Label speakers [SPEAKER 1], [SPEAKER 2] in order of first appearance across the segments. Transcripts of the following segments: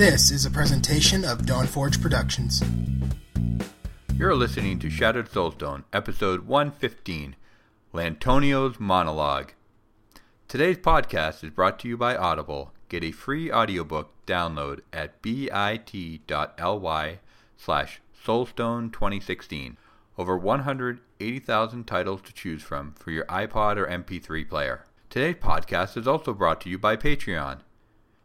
[SPEAKER 1] This is a presentation of Dawnforge Productions.
[SPEAKER 2] You're listening to Shattered Soulstone, episode 115 Lantonio's Monologue. Today's podcast is brought to you by Audible. Get a free audiobook download at bit.ly slash soulstone2016. Over 180,000 titles to choose from for your iPod or MP3 player. Today's podcast is also brought to you by Patreon.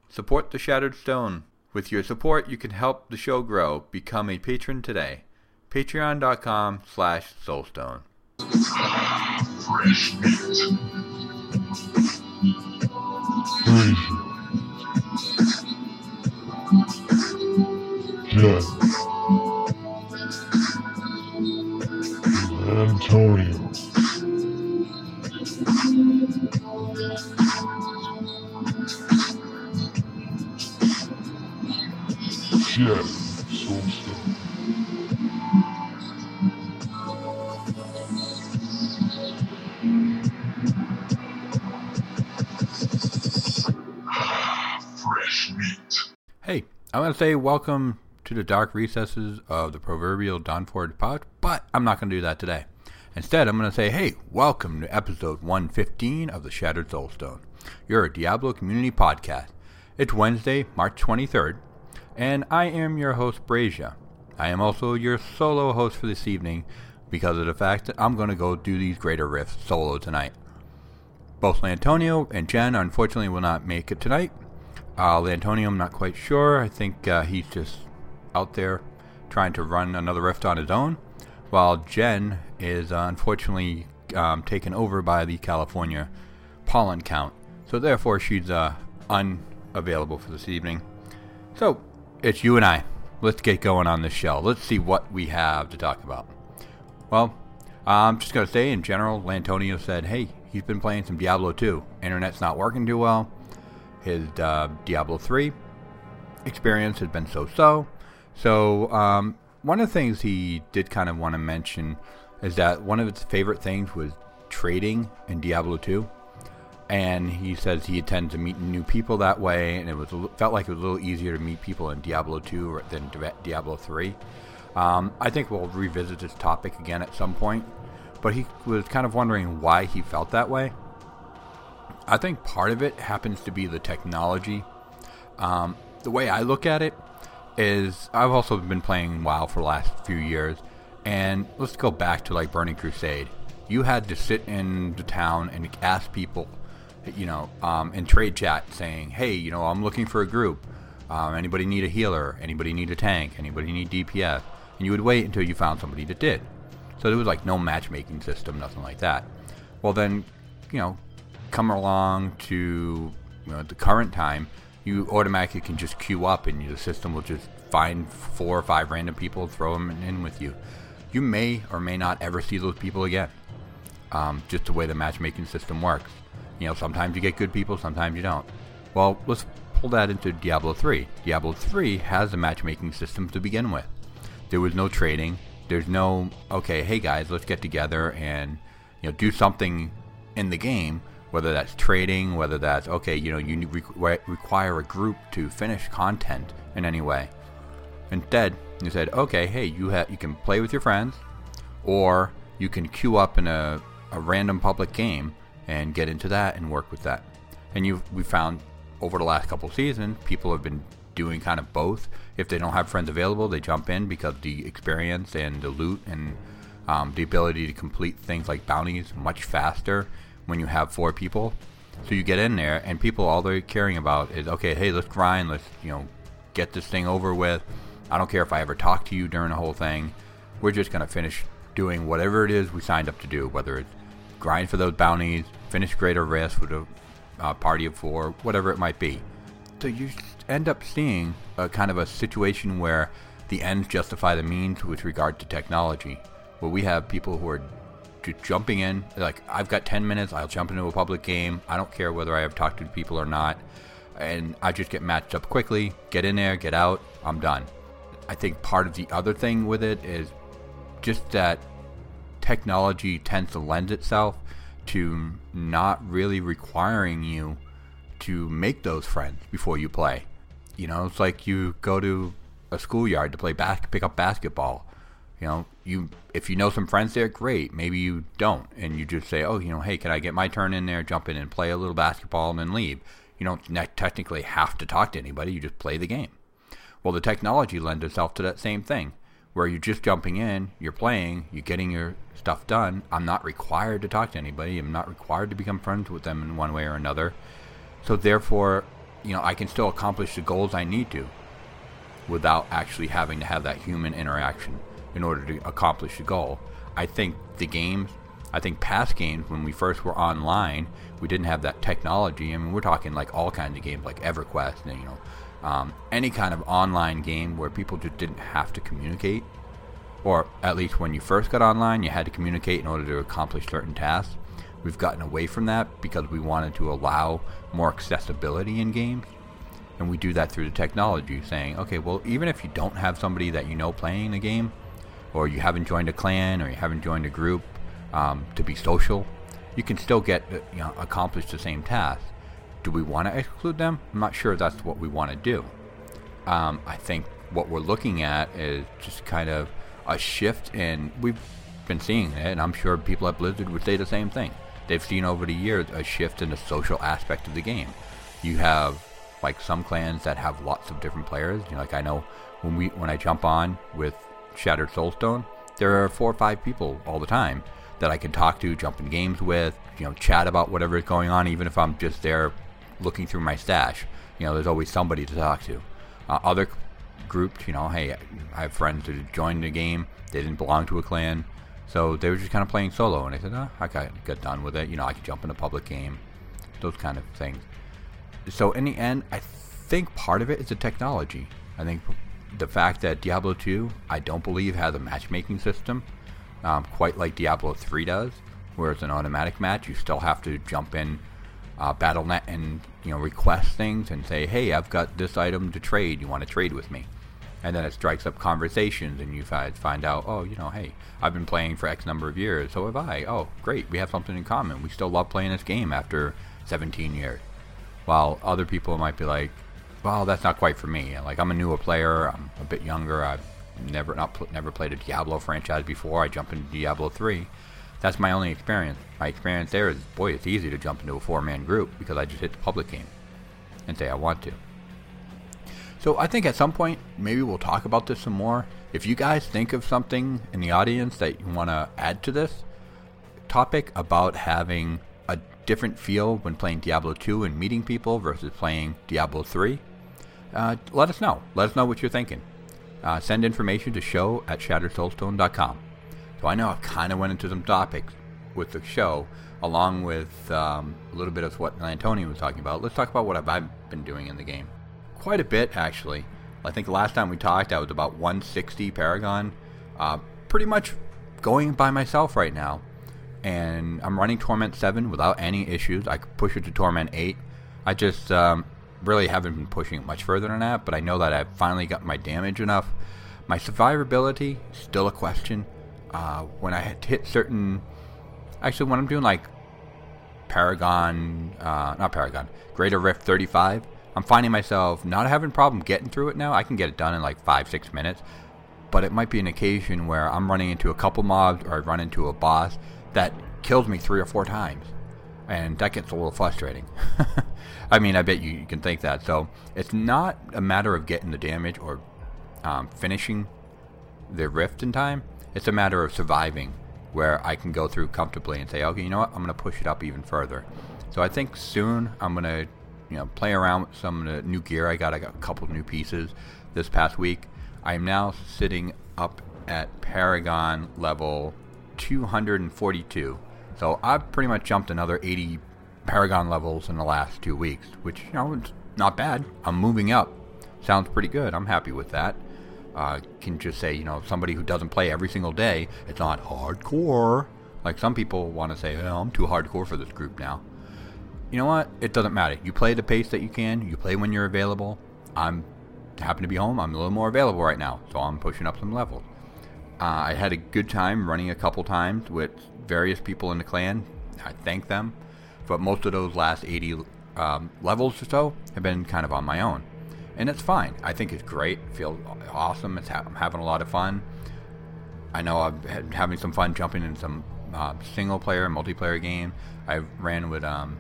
[SPEAKER 2] Support the Shattered Stone. With your support, you can help the show grow. Become a patron today. Patreon.com slash Soulstone.
[SPEAKER 3] Fresh meat. Fresh meat.
[SPEAKER 2] Hey, I want to say welcome to the dark recesses of the proverbial Dawnforge pod, but I'm not going to do that today. Instead, I'm going to say, hey, welcome to episode 115 of the Shattered Soulstone, your Diablo community podcast. It's Wednesday, March 23rd, and I am your host, Brazia. I am also your solo host for this evening because of the fact that I'm going to go do these greater rifts solo tonight. Both Lantonio and Jen unfortunately will not make it tonight. Uh, Lantonio, I'm not quite sure. I think uh, he's just out there trying to run another rift on his own, while Jen is uh, unfortunately um, taken over by the California pollen count. So therefore, she's uh, unavailable for this evening. So it's you and I. Let's get going on this show. Let's see what we have to talk about. Well, I'm just going to say in general, Lantonio said, hey, he's been playing some Diablo 2. Internet's not working too well. His uh, Diablo 3 experience has been so so. So, um, one of the things he did kind of want to mention is that one of his favorite things was trading in Diablo 2. And he says he tends to meet new people that way, and it was felt like it was a little easier to meet people in Diablo 2 than Diablo 3. Um, I think we'll revisit this topic again at some point, but he was kind of wondering why he felt that way. I think part of it happens to be the technology. Um, the way I look at it is I've also been playing WoW for the last few years, and let's go back to like Burning Crusade. You had to sit in the town and ask people, you know, um, in trade chat saying, "Hey, you know, I'm looking for a group. Um, anybody need a healer? Anybody need a tank? Anybody need DPS?" And you would wait until you found somebody that did. So there was like no matchmaking system, nothing like that. Well, then, you know, come along to you know, the current time, you automatically can just queue up and the system will just find four or five random people, throw them in with you. You may or may not ever see those people again. Um, just the way the matchmaking system works. You know, sometimes you get good people, sometimes you don't. Well, let's pull that into Diablo 3. Diablo 3 has a matchmaking system to begin with. There was no trading. There's no, okay, hey guys, let's get together and you know do something in the game whether that's trading, whether that's okay, you know, you requ- require a group to finish content in any way. Instead, you said, okay, hey, you have you can play with your friends, or you can queue up in a, a random public game and get into that and work with that. And you we found over the last couple seasons, people have been doing kind of both. If they don't have friends available, they jump in because the experience and the loot and um, the ability to complete things like bounties much faster when you have four people. So you get in there, and people all they're caring about is okay, hey, let's grind, let's you know get this thing over with. I don't care if I ever talk to you during the whole thing. We're just gonna finish doing whatever it is we signed up to do, whether it's grind for those bounties, finish greater rifts with a uh, party of four, whatever it might be. So you end up seeing a kind of a situation where the ends justify the means with regard to technology, where we have people who are just jumping in. Like, I've got 10 minutes, I'll jump into a public game. I don't care whether I have talked to people or not. And I just get matched up quickly, get in there, get out, I'm done. I think part of the other thing with it is just that technology tends to lend itself to not really requiring you to make those friends before you play. You know, it's like you go to a schoolyard to play bas- pick up basketball. You know, you if you know some friends there, great. Maybe you don't, and you just say, "Oh, you know, hey, can I get my turn in there? Jump in and play a little basketball, and then leave." You don't technically have to talk to anybody. You just play the game. Well, the technology lends itself to that same thing, where you're just jumping in, you're playing, you're getting your stuff done. I'm not required to talk to anybody. I'm not required to become friends with them in one way or another. So therefore, you know, I can still accomplish the goals I need to without actually having to have that human interaction in order to accomplish the goal. I think the games, I think past games when we first were online, we didn't have that technology. I mean, we're talking like all kinds of games like EverQuest and you know, um, any kind of online game where people just didn't have to communicate, or at least when you first got online, you had to communicate in order to accomplish certain tasks. We've gotten away from that because we wanted to allow more accessibility in games and we do that through the technology saying okay well even if you don't have somebody that you know playing the game or you haven't joined a clan or you haven't joined a group um, to be social you can still get uh, you know accomplish the same task do we want to exclude them? I'm not sure that's what we want to do. Um, i think what we're looking at is just kind of a shift in we've been seeing it and i'm sure people at blizzard would say the same thing. They've seen over the years a shift in the social aspect of the game. You have like some clans that have lots of different players. You know, like I know when we when I jump on with Shattered Soulstone, there are four or five people all the time that I can talk to, jump in games with, you know, chat about whatever is going on, even if I'm just there looking through my stash. You know, there's always somebody to talk to. Uh, other groups, you know, hey, I have friends that joined the game. They didn't belong to a clan, so they were just kind of playing solo. And I said, oh, I got, got done with it. You know, I could jump in a public game, those kind of things so in the end, I think part of it is the technology. I think the fact that Diablo 2, I don't believe has a matchmaking system, um, quite like Diablo 3 does, where it's an automatic match. You still have to jump in uh, Battle.net and you know request things and say, "Hey, I've got this item to trade. You want to trade with me?" And then it strikes up conversations, and you find out, "Oh, you know, hey, I've been playing for X number of years. So have I. Oh, great, we have something in common. We still love playing this game after 17 years." While other people might be like, well, that's not quite for me. Like I'm a newer player. I'm a bit younger. I've never not pl- never played a Diablo franchise before. I jump into Diablo 3. That's my only experience. My experience there is, boy, it's easy to jump into a four-man group because I just hit the public game and say I want to. So I think at some point maybe we'll talk about this some more. If you guys think of something in the audience that you want to add to this topic about having a different feel when playing Diablo 2 and meeting people versus playing Diablo 3, uh, let us know. Let us know what you're thinking. Uh, send information to show at shatteredsoulstone.com. So I know I kind of went into some topics with the show, along with um, a little bit of what Antoni was talking about. Let's talk about what I've been doing in the game. Quite a bit, actually. I think last time we talked, I was about 160 Paragon. Uh, pretty much going by myself right now and I'm running Torment 7 without any issues. I could push it to Torment 8. I just um, really haven't been pushing it much further than that, but I know that I've finally got my damage enough. My survivability, still a question. Uh, when I hit certain. Actually, when I'm doing like Paragon, uh, not Paragon, Greater Rift 35, I'm finding myself not having problem getting through it now. I can get it done in like five, six minutes. But it might be an occasion where I'm running into a couple mobs or I run into a boss that kills me three or four times. And that gets a little frustrating. I mean, I bet you, you, can think that. So it's not a matter of getting the damage or um, finishing the rift in time. It's a matter of surviving, where I can go through comfortably and say, okay, you know what, I'm going to push it up even further. So I think soon I'm going to, you know, play around with some of the new gear I got. I got a couple new pieces this past week. I am now sitting up at Paragon level 242. So I've pretty much jumped another 80 Paragon levels in the last two weeks, which, you know, it's not bad. I'm moving up. Sounds pretty good. I'm happy with that. Uh, can just say, you know, somebody who doesn't play every single day, it's not hardcore. Like some people want to say, oh, I'm too hardcore for this group now. You know what? It doesn't matter. You play the pace that you can. You play when you're available. I'm happen to be home. I'm a little more available right now, so I'm pushing up some levels. Uh, I had a good time running a couple times with various people in the clan. I thank them, but most of those last 80 um, levels or so have been kind of on my own. And it's fine. I think it's great. Feels awesome. It's ha- I'm having a lot of fun. I know I'm had, having some fun jumping in some uh, single player, multiplayer game. I ran with um,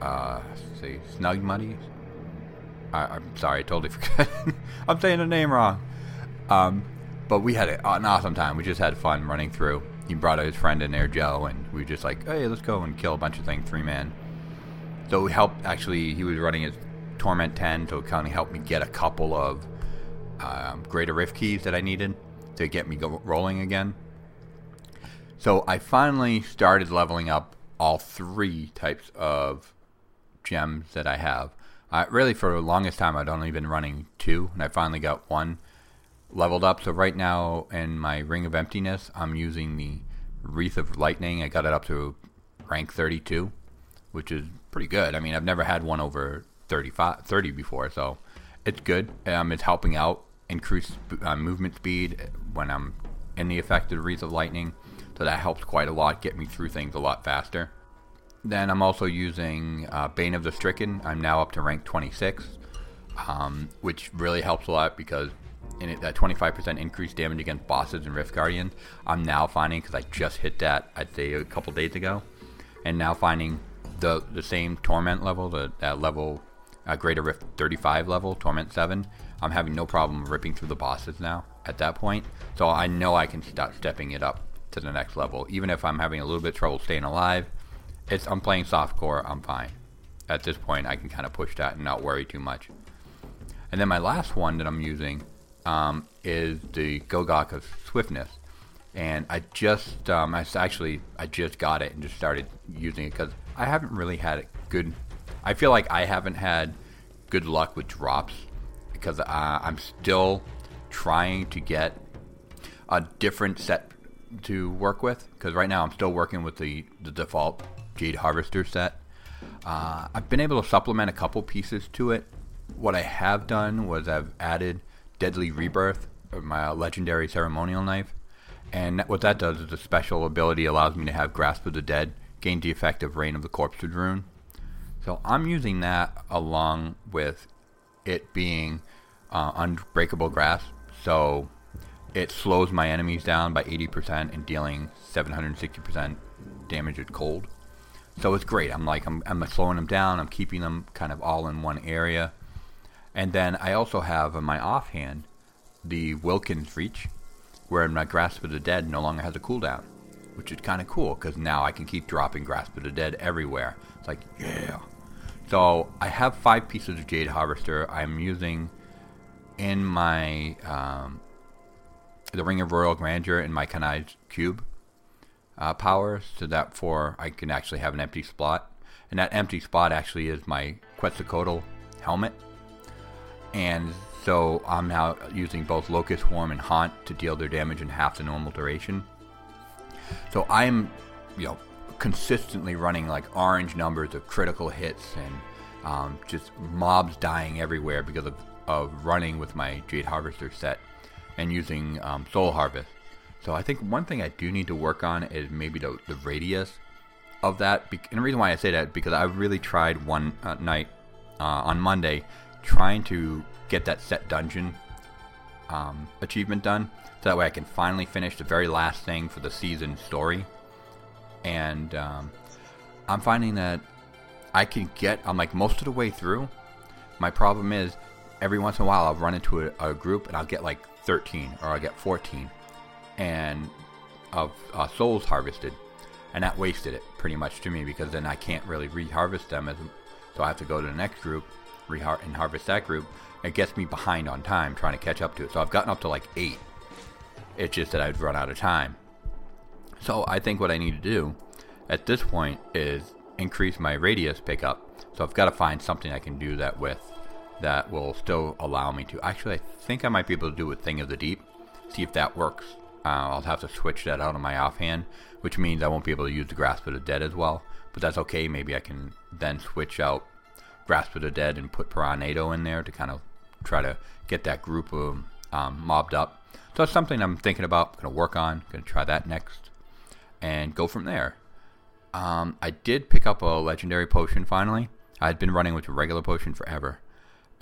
[SPEAKER 2] uh, see, Snug Muddy. I, I'm sorry, I totally forgot. I'm saying the name wrong. Um, but we had an awesome time. We just had fun running through. He brought his friend in there, Joe, and we were just like, hey, let's go and kill a bunch of things, three man. So we helped. Actually, he was running his Torment 10, to kind of help me get a couple of um, Greater Rift keys that I needed to get me go- rolling again. So I finally started leveling up all three types of gems that I have. Uh, really, for the longest time, I'd only been running two, and I finally got one leveled up. So right now, in my Ring of Emptiness, I'm using the Wreath of Lightning. I got it up to rank 32, which is pretty good. I mean, I've never had one over 35, 30 before, so it's good. Um, it's helping out increase uh, movement speed when I'm in the affected Wreath of Lightning, so that helps quite a lot, get me through things a lot faster. Then I'm also using uh, Bane of the Stricken. I'm now up to rank 26, um, which really helps a lot because in it, that 25% increased damage against bosses and Rift Guardians. I'm now finding because I just hit that I'd say a couple days ago, and now finding the the same Torment level, the that level, uh, Greater Rift 35 level, Torment 7. I'm having no problem ripping through the bosses now at that point. So I know I can start stepping it up to the next level, even if I'm having a little bit of trouble staying alive it's I'm playing softcore. I'm fine. At this point, I can kind of push that and not worry too much. And then my last one that I'm using um, is the Gogok of Swiftness, and I just um, I actually I just got it and just started using it because I haven't really had a good. I feel like I haven't had good luck with drops because uh, I'm still trying to get a different set to work with because right now I'm still working with the, the default Jade Harvester set. Uh, I've been able to supplement a couple pieces to it. What I have done was I've added Deadly Rebirth, my legendary ceremonial knife, and what that does is a special ability allows me to have Grasp of the Dead, gain the effect of Rain of the Corpses rune. So I'm using that along with it being uh, Unbreakable Grasp, so it slows my enemies down by 80% and dealing 760% damage at cold. So it's great. I'm like I'm, I'm slowing them down. I'm keeping them kind of all in one area. And then I also have in my offhand the Wilken's Reach, where my Grasp of the Dead no longer has a cooldown, which is kind of cool because now I can keep dropping Grasp of the Dead everywhere. It's like yeah. So I have five pieces of Jade Harvester. I'm using in my um, the Ring of Royal Grandeur in my Kanai's Cube uh, power, so that for I can actually have an empty spot, and that empty spot actually is my Quetzalcoatl helmet, and so I'm now using both Locust Swarm and Haunt to deal their damage in half the normal duration. So I'm, you know, consistently running like orange numbers of critical hits and um, just mobs dying everywhere because of, of running with my Jade Harvester set and using um, Soul Harvest. So I think one thing I do need to work on is maybe the, the radius of that. And the reason why I say that because I really tried one uh, night uh, on Monday trying to get that set dungeon um, achievement done. So that way I can finally finish the very last thing for the season story. And um, I'm finding that I can get, I'm like most of the way through. My problem is every once in a while I'll run into a, a group and I'll get like 13 or I'll get 14 and of uh, souls harvested, and that wasted it pretty much to me because then I can't really reharvest them, as, so I have to go to the next group rehar- and harvest that group. It gets me behind on time trying to catch up to it. So I've gotten up to like eight. It's just that I've run out of time. So I think what I need to do at this point is increase my radius pickup. So I've got to find something I can do that with that will still allow me to. Actually, I think I might be able to do a Thing of the Deep. See if that works uh, I'll have to switch that out of my offhand, which means I won't be able to use the Grasp of the Dead as well. But that's okay. Maybe I can then switch out Grasp of the Dead and put Piranhado in there to kind of try to get that group of um, mobbed up. So that's something I'm thinking about. Going to work on. Going to try that next, and go from there. Um, I did pick up a legendary potion finally. I'd been running with a regular potion forever,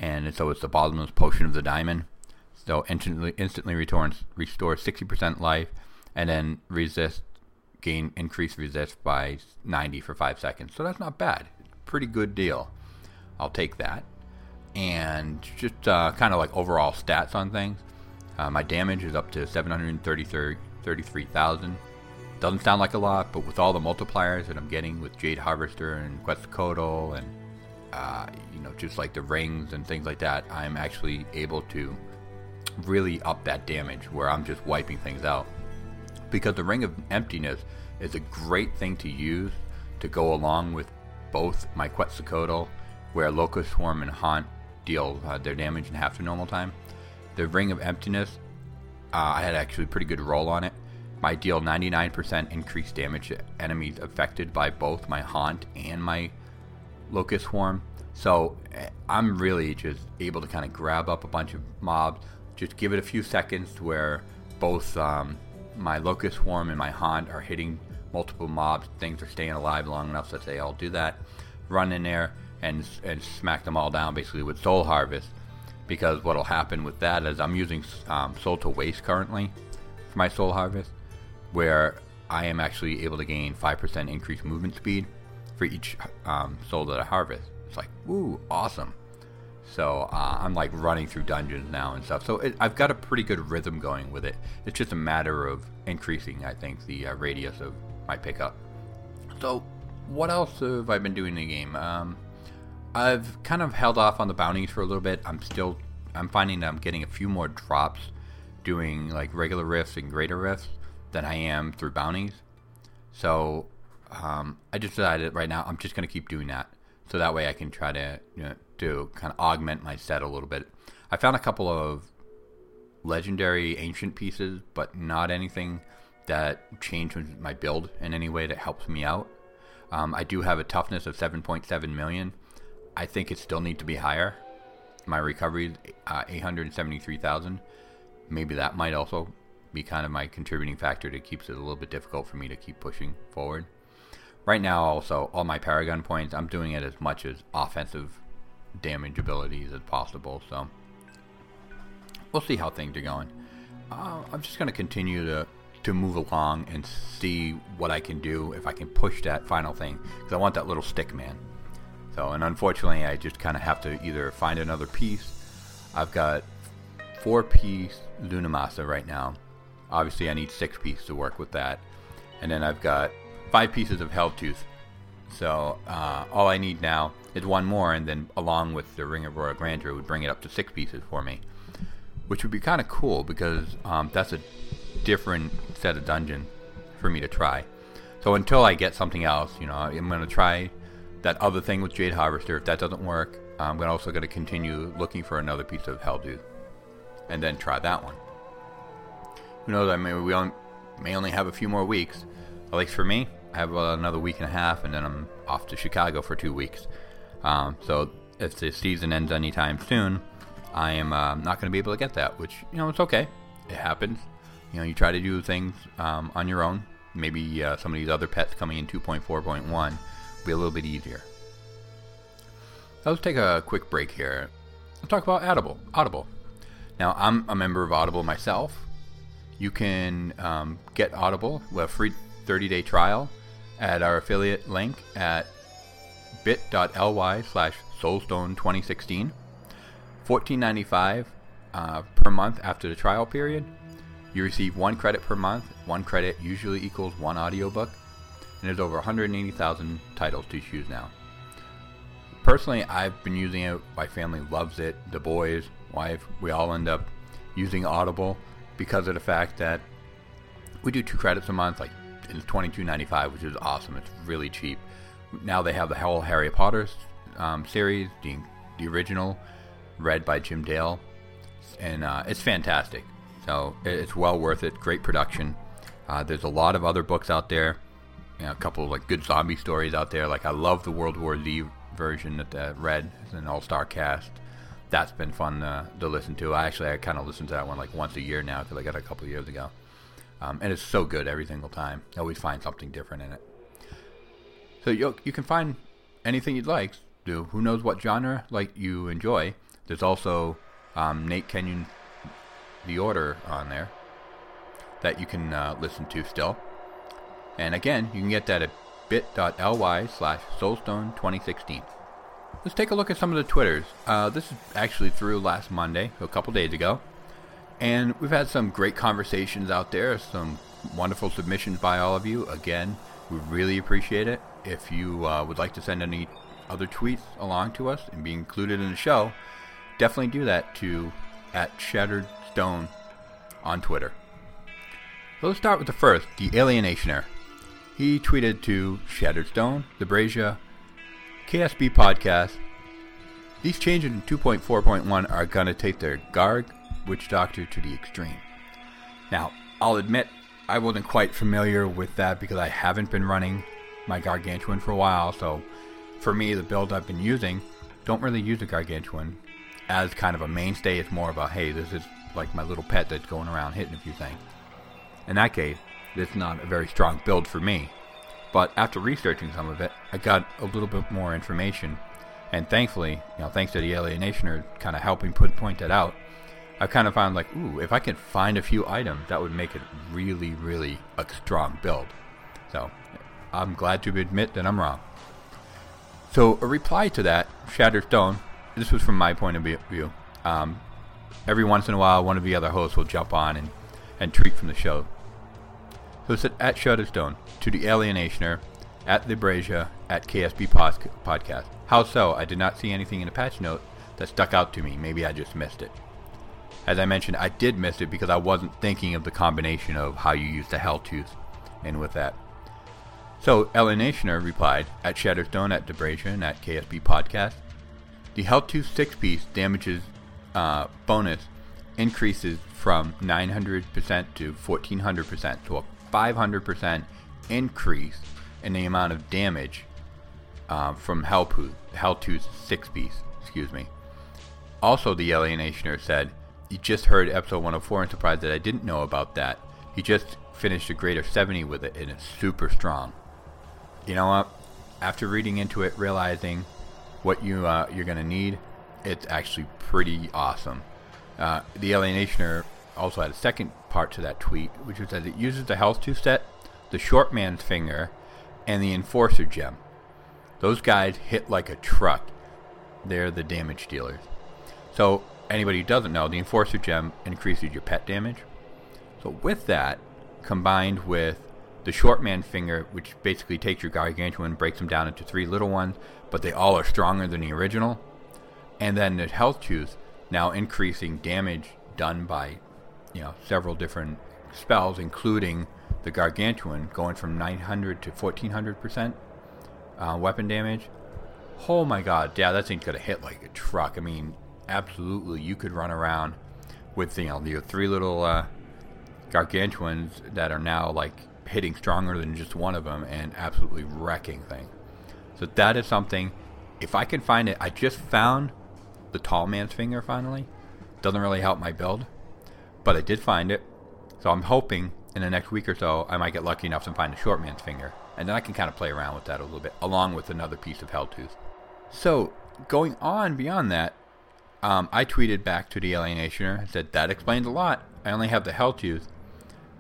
[SPEAKER 2] and so it's the bottomless potion of the diamond. So instantly, instantly returns, restores 60% life, and then resist, gain increased resist by 90 for 5 seconds. So that's not bad. Pretty good deal. I'll take that. And just uh, kind of like overall stats on things. Uh, my damage is up to 733,000. Doesn't sound like a lot, but with all the multipliers that I'm getting with Jade Harvester and Quetzalcoatl and uh, you know just like the rings and things like that, I'm actually able to really up that damage where I'm just wiping things out. Because the Ring of Emptiness is a great thing to use to go along with both my Quetzalcoatl, where Locust Swarm and Haunt deal uh, their damage in half the normal time. The Ring of Emptiness, uh, I had actually pretty good roll on it. My deal 99% increased damage to enemies affected by both my Haunt and my Locust Swarm. So eh, I'm really just able to kind of grab up a bunch of mobs, just give it a few seconds where both um, my Locust Swarm and my Haunt are hitting multiple mobs. Things are staying alive long enough that they all do that. Run in there and and smack them all down basically with Soul Harvest. Because what'll happen with that is I'm using um, Soul to Waste currently for my Soul Harvest, where I am actually able to gain 5% increased movement speed for each um, soul that I harvest. It's like, woo, awesome. So uh, I'm like running through dungeons now and stuff. So it, I've got a pretty good rhythm going with it. It's just a matter of increasing, I think, the uh, radius of my pickup. So what else have I been doing in the game? Um, I've kind of held off on the bounties for a little bit. I'm still, I'm finding that I'm getting a few more drops doing like regular rifts and greater rifts than I am through bounties. So um, I just decided right now I'm just going to keep doing that. So that way I can try to you know, to kind of augment my set a little bit. I found a couple of legendary ancient pieces, but not anything that changed my build in any way that helps me out. Um, I do have a toughness of 7.7 million. I think it still needs to be higher. My recovery is uh, 873,000. Maybe that might also be kind of my contributing factor that keeps it a little bit difficult for me to keep pushing forward. Right now, also, all my Paragon points, I'm doing it as much as offensive damage abilities as possible, so we'll see how things are going. Uh, I'm just going to continue to to move along and see what I can do if I can push that final thing because I want that little stick man. So, and unfortunately, I just kind of have to either find another piece. I've got four piece Zunimassa right now. Obviously, I need six pieces to work with that, and then I've got five pieces of Tooth. So uh, all I need now is one more, and then along with the Ring of Royal Grandeur would bring it up to six pieces for me, which would be kind of cool because um, that's a different set of dungeon for me to try. So until I get something else, you know, I'm going to try that other thing with Jade Harvester. If that doesn't work, I'm also going to continue looking for another piece of Tooth, and then try that one. Who knows? I mean, we may only have a few more weeks. At least for me, I have another week and a half, and then I'm off to Chicago for two weeks. Um, so if the season ends anytime soon, I am uh, not going to be able to get that, which you know it's okay. It happens. You know, you try to do things um, on your own. Maybe uh, some of these other pets coming in 2.4.1 will be a little bit easier. Let's take a quick break here. Let's talk about Audible. Audible. Now, I'm a member of Audible myself. You can um, get Audible with a free 30 day trial at our affiliate link at bit.ly slash soulstone2016. $14.95 uh, per month after the trial period. You receive one credit per month. One credit usually equals one audiobook. And there's over 180,000 titles to choose now. Personally, I've been using it. My family loves it. The boys, wife, we all end up using Audible because of the fact that we do two credits a month, like it's twenty two ninety five, which is awesome. It's really cheap. Now they have the whole Harry Potter um, series, the, the original, read by Jim Dale, and uh, it's fantastic. So it's well worth it. Great production. Uh, there's a lot of other books out there. You know, a couple of like good zombie stories out there. Like I love the World War Z version that uh, read. It's an all-star cast. That's been fun to listen to. I actually I kind of listen to that one like once a year now because I got a couple years ago. Um, and it's so good every single time. You always find something different in it. So you you can find anything you'd like. Do who knows what genre like you enjoy, There's also um, Nate Kenyon, The Order, on there that you can uh, listen to still. And again, you can get that at bit.ly slash soulstone2016. Let's take a look at some of the Twitters. Uh, this is actually through last Monday, a couple days ago. And we've had some great conversations out there, some wonderful submissions by all of you. Again, we really appreciate it. If you uh, would like to send any other tweets along to us and be included in the show, definitely do that to at Shattered Stone on Twitter. So let's start with the first, the Alienationer. He tweeted to Shattered Stone, the Brazia, KSB Podcast. These changes in 2.4.1 are going to take their Garg Witch Doctor to the extreme. Now, I'll admit I wasn't quite familiar with that because I haven't been running my Gargantuan for a while, so for me, the build I've been using, don't really use the Gargantuan as kind of a mainstay. It's more about, hey, this is like my little pet that's going around hitting a few things. In that case, it's not a very strong build for me. But after researching some of it, I got a little bit more information. And thankfully, you know, thanks to the Alienationer kind of helping put point that out, I kind of found like, ooh, if I could find a few items, that would make it really, really a strong build. So I'm glad to admit that I'm wrong. So a reply to that, Shattered Stone, this was from my point of view. Um, every once in a while, one of the other hosts will jump on and, and tweet from the show. So it said, at Shutterstone, to the Alienationer, at the Brazia, at KSB Podcast. How so? I did not see anything in the patch note that stuck out to me. Maybe I just missed it. As I mentioned, I did miss it because I wasn't thinking of the combination of how you use the Hell Tooth and with that. So Alienationer replied, at Shatterstone, at Debration, and at KSB Podcast, the Hell Tooth 6 piece damages uh, bonus increases from 900% to 1400%, so a 500% increase in the amount of damage uh, from Helltooth, Helltooth 6 piece, excuse me. Also, the Alienationer said, You just heard episode 104 and surprised that I didn't know about that. He just finished a greater 70 with it and it's super strong you know what? After reading into it, realizing what you uh, you're gonna need, it's actually pretty awesome. Uh, the Alienationer also had a second part to that tweet, which was that it uses the Helltooth set, the Short Man's Finger, and the Enforcer Gem. Those guys hit like a truck. They're the damage dealers. So anybody who doesn't know, the Enforcer Gem increases your pet damage. So with that, combined with the short man finger, which basically takes your gargantuan, breaks them down into three little ones, but they all are stronger than the original. And then the Helltooth, now increasing damage done by, you know, several different spells, including the gargantuan, going from 900 to 1400 percent uh, weapon damage. Oh my god, yeah, that thing's gonna hit like a truck. I mean, absolutely, you could run around with you know your three little uh, gargantuans that are now like hitting stronger than just one of them and absolutely wrecking things. So that is something. If I can find it, I just found the tall man's finger finally. Doesn't really help my build, but I did find it. So I'm hoping in the next week or so I might get lucky enough to find the short man's finger, and then I can kind of play around with that a little bit, along with another piece of Helltooth. So going on beyond that, um, I tweeted back to the Alienationer and said that explains a lot. I only have the Helltooth,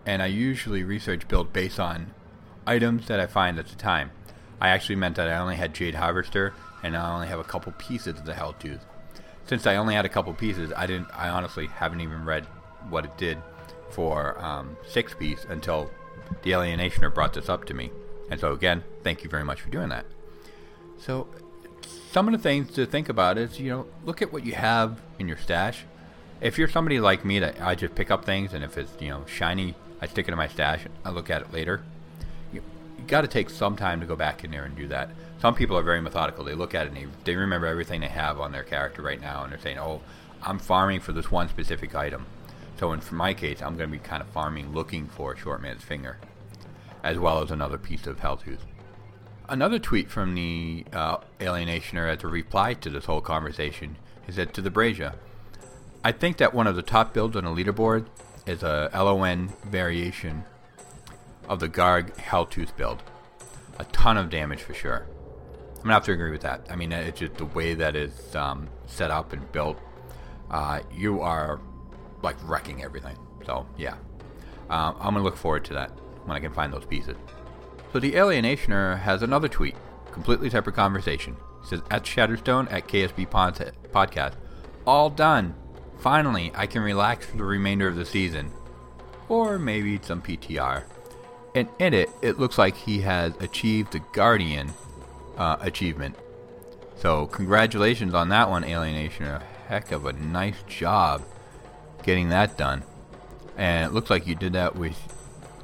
[SPEAKER 2] and I usually research build based on items that I find at the time. I actually meant that I only had Jade Harvester and I only have a couple pieces of the Helltooth. Since I only had a couple pieces, I didn't. I honestly haven't even read what it did for um, six piece until the Alienationer brought this up to me. And so again, thank you very much for doing that. So some of the things to think about is you know look at what you have in your stash. If you're somebody like me that I just pick up things and if it's you know shiny I stick it in my stash. I look at it later. You, you got to take some time to go back in there and do that. Some people are very methodical. They look at it and they, they remember everything they have on their character right now, and they're saying, "Oh, I'm farming for this one specific item." So in for my case, I'm going to be kind of farming, looking for a short man's finger, as well as another piece of Helltooth. Another tweet from the uh, Alienationer as a reply to this whole conversation is that to the Brazia, I think that one of the top builds on the leaderboard is a LON variation of the Garg Helltooth build. A ton of damage for sure. I'm gonna have to agree with that. I mean, it's just the way that it's um, set up and built uh, you are like wrecking everything. So yeah, um, I'm gonna look forward to that when I can find those pieces. So the Alienationer has another tweet, completely separate conversation. He says at Shatterstone at KSB Pod- Podcast, all done. Finally, I can relax for the remainder of the season, or maybe some PTR. And in it, it looks like he has achieved the Guardian uh, achievement. So congratulations on that one, Alienation. A heck of a nice job getting that done. And it looks like you did that with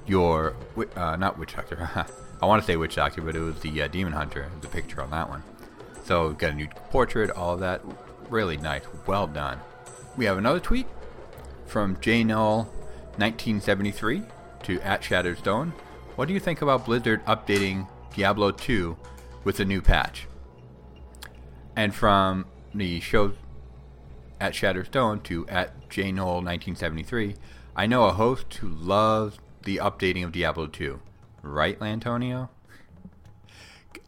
[SPEAKER 2] your uh, not witch doctor. I want to say witch doctor, but it was the uh, demon hunter. The picture on that one. So got a new portrait, all of that. Really nice. Well done. We have another tweet from J Null 1973 to at Shatterstone. What do you think about Blizzard updating Diablo 2 with a new patch? And from the show at Shatterstone to at J Null 1973, I know a host who loves the updating of Diablo 2. Right, Lantonio?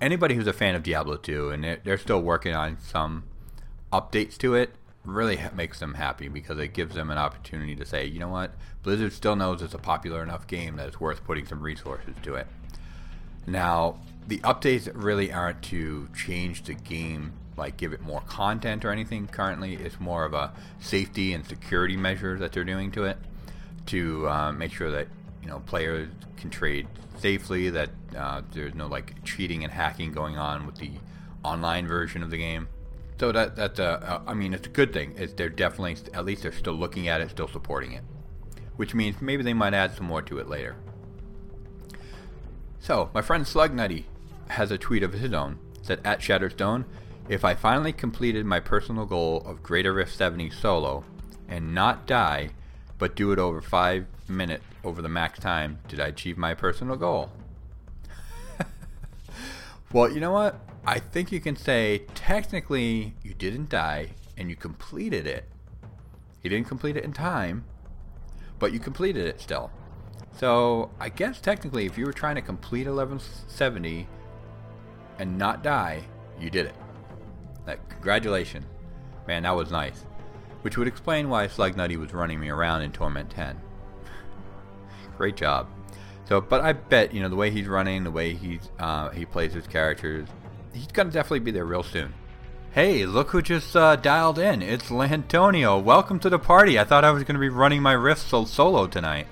[SPEAKER 2] Anybody who's a fan of Diablo 2 and they're still working on some updates to it really makes them happy because it gives them an opportunity to say, you know what, Blizzard still knows it's a popular enough game that it's worth putting some resources to it. Now, the updates really aren't to change the game, like give it more content or anything currently. It's more of a safety and security measure that they're doing to it to uh, make sure that you know players can trade safely, that uh, there's no like cheating and hacking going on with the online version of the game. So that that's a, I mean, it's a good thing. It's, they're definitely at least they're still looking at it, still supporting it, which means maybe they might add some more to it later. So my friend Slugnutty has a tweet of his own. Said at Shatterstone, if I finally completed my personal goal of Greater Rift 70 solo and not die, but do it over five minutes over the max time, did I achieve my personal goal? well, you know what? I think you can say technically you didn't die and you completed it. You didn't complete it in time, but you completed it still. So I guess technically, if you were trying to complete 1170 and not die, you did it. Like, congratulations, man, that was nice. Which would explain why Slugnutty was running me around in Torment 10. Great job. So, but I bet you know the way he's running, the way he's uh, he plays his characters, he's gonna definitely be there real soon. Hey, look who just uh, dialed in! It's Lantonio. Welcome to the party. I thought I was gonna be running my riff sol- solo tonight.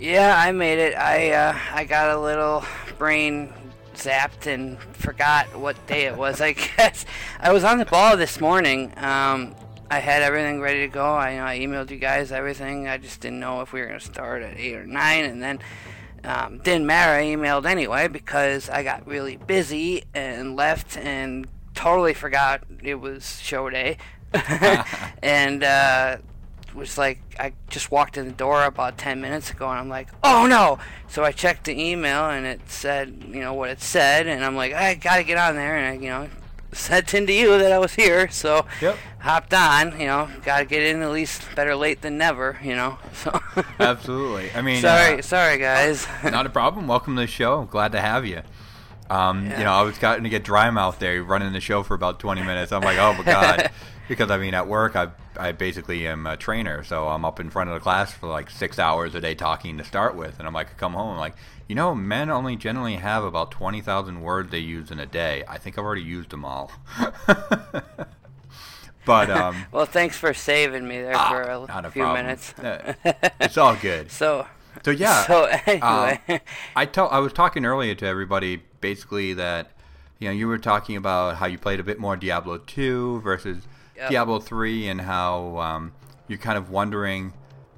[SPEAKER 4] Yeah, I made it. I uh, I got a little brain zapped and forgot what day it was. I guess I was on the ball this morning. Um, I had everything ready to go. I, you know, I emailed you guys everything. I just didn't know if we were gonna start at eight or nine, and then um, didn't matter. I emailed anyway because I got really busy and left and totally forgot it was show day, and uh, was like I just walked in the door about 10 minutes ago and I'm like, "Oh no." So I checked the email and it said, you know, what it said and I'm like, "I got to get on there." And I, you know, said to you that I was here, so
[SPEAKER 2] Yep.
[SPEAKER 4] hopped on, you know, got to get in at least better late than never, you know. So
[SPEAKER 2] Absolutely. I mean,
[SPEAKER 4] Sorry,
[SPEAKER 2] uh,
[SPEAKER 4] sorry guys.
[SPEAKER 2] not a problem. Welcome to the show. Glad to have you. Um, You know, I was starting to get dry mouth there, running the show for about 20 minutes. I'm like, oh my god, because I mean, at work, I I basically am a trainer, so I'm up in front of the class for like six hours a day talking to start with, and I'm like, I come home, I'm like, you know, men only generally have about 20,000 words they use in a day. I think I've already used them all. but um,
[SPEAKER 4] well, thanks for saving me there
[SPEAKER 2] ah,
[SPEAKER 4] for a,
[SPEAKER 2] a
[SPEAKER 4] few
[SPEAKER 2] problem.
[SPEAKER 4] minutes.
[SPEAKER 2] Uh, it's all good.
[SPEAKER 4] So
[SPEAKER 2] So yeah.
[SPEAKER 4] So
[SPEAKER 2] um,
[SPEAKER 4] anyway,
[SPEAKER 2] I tell I was talking earlier to everybody basically that you know you were talking about how you played a bit more Diablo 2 versus
[SPEAKER 4] Yep.
[SPEAKER 2] Diablo 3 and how um, you're kind of wondering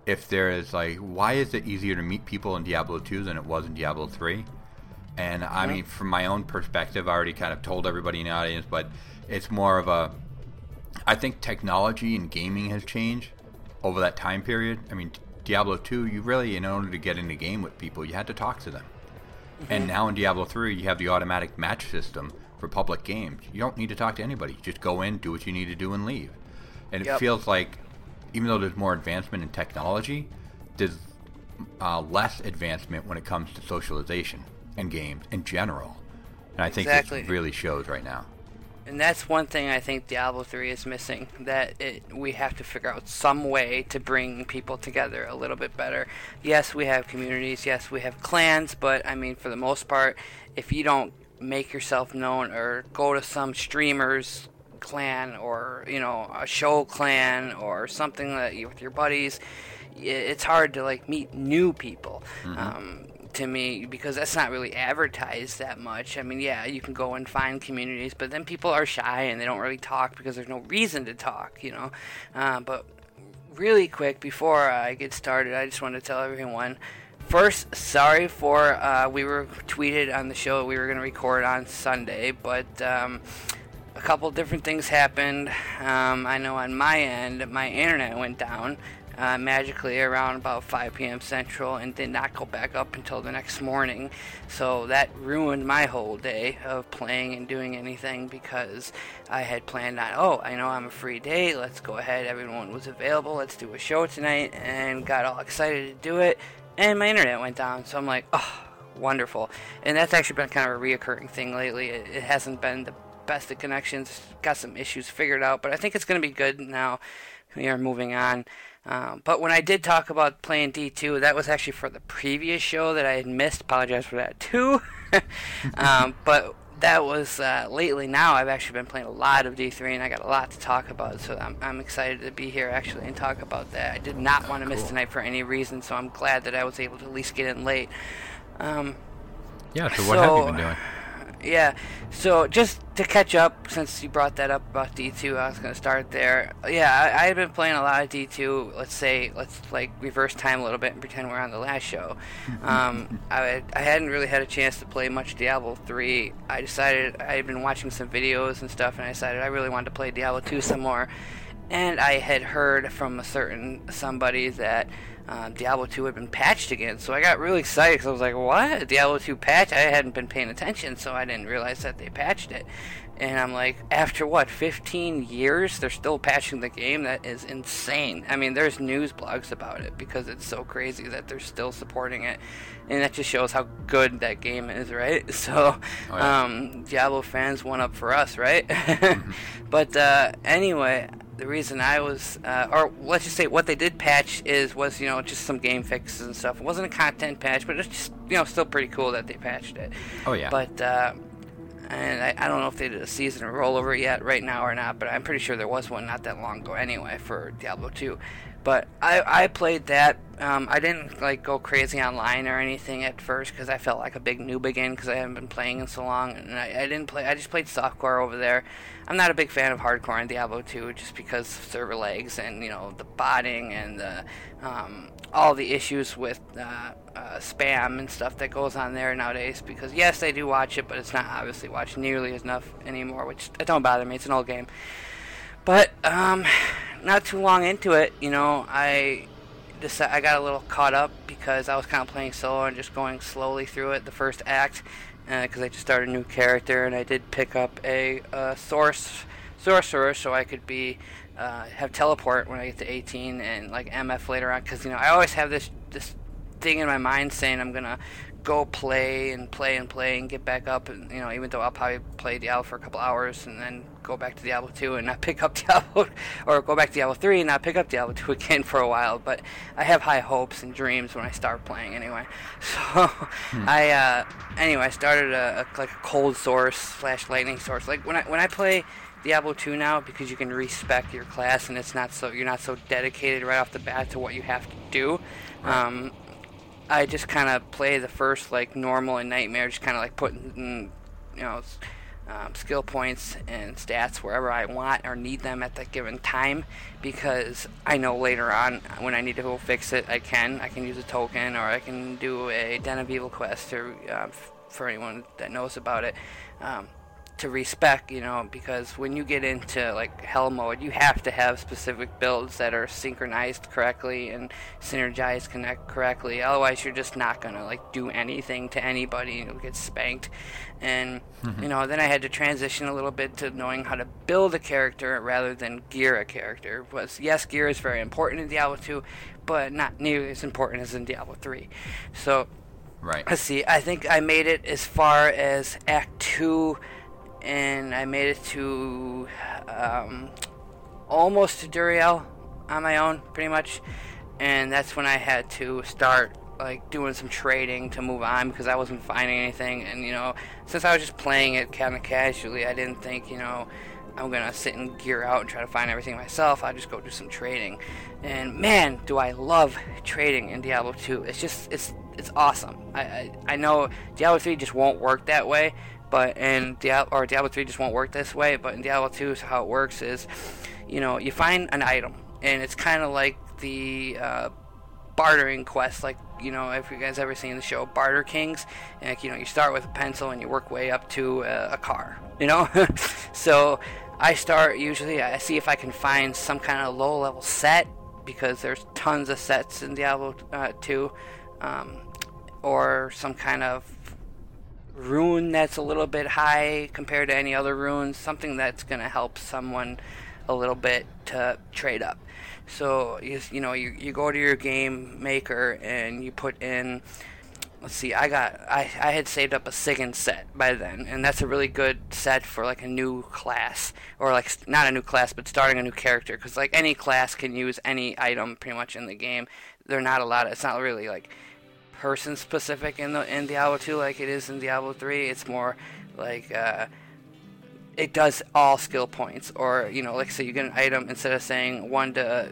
[SPEAKER 2] if there is like why is it easier to meet people in Diablo 2 than it was in Diablo 3? And I mean from my own perspective I already kind of told everybody in the audience but it's more of a I think technology and gaming has changed over that time period. I mean, Diablo 2, you really, in order to get in the game with people, you had to talk to them. And now in Diablo 3, you have the automatic match system for public games. You don't need to talk to anybody. Just go in, do what you need to do, and leave. And it
[SPEAKER 4] Yep.
[SPEAKER 2] feels like, even though there's more advancement in technology, there's uh, less advancement when it comes to socialization and games in general. And I think
[SPEAKER 4] Exactly.
[SPEAKER 2] this really shows right now.
[SPEAKER 4] and that's one thing I think Diablo 3 is missing. That it, we have to figure out some way to bring people together a little bit better. Yes, we have communities. Yes, we have clans. But I mean, for the most part, if you don't make yourself known or go to some streamers clan or you know a show clan or something that you, with your buddies it's hard to like meet new people um, to me because that's not really advertised that much. I mean, yeah, you can go and find communities, but then people are shy and they don't really talk because there's no reason to talk, you know. Uh, but really quick before I get started, I just want to tell everyone. First, sorry for uh, we were tweeted on the show we were going to record on Sunday, but um, a couple different things happened. Um, I know on my end, my internet went down uh, magically around about 5 p.m. Central and did not go back up until the next morning. So that ruined my whole day of playing and doing anything because I had planned on, oh, I know I'm a free day, let's go ahead, everyone was available, let's do a show tonight, and got all excited to do it, and my internet went down. So I'm like, oh, wonderful. And that's actually been kind of a reoccurring thing lately. It, it hasn't been the best of connections, got some issues figured out, but I think it's going to be good now. We are moving on. Um, but when I did talk about playing D2, that was actually for the previous show that I had missed. Apologize for that too. um, but that was uh, lately. Now I've actually been playing a lot of D3, and I got a lot to talk about. So I'm, I'm excited to be here actually and talk about that. I did not want to miss tonight for any reason, so I'm glad that I was able to at least get in late. Um,
[SPEAKER 2] Yeah. So what have you been doing?
[SPEAKER 4] Yeah. So just to catch up, since you brought that up about D2, I was going to start there. Yeah, I, I had been playing a lot of D2. Let's say, let's like reverse time a little bit and pretend we're on the last show. Um, I, I hadn't really had a chance to play much Diablo 3. I decided I had been watching some videos and stuff, and I decided I really wanted to play Diablo 2 some more. And I had heard from a certain somebody that uh, Diablo 2 had been patched again. So I got really excited because I was like, what? Diablo 2 patch? I hadn't been paying attention, so I didn't realize that they patched it. And I'm like, after what, 15 years, they're still patching the game? That is insane. I mean, there's news blogs about it because it's so crazy that they're still supporting it. And that just shows how good that game is, right? So,
[SPEAKER 2] Oh, yeah.
[SPEAKER 4] um, Diablo fans, one up for us, right? but uh, anyway, the reason I was, uh, or let's just say what they did patch is was you know just some game fixes and stuff. It wasn't a content patch, but it's just you know still pretty cool that they patched it.
[SPEAKER 2] Oh yeah.
[SPEAKER 4] But uh, and I, I don't know if they did a season rollover yet right now or not, but I'm pretty sure there was one not that long ago anyway for Diablo 2. But I, I played that. Um, I didn't like go crazy online or anything at first because I felt like a big noob again because I haven't been playing in so long, and I, I didn't play. I just played softcore over there. I'm not a big fan of hardcore in Diablo 2 just because server lags and you know the botting and the um, all the issues with uh, uh, spam and stuff that goes on there nowadays. Because yes, I do watch it, but it's not obviously watched nearly enough anymore, which it don't bother me. It's an old game. But um, not too long into it, you know, I decided I got a little caught up because I was kind of playing solo and just going slowly through it. The first act, because I just started a new character, and I did pick up a, uh source sorcerer so I could be uh, have teleport when I get to 18 and like MF later on. Because you know, I always have this this thing in my mind saying I'm gonna go play and play and play and get back up and you know even though I'll probably play Diablo for a couple hours and then go back to Diablo 2 and not pick up Diablo or go back to Diablo 3 and not pick up Diablo 2 again for a while. But I have high hopes and dreams when I start playing anyway. So I uh, anyway I started a, a like a cold source slash lightning source. Like when I when I play Diablo 2 now because you can respec your class and it's not so you're not so dedicated right off the bat to what you have to do. Um, I just kind of play the first like normal and nightmare, just kind of like putting mm, you know um, skill points and stats wherever I want or need them at that given time because I know later on when I need to go fix it, I can. I can use a token or I can do a Den of Evil quest or uh, for anyone that knows about it. Um, to respec, you know, because when you get into like hell mode, you have to have specific builds that are synchronized correctly and synergized connect correctly. Otherwise, you're just not gonna like do anything to anybody. You'll get spanked. And mm-hmm. you know, then I had to transition a little bit to knowing how to build a character rather than gear a character. Was yes, gear is very important in Diablo 2, but not nearly as important as in Diablo 3. So
[SPEAKER 2] right.
[SPEAKER 4] Let's see. I think I made it as far as Act Two, and I made it to um, almost to Duriel on my own, pretty much. And that's when I had to start like doing some trading to move on because I wasn't finding anything. And you know, since I was just playing it kind of casually, I didn't think you know I'm gonna sit and gear out and try to find everything myself. I just go do some trading. And man, do I love trading in Diablo 2. It's just it's it's awesome. I I, I know Diablo 3 just won't work that way, but in Diablo or Diablo 3 just won't work this way. But in Diablo 2, so how it works is, you know, you find an item, and it's kind of like the uh, bartering quest, like you know, if you guys ever seen the show Barter Kings, like, you know, you start with a pencil and you work way up to a, a car, you know. so I start usually. I see if I can find some kind of low level set because there's tons of sets in Diablo uh, 2, um, or some kind of rune that's a little bit high compared to any other runes, something that's going to help someone a little bit to trade up. So you, you know you, you go to your game maker and you put in let's see I got I, I had saved up a Sigon set by then and that's a really good set for like a new class or like not a new class but starting a new character because like any class can use any item pretty much in the game they're not a lot of, it's not really like person specific in the in Diablo 2 like it is in Diablo 3 it's more like uh, it does all skill points or you know like say you get an item instead of saying one to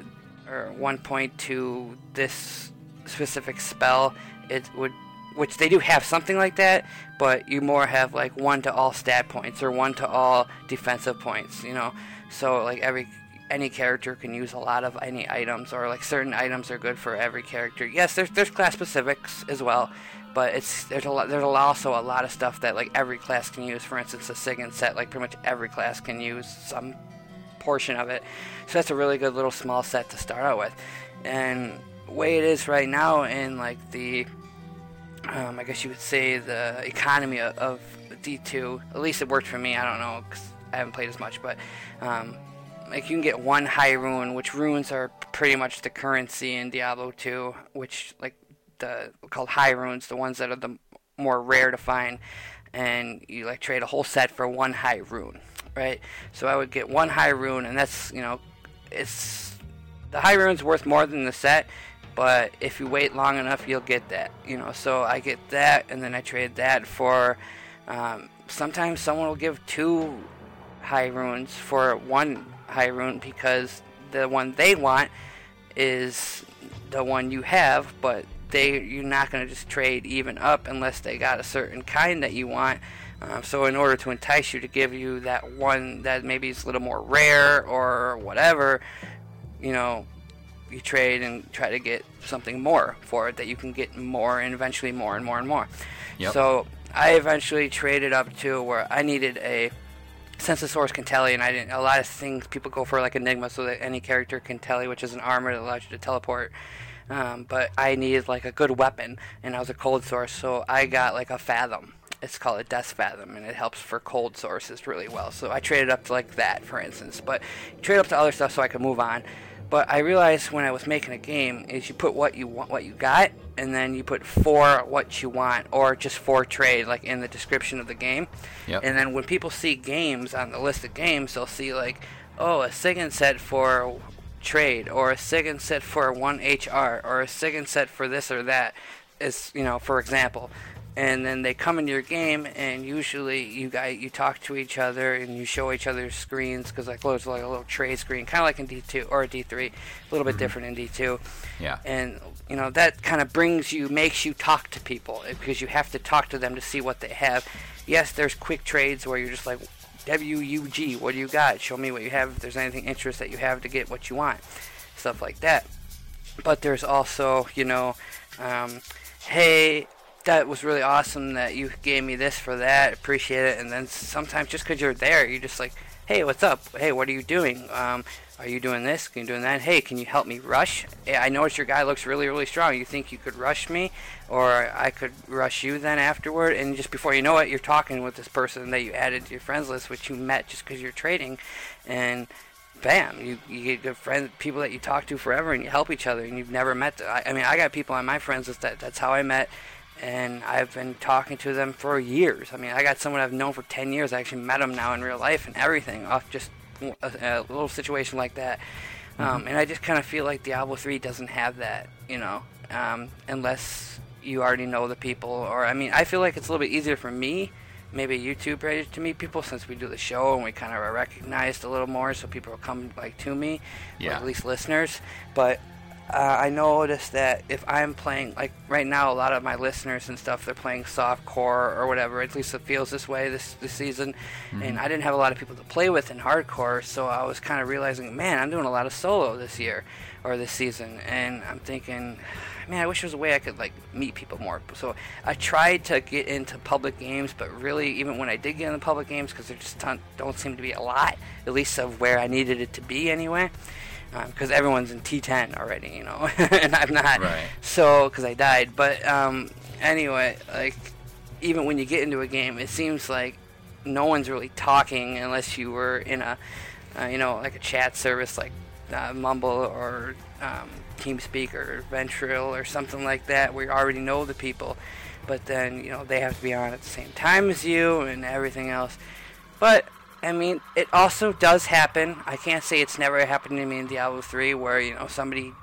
[SPEAKER 4] or one point to this specific spell it would which they do have something like that but you more have like one to all stat points or one to all defensive points you know? So like every any character can use a lot of any items or like certain items are good for every character yes there's there's class specifics as well but it's there's a lot there's also a lot of stuff that like every class can use. For instance, a Sigon set, like pretty much every class can use some portion of it. So that's a really good little small set to start out with. And way it is right now in like the um, I guess you would say the economy of, of D2. At least it worked for me. I don't know because I haven't played as much, but um, like you can get one high rune, which runes are pretty much the currency in Diablo 2, which like the called high runes, the ones that are the more rare to find, and you like trade a whole set for one high rune, right? So I would get one high rune, and that's you know, it's the high rune's worth more than the set, but if you wait long enough, you'll get that, you know. So I get that, and then I trade that for. Um, sometimes someone will give two high runes for one high rune because the one they want is the one you have, but they you're not going to just trade even up unless they got a certain kind that you want. Um, so in order to entice you to give you that one that maybe is a little more rare or whatever, you know, you trade and try to get something more for it that you can get more and eventually more and more and more.
[SPEAKER 2] Yep.
[SPEAKER 4] So I eventually traded up to where I needed a Sensosaurus Cantelli, and I didn't. A lot of things people go for like Enigma, so that any character can tell you, which is an armor that allows you to teleport. Um, but I needed like a good weapon, and I was a cold source, so I got like a Fathom. It's called a Death Fathom, and it helps for cold sources really well. So I traded up to like that, for instance. But trade up to other stuff so I could move on. But I realized when I was making a game is you put what you want, what you got, and then you put for what you want, or just for trade, like in the description of the game.
[SPEAKER 2] Yep.
[SPEAKER 4] And then when people see games on the list of games, they'll see like, oh, a Sigon set for trade, or a Sigon set for one HR, or a Sigon set for this or that. Is you know, for example, and then they come into your game, and usually you guys you talk to each other and you show each other screens because like there's like a little trade screen, kind of like in D2 or D3, a little bit different in D2.
[SPEAKER 2] Yeah.
[SPEAKER 4] And you know that kind of brings you, makes you talk to people eh, because you have to talk to them to see what they have. Yes, there's quick trades where you're just like, WUG, what do you got? Show me what you have. If there's anything interest that you have to get what you want, stuff like that. But there's also, you know, um, hey, that was really awesome that you gave me this for that. Appreciate it. And then sometimes just because you're there, you're just like, hey, what's up? Hey, what are you doing? Um, are you doing this? Can you doing that? Hey, can you help me rush? I noticed your guy looks really, really strong. You think you could rush me, or I could rush you then afterward? And just before you know it, you're talking with this person that you added to your friends list, which you met just because you're trading, and bam, you, you get good friends, people that you talk to forever, and you help each other, and you've never met. I, I mean, I got people on my friends list that that's how I met and I've been talking to them for years. I mean, I got someone I've known for 10 years. I actually met him now in real life and everything off just a, a little situation like that. Um, and I just kind of feel like Diablo 3 doesn't have that, you know, um, unless you already know the people. Or, I mean, I feel like it's a little bit easier for me, maybe YouTube page, to meet people since we do the show and we kind of are recognized a little more, so people will come like to me, or
[SPEAKER 2] Yeah.
[SPEAKER 4] at least listeners. But uh, I noticed that if I'm playing, like right now, a lot of my listeners and stuff, they're playing soft core or whatever. At least it feels this way this this season. And I didn't have a lot of people to play with in hardcore, so I was kind of realizing, man, I'm doing a lot of solo this year or this season, and I'm thinking. Man, I wish there was a way I could like meet people more. So I tried to get into public games, but really, even when I did get into public games, because there just don't, don't seem to be a lot, at least of where I needed it to be anyway because everyone's in T10 already, you know, and I'm not.
[SPEAKER 2] Right.
[SPEAKER 4] So, because I died. But um, anyway, like, even when you get into a game, it seems like no one's really talking unless you were in a, uh, you know, like a chat service like uh, Mumble or um, TeamSpeak or Ventrilo or something like that, where you already know the people. But then, you know, they have to be on at the same time as you and everything else. But I mean, it also does happen. I can't say it's never happened to me in Diablo 3 where, you know, somebody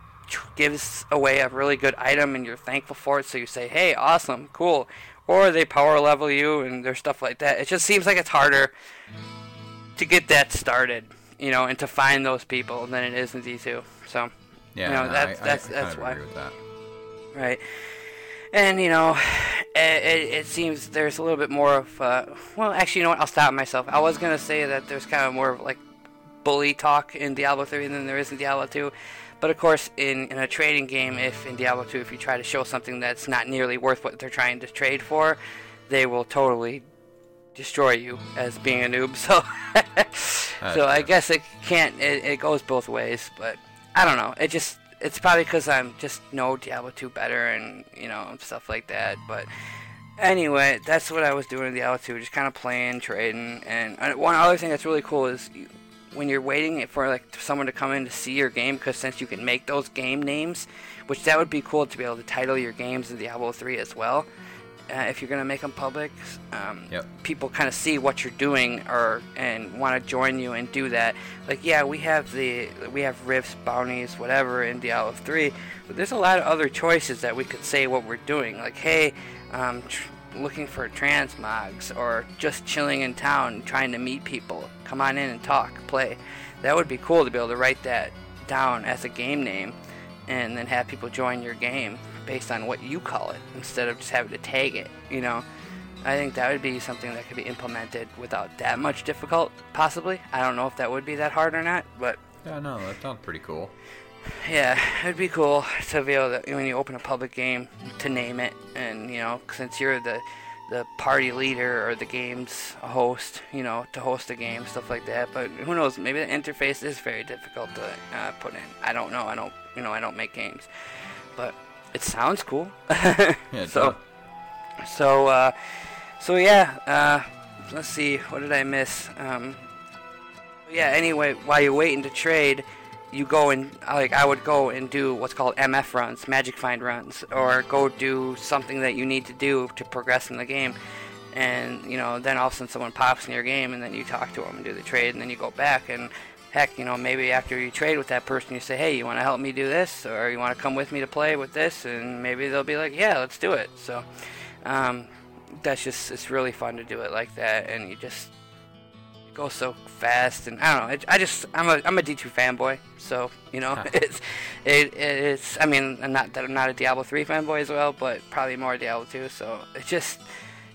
[SPEAKER 4] gives away a really good item and you're thankful for it, so you say, hey, awesome, cool. Or they power level you and there's stuff like that. It just seems like it's harder to get that started, you know, and to find those people than it is in D2. So,
[SPEAKER 2] Yeah,
[SPEAKER 4] you know,
[SPEAKER 2] no,
[SPEAKER 4] that's,
[SPEAKER 2] I, I,
[SPEAKER 4] that's,
[SPEAKER 2] I
[SPEAKER 4] that's
[SPEAKER 2] kind of
[SPEAKER 4] why.
[SPEAKER 2] agree with that.
[SPEAKER 4] Right. And, you know, it, it, it seems there's a little bit more of, uh, well, actually, you know what? I'll stop myself. I was going to say that there's kind of more of like bully talk in Diablo 3 than there is in Diablo 2. But of course, in, in a trading game, if in Diablo 2, if you try to show something that's not nearly worth what they're trying to trade for, they will totally destroy you as being a noob. So, so I guess it can't. It, it goes both ways, but I don't know. It just it's probably because I'm just know Diablo 2 better and you know stuff like that. But anyway, that's what I was doing in Diablo 2, just kind of playing, trading, and uh, one other thing that's really cool is. You, when you're waiting for like someone to come in to see your game, because since you can make those game names, which that would be cool to be able to title your games in Diablo 3 as well. Uh, if you're gonna make them public, um,
[SPEAKER 2] Yep.
[SPEAKER 4] people kind of see what you're doing or and want to join you and do that. Like, yeah, we have the we have rifts, bounties, whatever in Diablo 3, but there's a lot of other choices that we could say what we're doing. Like, hey, um, tr- looking for transmogs or just chilling in town, trying to meet people. Come on in and talk, play. That would be cool to be able to write that down as a game name, and then have people join your game based on what you call it instead of just having to tag it. You know. I think that would be something that could be implemented without that much difficult, possibly. I don't know if that would be that hard or not, but
[SPEAKER 2] Yeah, no, that sounds pretty cool.
[SPEAKER 4] yeah, it'd be cool to be able to, when you open a public game, to name it, and you know, since you're the the party leader or the game's host, you know, to host a game, stuff like that. But who knows? Maybe the interface is very difficult to uh, put in. I don't know. I don't, you know, I don't make games, but it sounds cool.
[SPEAKER 2] Yeah,
[SPEAKER 4] so,
[SPEAKER 2] does.
[SPEAKER 4] so, uh, so yeah. Uh, let's see. What did I miss? Um, yeah. Anyway, while you're waiting to trade, you go and like I would go and do what's called MF runs, Magic Find runs, or go do something that you need to do to progress in the game. And you know, then all of a sudden someone pops in your game, and then you talk to them and do the trade, and then you go back and. Heck, you know, maybe after you trade with that person, you say, "Hey, you want to help me do this, or you want to come with me to play with this?" And maybe they'll be like, "Yeah, let's do it." So, um, that's just it's really fun to do it like that, and you just go so fast, and I don't know. It, I just I'm a I'm a D2 fanboy, so you know it's it, it's. I mean, I'm not that I'm not a Diablo 3 fanboy as well, but probably more Diablo 2. So it's just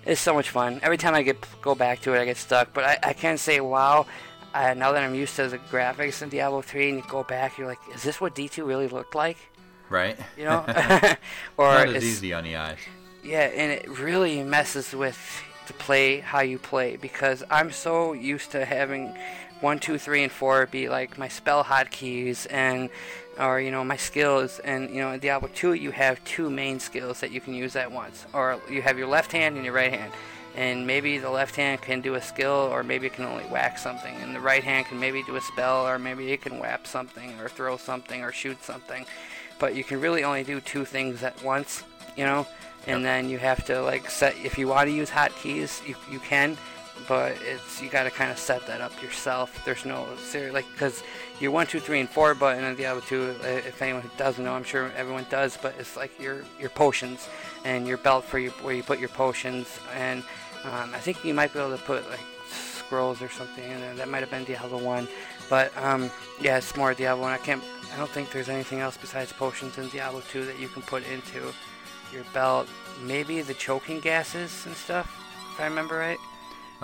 [SPEAKER 4] it's so much fun. Every time I get go back to it, I get stuck. But I, I can say, wow. Uh, now that I'm used to the graphics in Diablo 3, and you go back, you're like, is this what D2 really looked like?
[SPEAKER 2] Right?
[SPEAKER 4] You know, or
[SPEAKER 2] Not as easy on the eyes.
[SPEAKER 4] yeah, and it really messes with the play how you play because I'm so used to having one, two, three, and four be like my spell hotkeys and or you know my skills and you know in Diablo 2 you have two main skills that you can use at once or you have your left hand and your right hand and maybe the left hand can do a skill or maybe it can only whack something. And the right hand can maybe do a spell or maybe it can whap something or throw something or shoot something. But you can really only do two things at once you know? And then you have to like set if you want to use hotkeys, you you can, but it's you got to kind of set that up yourself. There's no serious like because your one, two, three, and four button on Diablo 2. uh, If anyone doesn't know, I'm sure everyone does, but it's like your your potions and your belt for your where you put your potions, and um, I think you might be able to put like scrolls or something in there. That might have been Diablo 1, but um, yeah, it's more Diablo 1. I can't. I don't think there's anything else besides potions in Diablo 2 that you can put into your belt. Maybe the choking gases and stuff, if I remember right.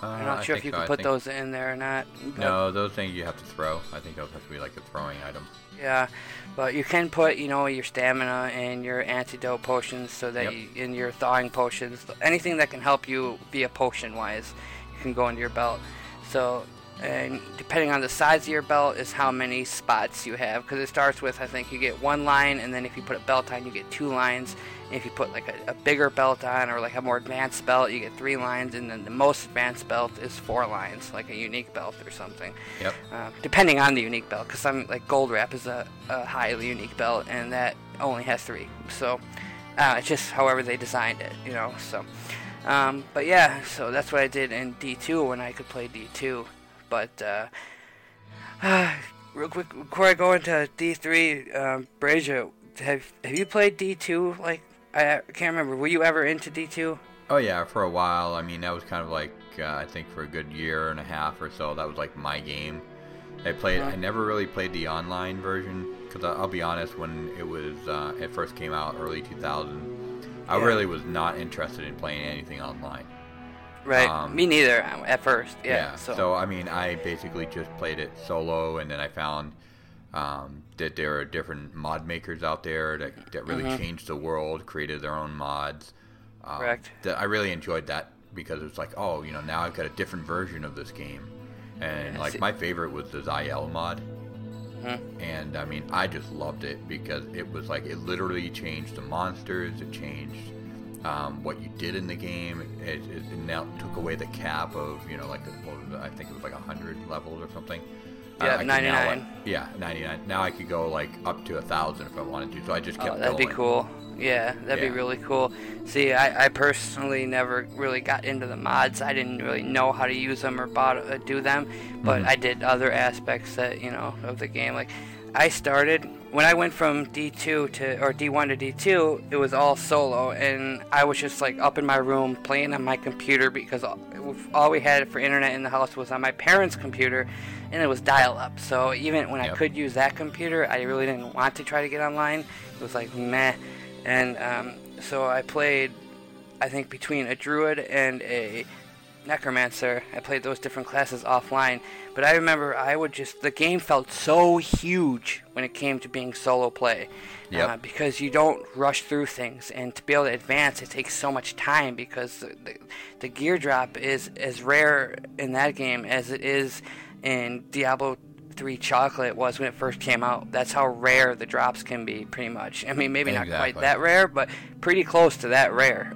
[SPEAKER 2] Uh,
[SPEAKER 4] I'm not
[SPEAKER 2] I
[SPEAKER 4] sure if you
[SPEAKER 2] so.
[SPEAKER 4] can put those in there or not.
[SPEAKER 2] No, those things you have to throw. I think those have to be like a throwing item.
[SPEAKER 4] Yeah, but you can put, you know, your stamina and your antidote potions so that
[SPEAKER 2] Yep.
[SPEAKER 4] you, in your thawing potions, anything that can help you be a potion wise, you can go into your belt. So, and depending on the size of your belt is how many spots you have because it starts with I think you get one line and then if you put a belt on you get two lines. If you put like a, a bigger belt on or like a more advanced belt you get three lines and then the most advanced belt is four lines like a unique belt or something
[SPEAKER 2] Yep.
[SPEAKER 4] uh, depending on the unique belt, because some like Goldwrap is a, a highly unique belt, and that only has three. So uh, it's just however they designed it, you know. So, um, but yeah, so that's what I did in D2 when I could play D2. But uh, real quick before I go into D3, um, Brazier, have have you played D2? Like I can't remember. Were you ever into D2?
[SPEAKER 2] Oh yeah, for a while. I mean, that was kind of like uh, I think for a good year and a half or so. That was like my game. I played. I never really played the online version because I'll be honest, when it was uh, it first came out, early 2000, I
[SPEAKER 4] Yeah.
[SPEAKER 2] really was not interested in playing anything online.
[SPEAKER 4] Right.
[SPEAKER 2] Um,
[SPEAKER 4] Me neither at first. Yeah.
[SPEAKER 2] so. I mean, I basically just played it solo, and then I found um, that there are different mod makers out there that, that really
[SPEAKER 4] Mhm.
[SPEAKER 2] changed the world, created their own mods. Um,
[SPEAKER 4] Correct.
[SPEAKER 2] That I really enjoyed that because it's like, oh, you know, now I've got a different version of this game, and
[SPEAKER 4] Yeah,
[SPEAKER 2] like my favorite was the Zy-El mod.
[SPEAKER 4] Mhm.
[SPEAKER 2] And I mean, I just loved it because it was like it literally changed the monsters. It changed um, what you did in the game. It, it, it now took away the cap of you know like it? I think it was like hundred levels or something. Uh,
[SPEAKER 4] Yeah,
[SPEAKER 2] now,
[SPEAKER 4] 99.
[SPEAKER 2] like- yeah, ninety nine. Now I could go like up to a thousand if I wanted to. So I just kept
[SPEAKER 4] Oh, that'd be cool. Yeah, that'd
[SPEAKER 2] Yeah.
[SPEAKER 4] be really cool. See, I, I personally never really got into the mods. I didn't really know how to use them or bought, uh, do them, but
[SPEAKER 2] Mhm.
[SPEAKER 4] I did other aspects that you know of the game. Like, I started when I went from D2 to or D1 to D2. It was all solo, and I was just like up in my room playing on my computer because all, all we had for internet in the house was on my parents' computer, and it was dial-up. So even when I could use that computer, I really didn't want to try to get online. It was like meh, and um, so I played. I think between a druid and a necromancer, I played those different classes offline. But I remember I would just the game felt so huge when it came to being solo play.
[SPEAKER 2] Yep.
[SPEAKER 4] Uh, because you don't rush through things, and to be able to advance, it takes so much time because the, the, the gear drop is as rare in that game as it is in Diablo 3 Chocolate was when it first came out. That's how rare the drops can be, pretty much. I mean, maybe not quite that rare, but pretty close to that rare.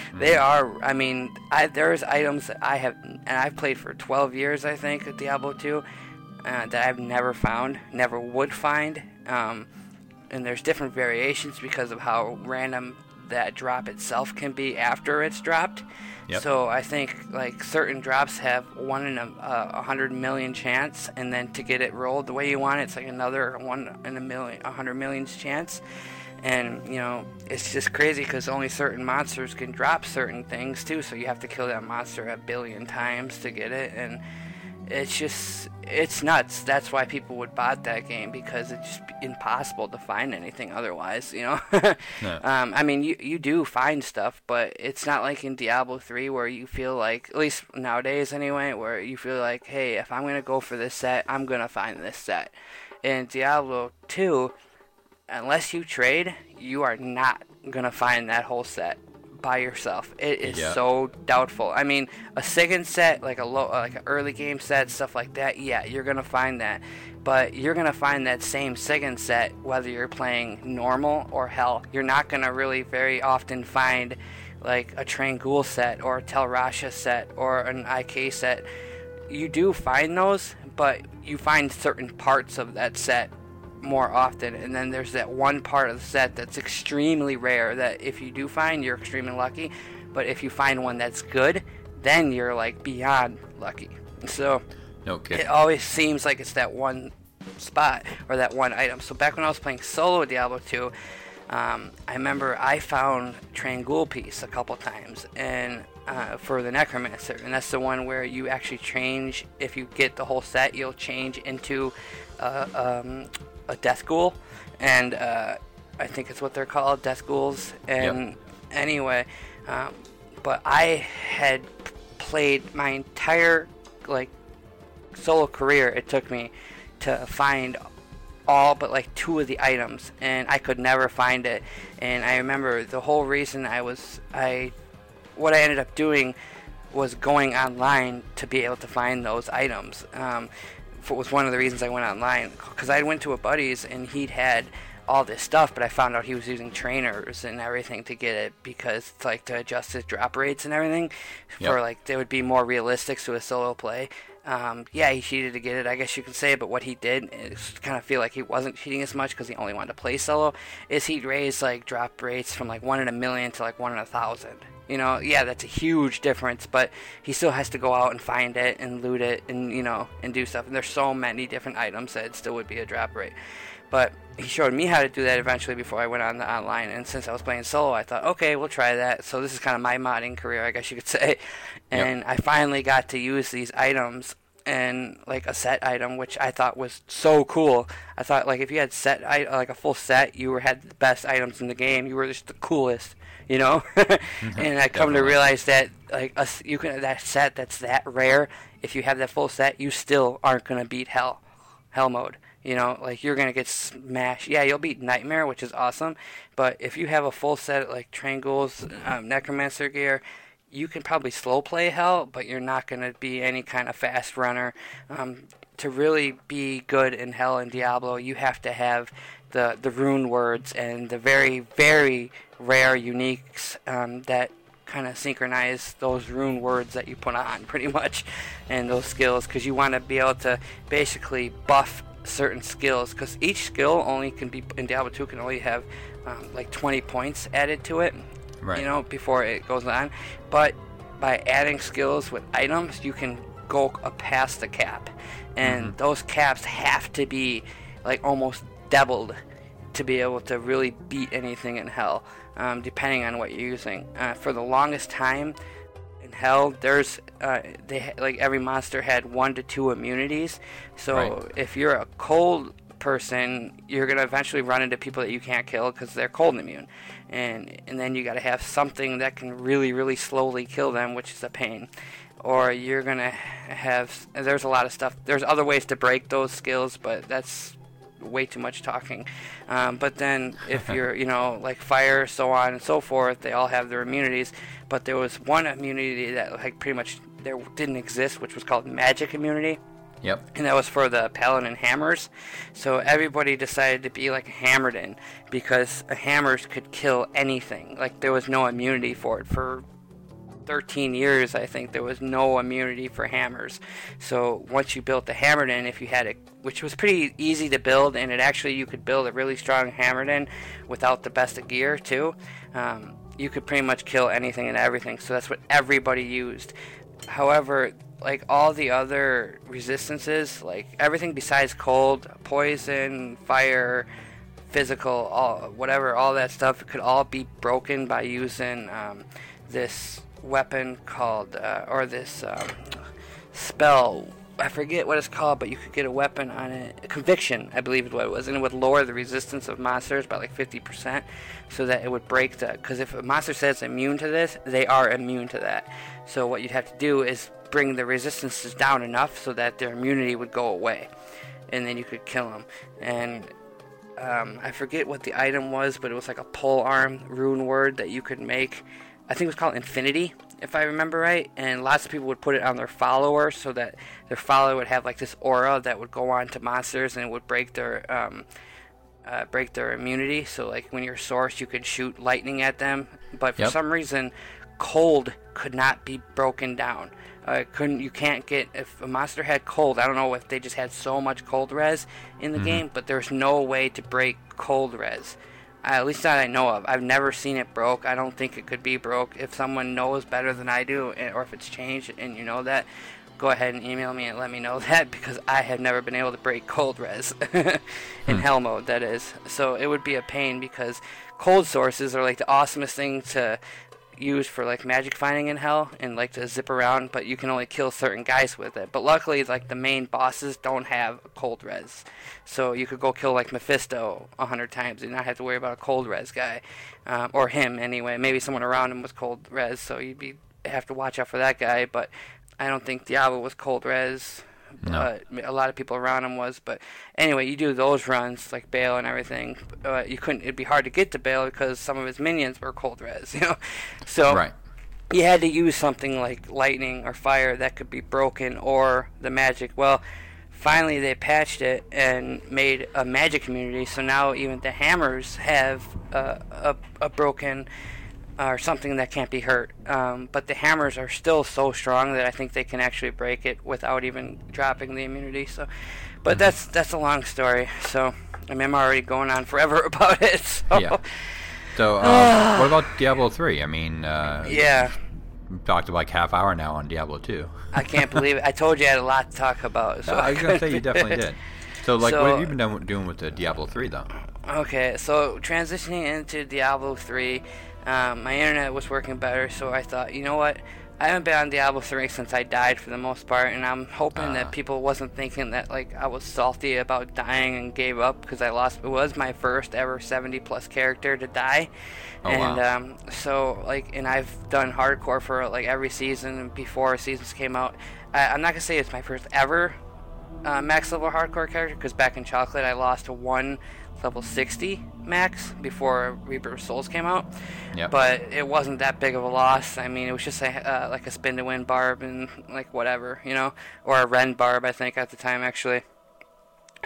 [SPEAKER 4] they are. I mean, I, there's items that I have, and I've played for 12 years, I think, at Diablo 2, uh, that I've never found, never would find. Um, and there's different variations because of how random that drop itself can be after it's dropped.
[SPEAKER 2] Yep.
[SPEAKER 4] So I think like certain drops have one in a, hundred million chance, and then to get it rolled the way you want it, it's like another one in a million, a hundred millions chance. And you know, it's just crazy because only certain monsters can drop certain things too. So you have to kill that monster a billion times to get it, and it's just it's nuts. That's why people would bot that game because it's just impossible to find anything otherwise. You know.
[SPEAKER 2] Yeah.
[SPEAKER 4] um, I mean, you you do find stuff, but it's not like in Diablo three where you feel like, at least nowadays anyway, where you feel like, hey, if I'm gonna go for this set, I'm gonna find this set. In Diablo two, unless you trade, you are not gonna find that whole set by yourself. It is
[SPEAKER 2] Yeah.
[SPEAKER 4] so doubtful. I mean, a second set, like a low, uh, like an early game set, stuff like that. Yeah, you're gonna find that, but you're gonna find that same second set whether you're playing normal or hell. You're not gonna really very often find like a Trang-Oul set or a Tal Rasha set or an IK set. You do find those, but you find certain parts of that set more often. And then there's that one part of the set that's extremely rare that if you do find, you're extremely lucky. But if you find one that's good, then you're like beyond lucky. So
[SPEAKER 2] No
[SPEAKER 4] it always seems like it's that one spot or that one item. So back when I was playing solo Diablo 2, um, I remember I found Trang-Oul piece a couple times and uh, for the Necromancer, and that's the one where you actually change. If you get the whole set, you'll change into uh, um, a Death Ghoul, and uh, I think it's what they're called, Death Ghouls. And anyway, um, but I had played my entire like solo career, it took me to find all but like two of the items, and I could never find it. And I remember the whole reason I was I, what I ended up doing was going online to be able to find those items. Um, was one of the reasons I went online because I went to a buddy's and he'd had all this stuff, but I found out he was using trainers and everything to get it because it's like to adjust his drop rates and everything
[SPEAKER 2] Yep.
[SPEAKER 4] for like they would be more realistic to a solo play. Um, yeah, he cheated to get it, I guess you could say. But what he did is kind of feel like he wasn't cheating as much because he only wanted to play solo. Is he'd raise like drop rates from like one in a million to like one in a thousand. You know, yeah, that's a huge difference. But he still has to go out and find it and loot it and you know and do stuff. And there's so many different items that it still would be a drop rate. But he showed me how to do that eventually before I went on the online. And since I was playing solo, I thought, okay, we'll try that. So this is kind of my modding career, I guess you could say. And I finally got to use these items and like a set item, which I thought was so cool. I thought like if you had set like a full set, you were had the best items in the game. You were just the coolest, you know. and I come to realize that like us, you can that set that's that rare. If you have that full set, you still aren't gonna beat hell, hell mode. You know, like you're gonna get smashed. Yeah, you'll beat Nightmare, which is awesome. But if you have a full set like Triangles, um, Necromancer gear, you can probably slow play Hell, but you're not gonna be any kind of fast runner. Um, to really be good in Hell and Diablo, you have to have the the rune words and the very very rare uniques um, that kind of synchronize those rune words that you put on pretty much and those skills because you want to be able to basically buff certain skills because each skill only can be in Diablo 2 can only have um, like 20 points added to it
[SPEAKER 2] Right.
[SPEAKER 4] you know before it goes on. But by adding skills with items you can go past the cap. And those caps have to be like almost doubled to be able to really beat anything in hell um, depending on what you're using. Uh, for the longest time in hell there's uh, they like every monster had one to two immunities. So
[SPEAKER 2] Right.
[SPEAKER 4] if you're a cold person you're gonna eventually run into people that you can't kill because they're cold immune. And and then you got to have something that can really really slowly kill them which is a pain. Or you're gonna have there's a lot of stuff there's other ways to break those skills but that's way too much talking um, but then if you're you know like fire so on and so forth they all have their immunities but there was one immunity that like pretty much there didn't exist which was called magic immunity
[SPEAKER 2] Yep.
[SPEAKER 4] and that was for the paladin hammers. So everybody decided to be like a in because a hammers could kill anything. Like there was no immunity for it for 13 years. I think there was no immunity for hammers. So once you built the Hammerdin, if you had it, which was pretty easy to build, and it actually you could build a really strong Hammerdin without the best of gear too. Um, you could pretty much kill anything and everything. So that's what everybody used. However, like all the other resistances, like everything besides cold, poison, fire, physical, all whatever, all that stuff could all be broken by using um, this weapon called uh, or this um, spell. I forget what it's called, but you could get a weapon on it. Conviction, I believe is what it was, and it would lower the resistance of monsters by like 50%, so that it would break the. Because if a monster says immune to this, they are immune to that. So what you'd have to do is bring the resistances down enough so that their immunity would go away, and then you could kill them. And um, I forget what the item was, but it was like a pole arm rune word that you could make. I think it was called Infinity, if I remember right. And lots of people would put it on their follower so that their follower would have like this aura that would go on to monsters and it would break their um, uh, break their immunity. So like when you're source, you could shoot lightning at them. But for
[SPEAKER 2] Yep.
[SPEAKER 4] some reason, cold could not be broken down. Uh, couldn't you can't get if a monster had cold. I don't know if they just had so much cold res in the game, but there's no way to break cold res. At least that I know of. I've never seen it broke. I don't think it could be broke. If someone knows better than I do, or if it's changed and you know that, go ahead and email me and let me know that because I have never been able to break cold res in hmm. hell mode. That is. So it would be a pain because cold sources are like the awesomest thing to use for like magic finding in hell and like to zip around, but you can only kill certain guys with it. But luckily, like the main bosses don't have cold res, so you could go kill like Mephisto a hundred times and not have to worry about a cold res guy, um, or him anyway. Maybe someone around him was cold res, so you'd be have to watch out for that guy. But I don't think Diablo was cold res.
[SPEAKER 2] No.
[SPEAKER 4] But a lot of people around him was. But anyway, you do those runs like Baal and everything. Uh, you couldn't. It'd be hard to get to Baal because some of his minions were cold res. You know, so
[SPEAKER 2] Right.
[SPEAKER 4] you had to use something like lightning or fire that could be broken or the magic. Well, finally they patched it and made a magic immunity. So now even the hammers have uh, a, a broken or something that can't be hurt. Um, but the hammers are still so strong that I think they can actually break it without even dropping the immunity. So, but that's that's a long story. So I mean, I'm already going on forever about it. So.
[SPEAKER 2] Yeah. So, um, what about Diablo 3? I mean, uh,
[SPEAKER 4] Yeah.
[SPEAKER 2] talked like half hour now on Diablo 2.
[SPEAKER 4] I can't believe it. I told you I had a lot to talk about. So
[SPEAKER 2] I was going to say you definitely did. So, like, what
[SPEAKER 4] So-
[SPEAKER 2] have you been doing with the Diablo 3, though?
[SPEAKER 4] Okay, so transitioning into Diablo 3, um, my internet was working better, so I thought, you know what? I haven't been on Diablo 3 since I died for the most part, and I'm hoping
[SPEAKER 2] Ah.
[SPEAKER 4] that people wasn't thinking that like I was salty about dying and gave up because I lost. It was my first ever 70 plus character to die,
[SPEAKER 2] Oh,
[SPEAKER 4] and
[SPEAKER 2] wow.
[SPEAKER 4] um, so like, and I've done hardcore for like every season before seasons came out. I, I'm not gonna say it's my first ever uh, max level hardcore character because back in Chocolate I lost one level 60 max before Reaper of Souls came out.
[SPEAKER 2] Yep.
[SPEAKER 4] But it wasn't that big of a loss. I mean, it was just a, uh, like a spin to win barb and like whatever, you know, or a Rend barb I think at the time actually.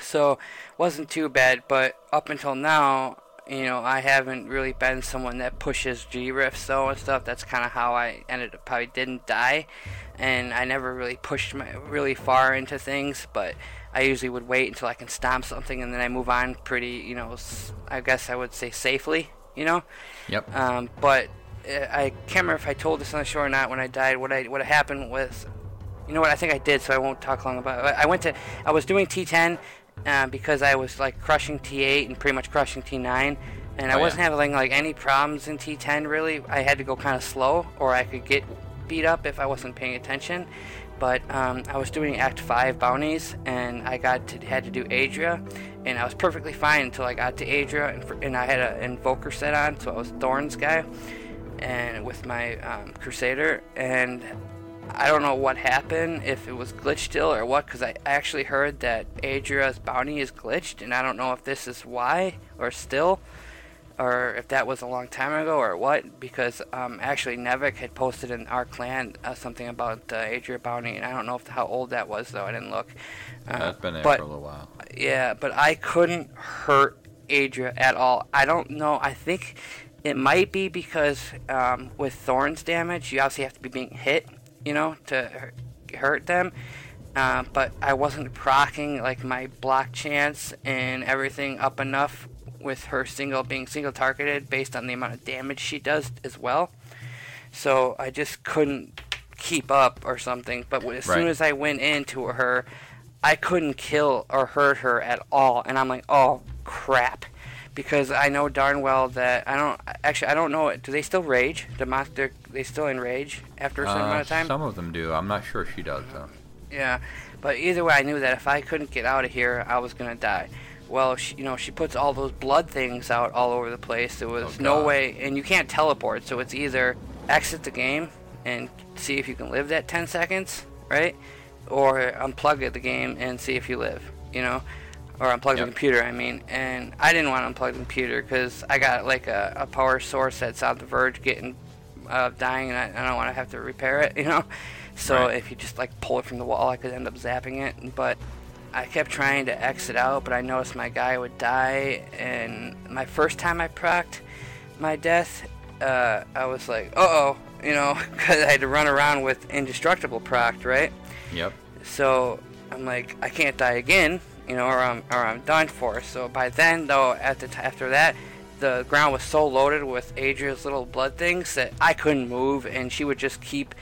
[SPEAKER 4] So wasn't too bad, but up until now, you know, I haven't really been someone that pushes G rifts though and stuff. That's kind of how I ended up. Probably didn't die, and I never really pushed my really far into things. But I usually would wait until I can stomp something, and then I move on pretty, you know, I guess I would say safely, you know.
[SPEAKER 2] Yep.
[SPEAKER 4] Um, but uh, I can't remember if I told this on the show or not when I died. What I what happened was, you know what? I think I did, so I won't talk long about it. I went to I was doing T10 uh, because I was like crushing T8 and pretty much crushing T9, and I
[SPEAKER 2] Oh, yeah.
[SPEAKER 4] wasn't having like any problems in T10 really. I had to go kind of slow, or I could get beat up if I wasn't paying attention. But um, I was doing Act 5 bounties, and I got to, had to do Adria, and I was perfectly fine until I got to Adria, and, for, and I had an Invoker set on, so I was Thorns guy, and with my um, Crusader, and I don't know what happened, if it was glitched still or what, because I actually heard that Adria's bounty is glitched, and I don't know if this is why or still, or if that was a long time ago or what, because um, actually Nevik had posted in our clan uh, something about the Adria bounty, and I don't know if how old that was though. I didn't look. Uh,
[SPEAKER 2] That's been there
[SPEAKER 4] but
[SPEAKER 2] for a little while.
[SPEAKER 4] yeah, but I couldn't hurt Adria at all. I don't know. I think it might be because um, with Thorns damage, you obviously have to be being hit, you know, to hurt them. Uh, but I wasn't procking like my block chance and everything up enough with her single being single targeted based on the amount of damage she does as well. So I just couldn't keep up or something. But as soon as I went into her, I couldn't kill or hurt her at all. And I'm like, oh crap, because I know darn well that I don't actually I don't know. Do they still rage? The monster they still enrage after a certain
[SPEAKER 2] Uh,
[SPEAKER 4] amount of time?
[SPEAKER 2] Some of them do. I'm not sure she does, though.
[SPEAKER 4] Yeah, but either way, I knew that if I couldn't get out of here, I was gonna die. Well, she, you know, she puts all those blood things out all over the place. There was
[SPEAKER 2] Oh,
[SPEAKER 4] no way, and you can't teleport, so it's either exit the game and see if you can live that 10 seconds, right? Or unplug the game and see if you live, you know? Or unplug the computer, I mean. And I didn't want to unplug the computer because I got like a, a power source that's on the verge getting uh, dying, and I, I don't want to have to repair it, you know? So
[SPEAKER 2] Right.
[SPEAKER 4] if you just like pull it from the wall, I could end up zapping it. But I kept trying to exit out, but I noticed my guy would die. And my first time I procced my death, uh, I was like, uh oh, you know, because I had to run around with indestructible proc, right?
[SPEAKER 2] Yep.
[SPEAKER 4] So I'm like, I can't die again, you know, or I'm or I'm done for. So by then, though, at the t- after that, the ground was so loaded with Adria's little blood things that I couldn't move, and she would just keep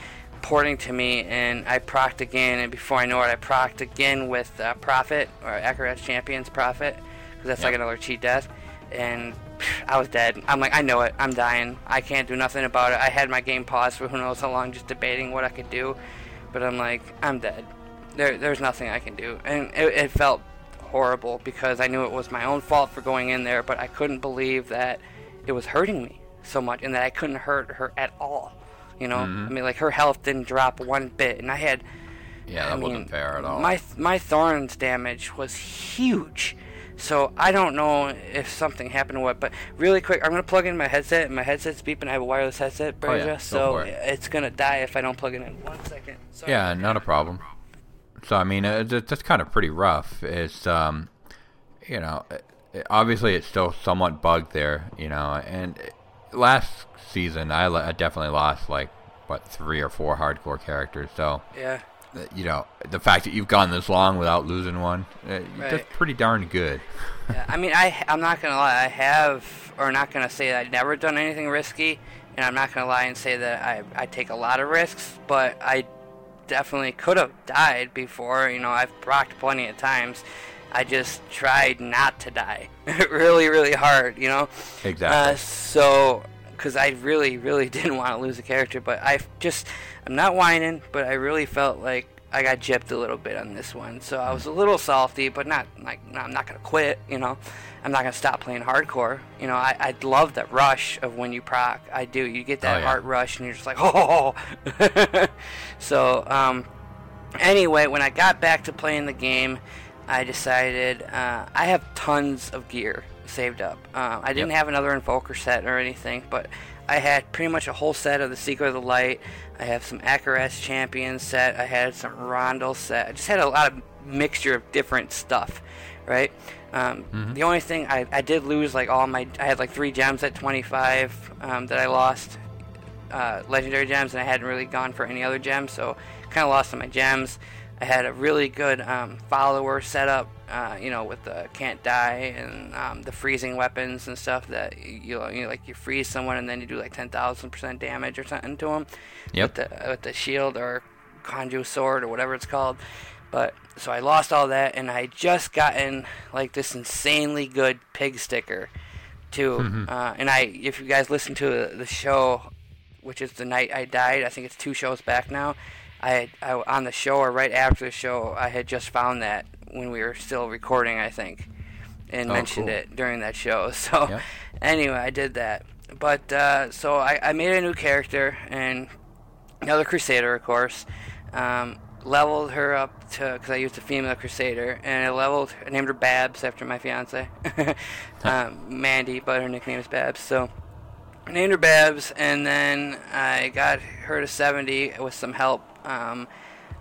[SPEAKER 4] porting to me, and I procced again, and before I know it, I procced again with uh, Prophet or Akarat's Champions Prophet, because that's like another cheat death, and I was dead. I'm like, I know it. I'm dying. I can't do nothing about it. I had my game paused for who knows how long, just debating what I could do, but I'm like, I'm dead. There, there's nothing I can do, and it, it felt horrible because I knew it was my own fault for going in there, but I couldn't believe that it was hurting me so much, and that I couldn't hurt her at all. You know,
[SPEAKER 2] Mm-hmm.
[SPEAKER 4] I mean, like her health didn't drop one bit, and I had
[SPEAKER 2] Yeah, that
[SPEAKER 4] I
[SPEAKER 2] wasn't
[SPEAKER 4] mean,
[SPEAKER 2] fair at all.
[SPEAKER 4] My my thorns damage was huge, so I don't know if something happened or what. But really quick, I'm gonna plug in my headset, and my headset's beeping. I have a wireless headset,
[SPEAKER 2] Oh, yeah, go
[SPEAKER 4] so
[SPEAKER 2] it.
[SPEAKER 4] it's gonna die if I don't plug it in. One second. Sorry.
[SPEAKER 2] Yeah, not a problem. So I mean, th- that's kind of pretty rough. It's um, you know, obviously it's still somewhat bugged there, you know. And last season, I, I definitely lost like what three or four hardcore characters. So
[SPEAKER 4] Yeah.
[SPEAKER 2] uh, you know, the fact that you've gone this long without losing one, uh, that's pretty darn good.
[SPEAKER 4] Yeah, I mean, I I'm not gonna lie. I have, or not gonna say that I've never done anything risky, and I'm not gonna lie and say that I I take a lot of risks, but I definitely could have died before. You know, I've procced plenty of times. I just tried not to die, really, really hard. You know.
[SPEAKER 2] Exactly.
[SPEAKER 4] Uh, so, because I really, really didn't want to lose a character, but I just, I'm not whining, but I really felt like I got gypped a little bit on this one. So I was a little salty, but not like, I'm not going to quit, you know. I'm not going to stop playing hardcore. You know, I, I love that rush of when you proc. I do. You get that
[SPEAKER 2] Oh, yeah.
[SPEAKER 4] heart rush, and you're just like, oh. so, um, anyway, when I got back to playing the game, I decided uh, I have tons of gear saved up. Uh, I didn't
[SPEAKER 2] Yep.
[SPEAKER 4] have another Invoker set or anything, but I had pretty much a whole set of the Seeker of the Light. I have some Akarat's Champion set. I had some Roland set. I just had a lot of mixture of different stuff, right? Um, The only thing I, I did lose like all my I had like three gems at 25 um, that I lost uh, legendary gems, and I hadn't really gone for any other gems, so kind of lost on my gems. I had a really good um, follower setup, uh, you know, with the can't die and um, the freezing weapons and stuff that you, you know, like you freeze someone and then you do like ten thousand percent damage or something to them.
[SPEAKER 2] Yep.
[SPEAKER 4] With the with the shield or Conju sword or whatever it's called. But so I lost all that, and I just gotten like this insanely good pig sticker, too. Uh, and I, if you guys listen to the show, which is the night I died, I think it's two shows back now. I, had, I on the show or right after the show, I had just found that when we were still recording, I think, and
[SPEAKER 2] Oh,
[SPEAKER 4] mentioned
[SPEAKER 2] cool.
[SPEAKER 4] it during that show. So
[SPEAKER 2] Yep.
[SPEAKER 4] anyway, I did that. But uh, so I, I made a new character and another Crusader, of course. Um, leveled her up to because I used a female Crusader, and I leveled. I named her Babs after my fiance, um, Mandy, but her nickname is Babs. So I named her Babs, and then I got her to 70 with some help. Um,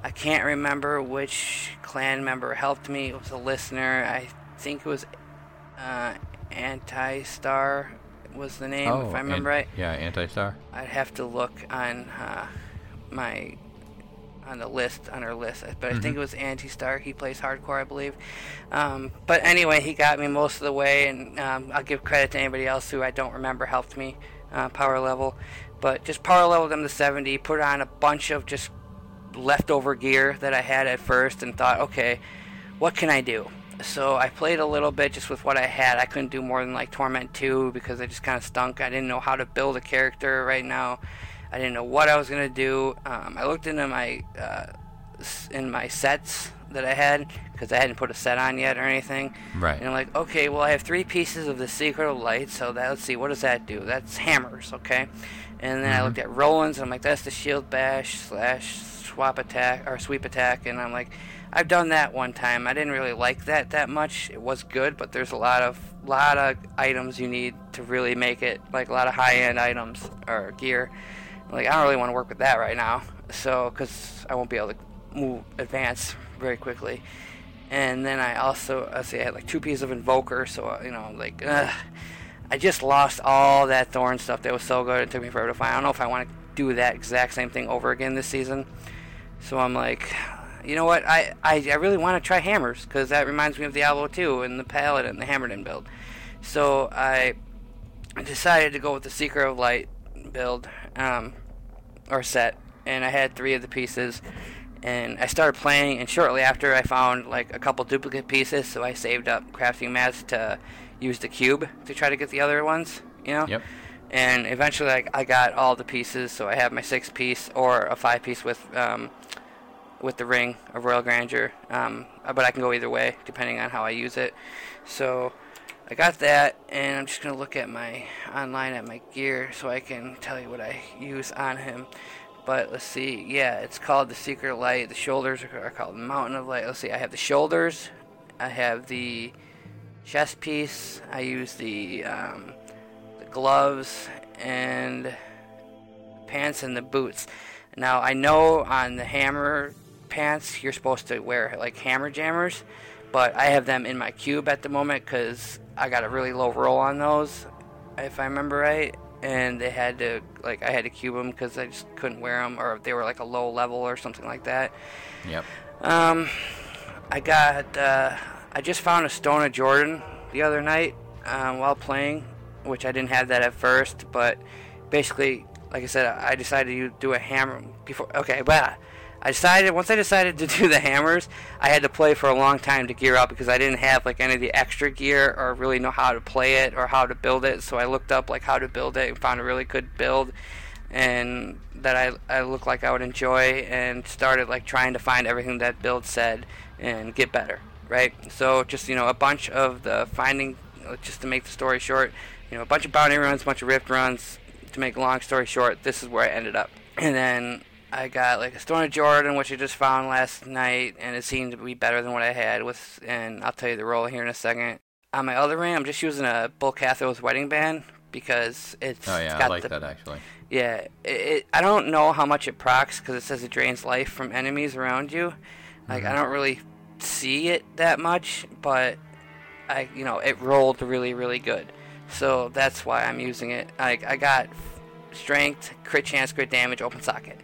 [SPEAKER 4] I can't remember which clan member helped me. It was a listener. I think it was uh, Anti Star was the name, if I remember
[SPEAKER 2] Oh,
[SPEAKER 4] right.
[SPEAKER 2] Yeah, anti-star.
[SPEAKER 4] I'd have to look on uh, my on the list on our list, but I think it was Anti Star. He plays hardcore, I believe. Um, but anyway, he got me most of the way, and um, I'll give credit to anybody else who I don't remember helped me uh, power level. But just power leveled them to 70, put on a bunch of just leftover gear that I had at first, and thought, okay, what can I do? So I played a little bit just with what I had. I couldn't do more than like Torment 2 because I just kind of stunk. I didn't know how to build a character right now. I didn't know what I was gonna do. Um, I looked into my uh, in my sets that I had because I hadn't put a set on yet or anything.
[SPEAKER 2] Right.
[SPEAKER 4] And I'm like, okay, well I have three pieces of the Seeker of Light, so that let's see, what does that do? That's hammers, okay. And then I looked at Roland's, and I'm like, that's the shield bash slash swap attack or sweep attack, and I'm like, I've done that one time. I didn't really like that that much. It was good, but there's a lot of lot of items you need to really make it, like a lot of high end items or gear. Like I don't really want to work with that right now, so because I won't be able to move advance very quickly. And then I also, I say I had like two pieces of Invoker, so uh, you know, like, ugh, I just lost all that thorn stuff that was so good. It took me forever to find. I don't know if I want to do that exact same thing over again this season. So I'm like, you know what? I, I, I really want to try hammers because that reminds me of Diablo 2 and the Paladin, and the Hammerdin build. So I decided to go with the Seeker of Light build um, or set, and I had three of the pieces. And I started playing, and shortly after, I found like a couple duplicate pieces, so I saved up crafting mats to use the cube to try to get the other ones. You know.
[SPEAKER 2] Yep.
[SPEAKER 4] And eventually, I, I got all the pieces, so I have my six piece or a five piece with um, with the ring of Royal Grandeur. Um, but I can go either way depending on how I use it. So I got that, and I'm just gonna look at my online at my gear so I can tell you what I use on him. But let's see, yeah, it's called the Seeker Light. The shoulders are, are called Mountain of Light. Let's see, I have the shoulders, I have the chest piece, I use the um, the gloves and pants and the boots. Now I know on the hammer pants you're supposed to wear like hammer jammers, but I have them in my cube at the moment because I got a really low roll on those, if I remember right. And they had to like I had to cube them because I just couldn't wear them, or they were like a low level or something like that.
[SPEAKER 2] Yep.
[SPEAKER 4] Um, I got uh, I just found a Stone of Jordan the other night um, while playing, which I didn't have that at first, but basically, like I said, I decided to do a hammer before. Okay, but I decided once I decided to do the hammers, I had to play for a long time to gear up because I didn't have like any of the extra gear or really know how to play it or how to build it. So I looked up like how to build it and found a really good build and that I, I looked like I would enjoy and started like trying to find everything that build said and get better, right? So just you know a bunch of the finding just to make the story short, you know a bunch of bounty runs, a bunch of rift runs. To make a long story short, this is where I ended up, and then I got like a Stone of Jordan, which I just found last night, and it seemed to be better than what I had with. And I'll tell you the roll here in a second. On my other ring, I'm just using a Bul-Kathos wedding band because it's.
[SPEAKER 2] Oh
[SPEAKER 4] it's
[SPEAKER 2] yeah, I
[SPEAKER 4] got
[SPEAKER 2] like
[SPEAKER 4] the,
[SPEAKER 2] that actually.
[SPEAKER 4] Yeah, it, it, I don't know how much it procs because it says it drains life from enemies around you. Like I mm-hmm. don't really see it that much, but I you know it rolled really really good, so that's why I'm using it. Like I got strength, crit chance, crit damage, open socket,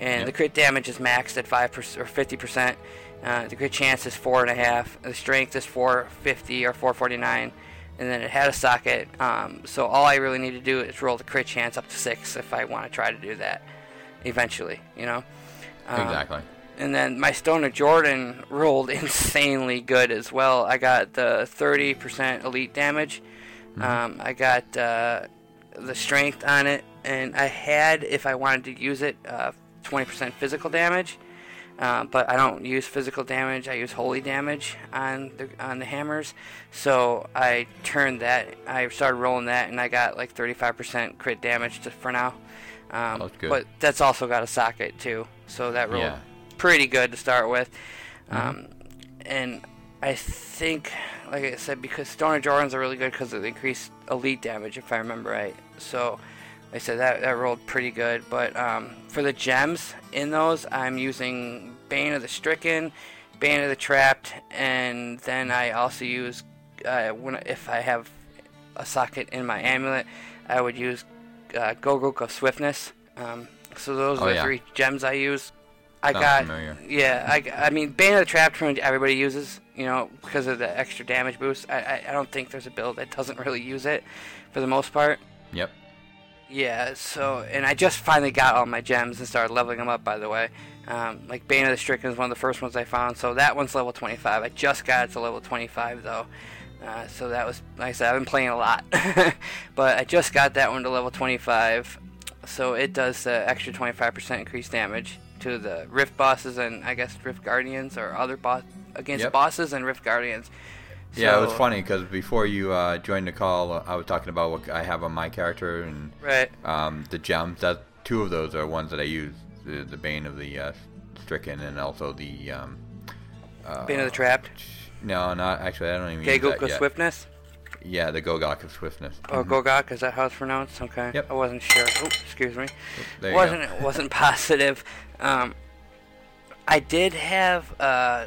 [SPEAKER 4] and
[SPEAKER 2] Yep.
[SPEAKER 4] the crit damage is maxed at five percent or fifty percent. Uh, the crit chance is four and a half. The strength is four fifty or four forty nine, and then it had a socket. Um, so all I really need to do is roll the crit chance up to six if I want to try to do that eventually. You know. Um,
[SPEAKER 2] exactly.
[SPEAKER 4] and then my Stone of Jordan rolled insanely good as well. I got the 30% elite damage. Um, I got uh, the strength on it, and I had, if I wanted to use it, uh, 20% physical damage. Uh, but I don't use physical damage. I use holy damage on the on the hammers. So I turned that. I started rolling that, and I got like 35% crit damage to, for now. Um,
[SPEAKER 2] good.
[SPEAKER 4] But that's also got a socket too, so that rolled
[SPEAKER 2] Yeah.
[SPEAKER 4] pretty good to start with. Um, and I think, like I said, because Stone of Jordans are really good because of the increased elite damage, if I remember right. So, I said that that rolled pretty good. But um, for the gems in those, I'm using Bane of the Stricken, Bane of the Trapped, and then I also use uh, when if I have a socket in my amulet, I would use uh, Gogok of Swiftness. Um, so those
[SPEAKER 2] Oh,
[SPEAKER 4] are the
[SPEAKER 2] yeah.
[SPEAKER 4] three gems I use. I
[SPEAKER 2] Sounds
[SPEAKER 4] got
[SPEAKER 2] familiar.
[SPEAKER 4] yeah. I, I mean Bane of the Trapped everybody uses, you know, because of the extra damage boost. I, I I don't think there's a build that doesn't really use it, for the most part.
[SPEAKER 2] Yep.
[SPEAKER 4] Yeah, so, and I just finally got all my gems and started leveling them up, by the way. Um, like, Bane of the Stricken is one of the first ones I found, so that one's level 25. I just got it to level 25, though. Uh, so that was, like I said, I've been playing a lot. but I just got that one to level 25, so it does the extra 25% increased damage to the Rift bosses and, I guess, Rift Guardians or other boss against
[SPEAKER 2] Yep.
[SPEAKER 4] bosses and Rift Guardians.
[SPEAKER 2] Yeah, it was funny because before you uh, joined the call, I was talking about what I have on my character and
[SPEAKER 4] Right.
[SPEAKER 2] um, the gems. That two of those are ones that I use: the, the Bane of the uh, Stricken and also the. Um, uh,
[SPEAKER 4] Bane of the Trapped.
[SPEAKER 2] No, not actually. I don't even
[SPEAKER 4] Gagok of
[SPEAKER 2] yet.
[SPEAKER 4] Swiftness.
[SPEAKER 2] Yeah, the Gogok of Swiftness.
[SPEAKER 4] Oh, Gogok, is that how it's pronounced? Okay.
[SPEAKER 2] Yep.
[SPEAKER 4] I wasn't sure. Oh, excuse me.
[SPEAKER 2] There
[SPEAKER 4] wasn't wasn't positive. Um, I did have uh,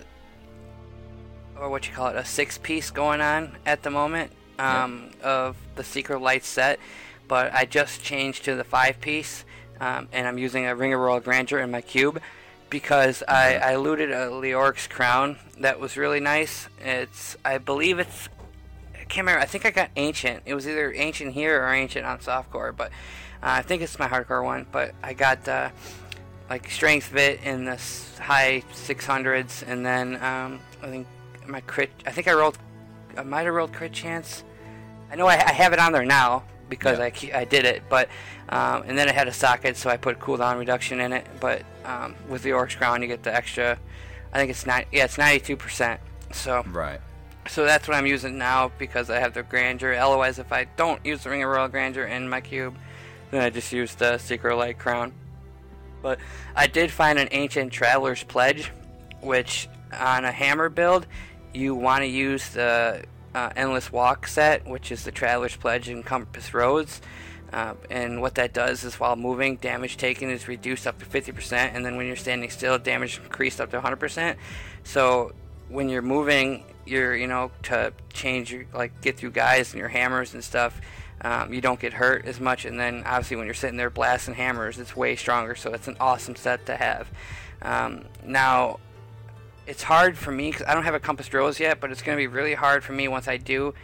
[SPEAKER 4] or what you call it, a six piece going on at the moment. um, of the Seeker Light set, but I just changed to the five piece, um, and I'm using a Ring of Royal Grandeur in my cube because I, I looted a Leoric's crown that was really nice. It's I believe it's I can't remember. I think I got ancient. It was either ancient here or ancient on softcore, but uh, I think it's my hardcore one. But I got uh, like strength vit in the high 600s, and then um, I think my crit. I think I rolled. I might have rolled crit chance. I know I, I have it on there now because
[SPEAKER 2] Yeah.
[SPEAKER 4] I, I did it, but um, and then it had a socket, so I put cooldown reduction in it. But um, with the Orc's Crown, you get the extra. I think it's nine. Yeah, it's 92 percent. So
[SPEAKER 2] Right.
[SPEAKER 4] so that's what I'm using now because I have the grandeur. Otherwise, if I don't use the Ring of Royal Grandeur in my cube, then I just use the Seeker Light Crown. But I did find an Ancient Traveler's Pledge, which on a hammer build, you want to use the uh, Endless Walk set, which is the Traveler's Pledge in Compass Rose. Uh, and what that does is while moving, damage taken is reduced up to 50%, and then when you're standing still, damage increased up to 100%. So when you're moving, you're you know to change your like get through guys and your hammers and stuff. Um, you don't get hurt as much, and then obviously when you're sitting there blasting hammers, it's way stronger. So it's an awesome set to have. Um, now, it's hard for me because I don't have a compass drills yet, but it's going to be really hard for me once I do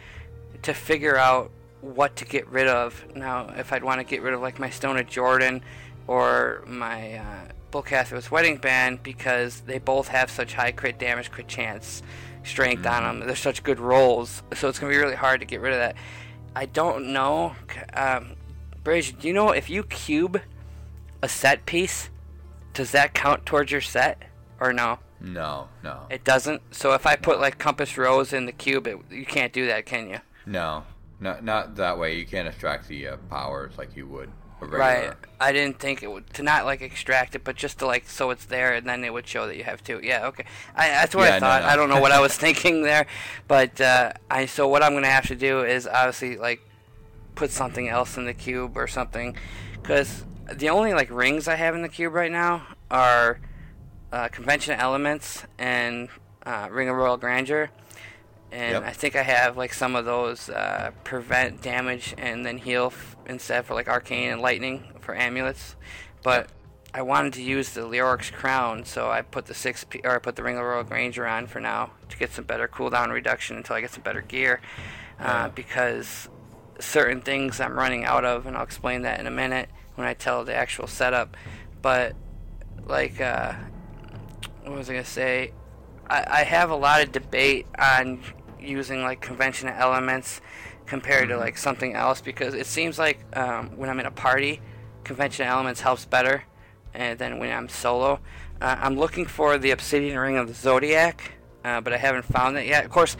[SPEAKER 4] to figure out what to get rid of. Now, if I'd want to get rid of like my Stone of Jordan or my uh, Bul-Kathos's Wedding Band because they both have such high crit damage, crit chance, strength on them. They're such good rolls, so it's gonna be really hard to get rid of that. I don't know, um, Bridge. Do you know if you cube a set piece, does that count towards your set or no?
[SPEAKER 2] No, no,
[SPEAKER 4] It doesn't. So if I put like compass rose in the cube, it, you can't do that, can you?
[SPEAKER 2] no, not not that way. You can't extract the uh, powers like you would.
[SPEAKER 4] Right. I didn't think it would to not like extract it, but just to like so it's there, and then it would show that you have two. Yeah. Okay. I, that's what
[SPEAKER 2] Yeah,
[SPEAKER 4] I
[SPEAKER 2] no,
[SPEAKER 4] thought.
[SPEAKER 2] no.
[SPEAKER 4] I don't know what I was thinking there, but uh, I so what I'm gonna have to do is obviously like put something else in the cube or something, because the only like rings I have in the cube right now are uh, convention elements and uh, ring of royal grandeur. And
[SPEAKER 2] Yep.
[SPEAKER 4] I think I have like some of those uh, prevent damage and then heal f- instead for like arcane and lightning for amulets. But I wanted to use the Leoric's crown, so I put the six P- or I put the Ring of Royal Grandeur on for now to get some better cooldown reduction until I get some better gear. Uh, because certain things I'm running out of, and I'll explain that in a minute when I tell the actual setup. But like, uh, what was I gonna say? I, I have a lot of debate on using like conventional elements compared to like something else because it seems like um, when I'm in a party, conventional elements helps better and than when I'm solo. Uh, I'm looking for the Obsidian Ring of the Zodiac, uh, but I haven't found it yet. Of course,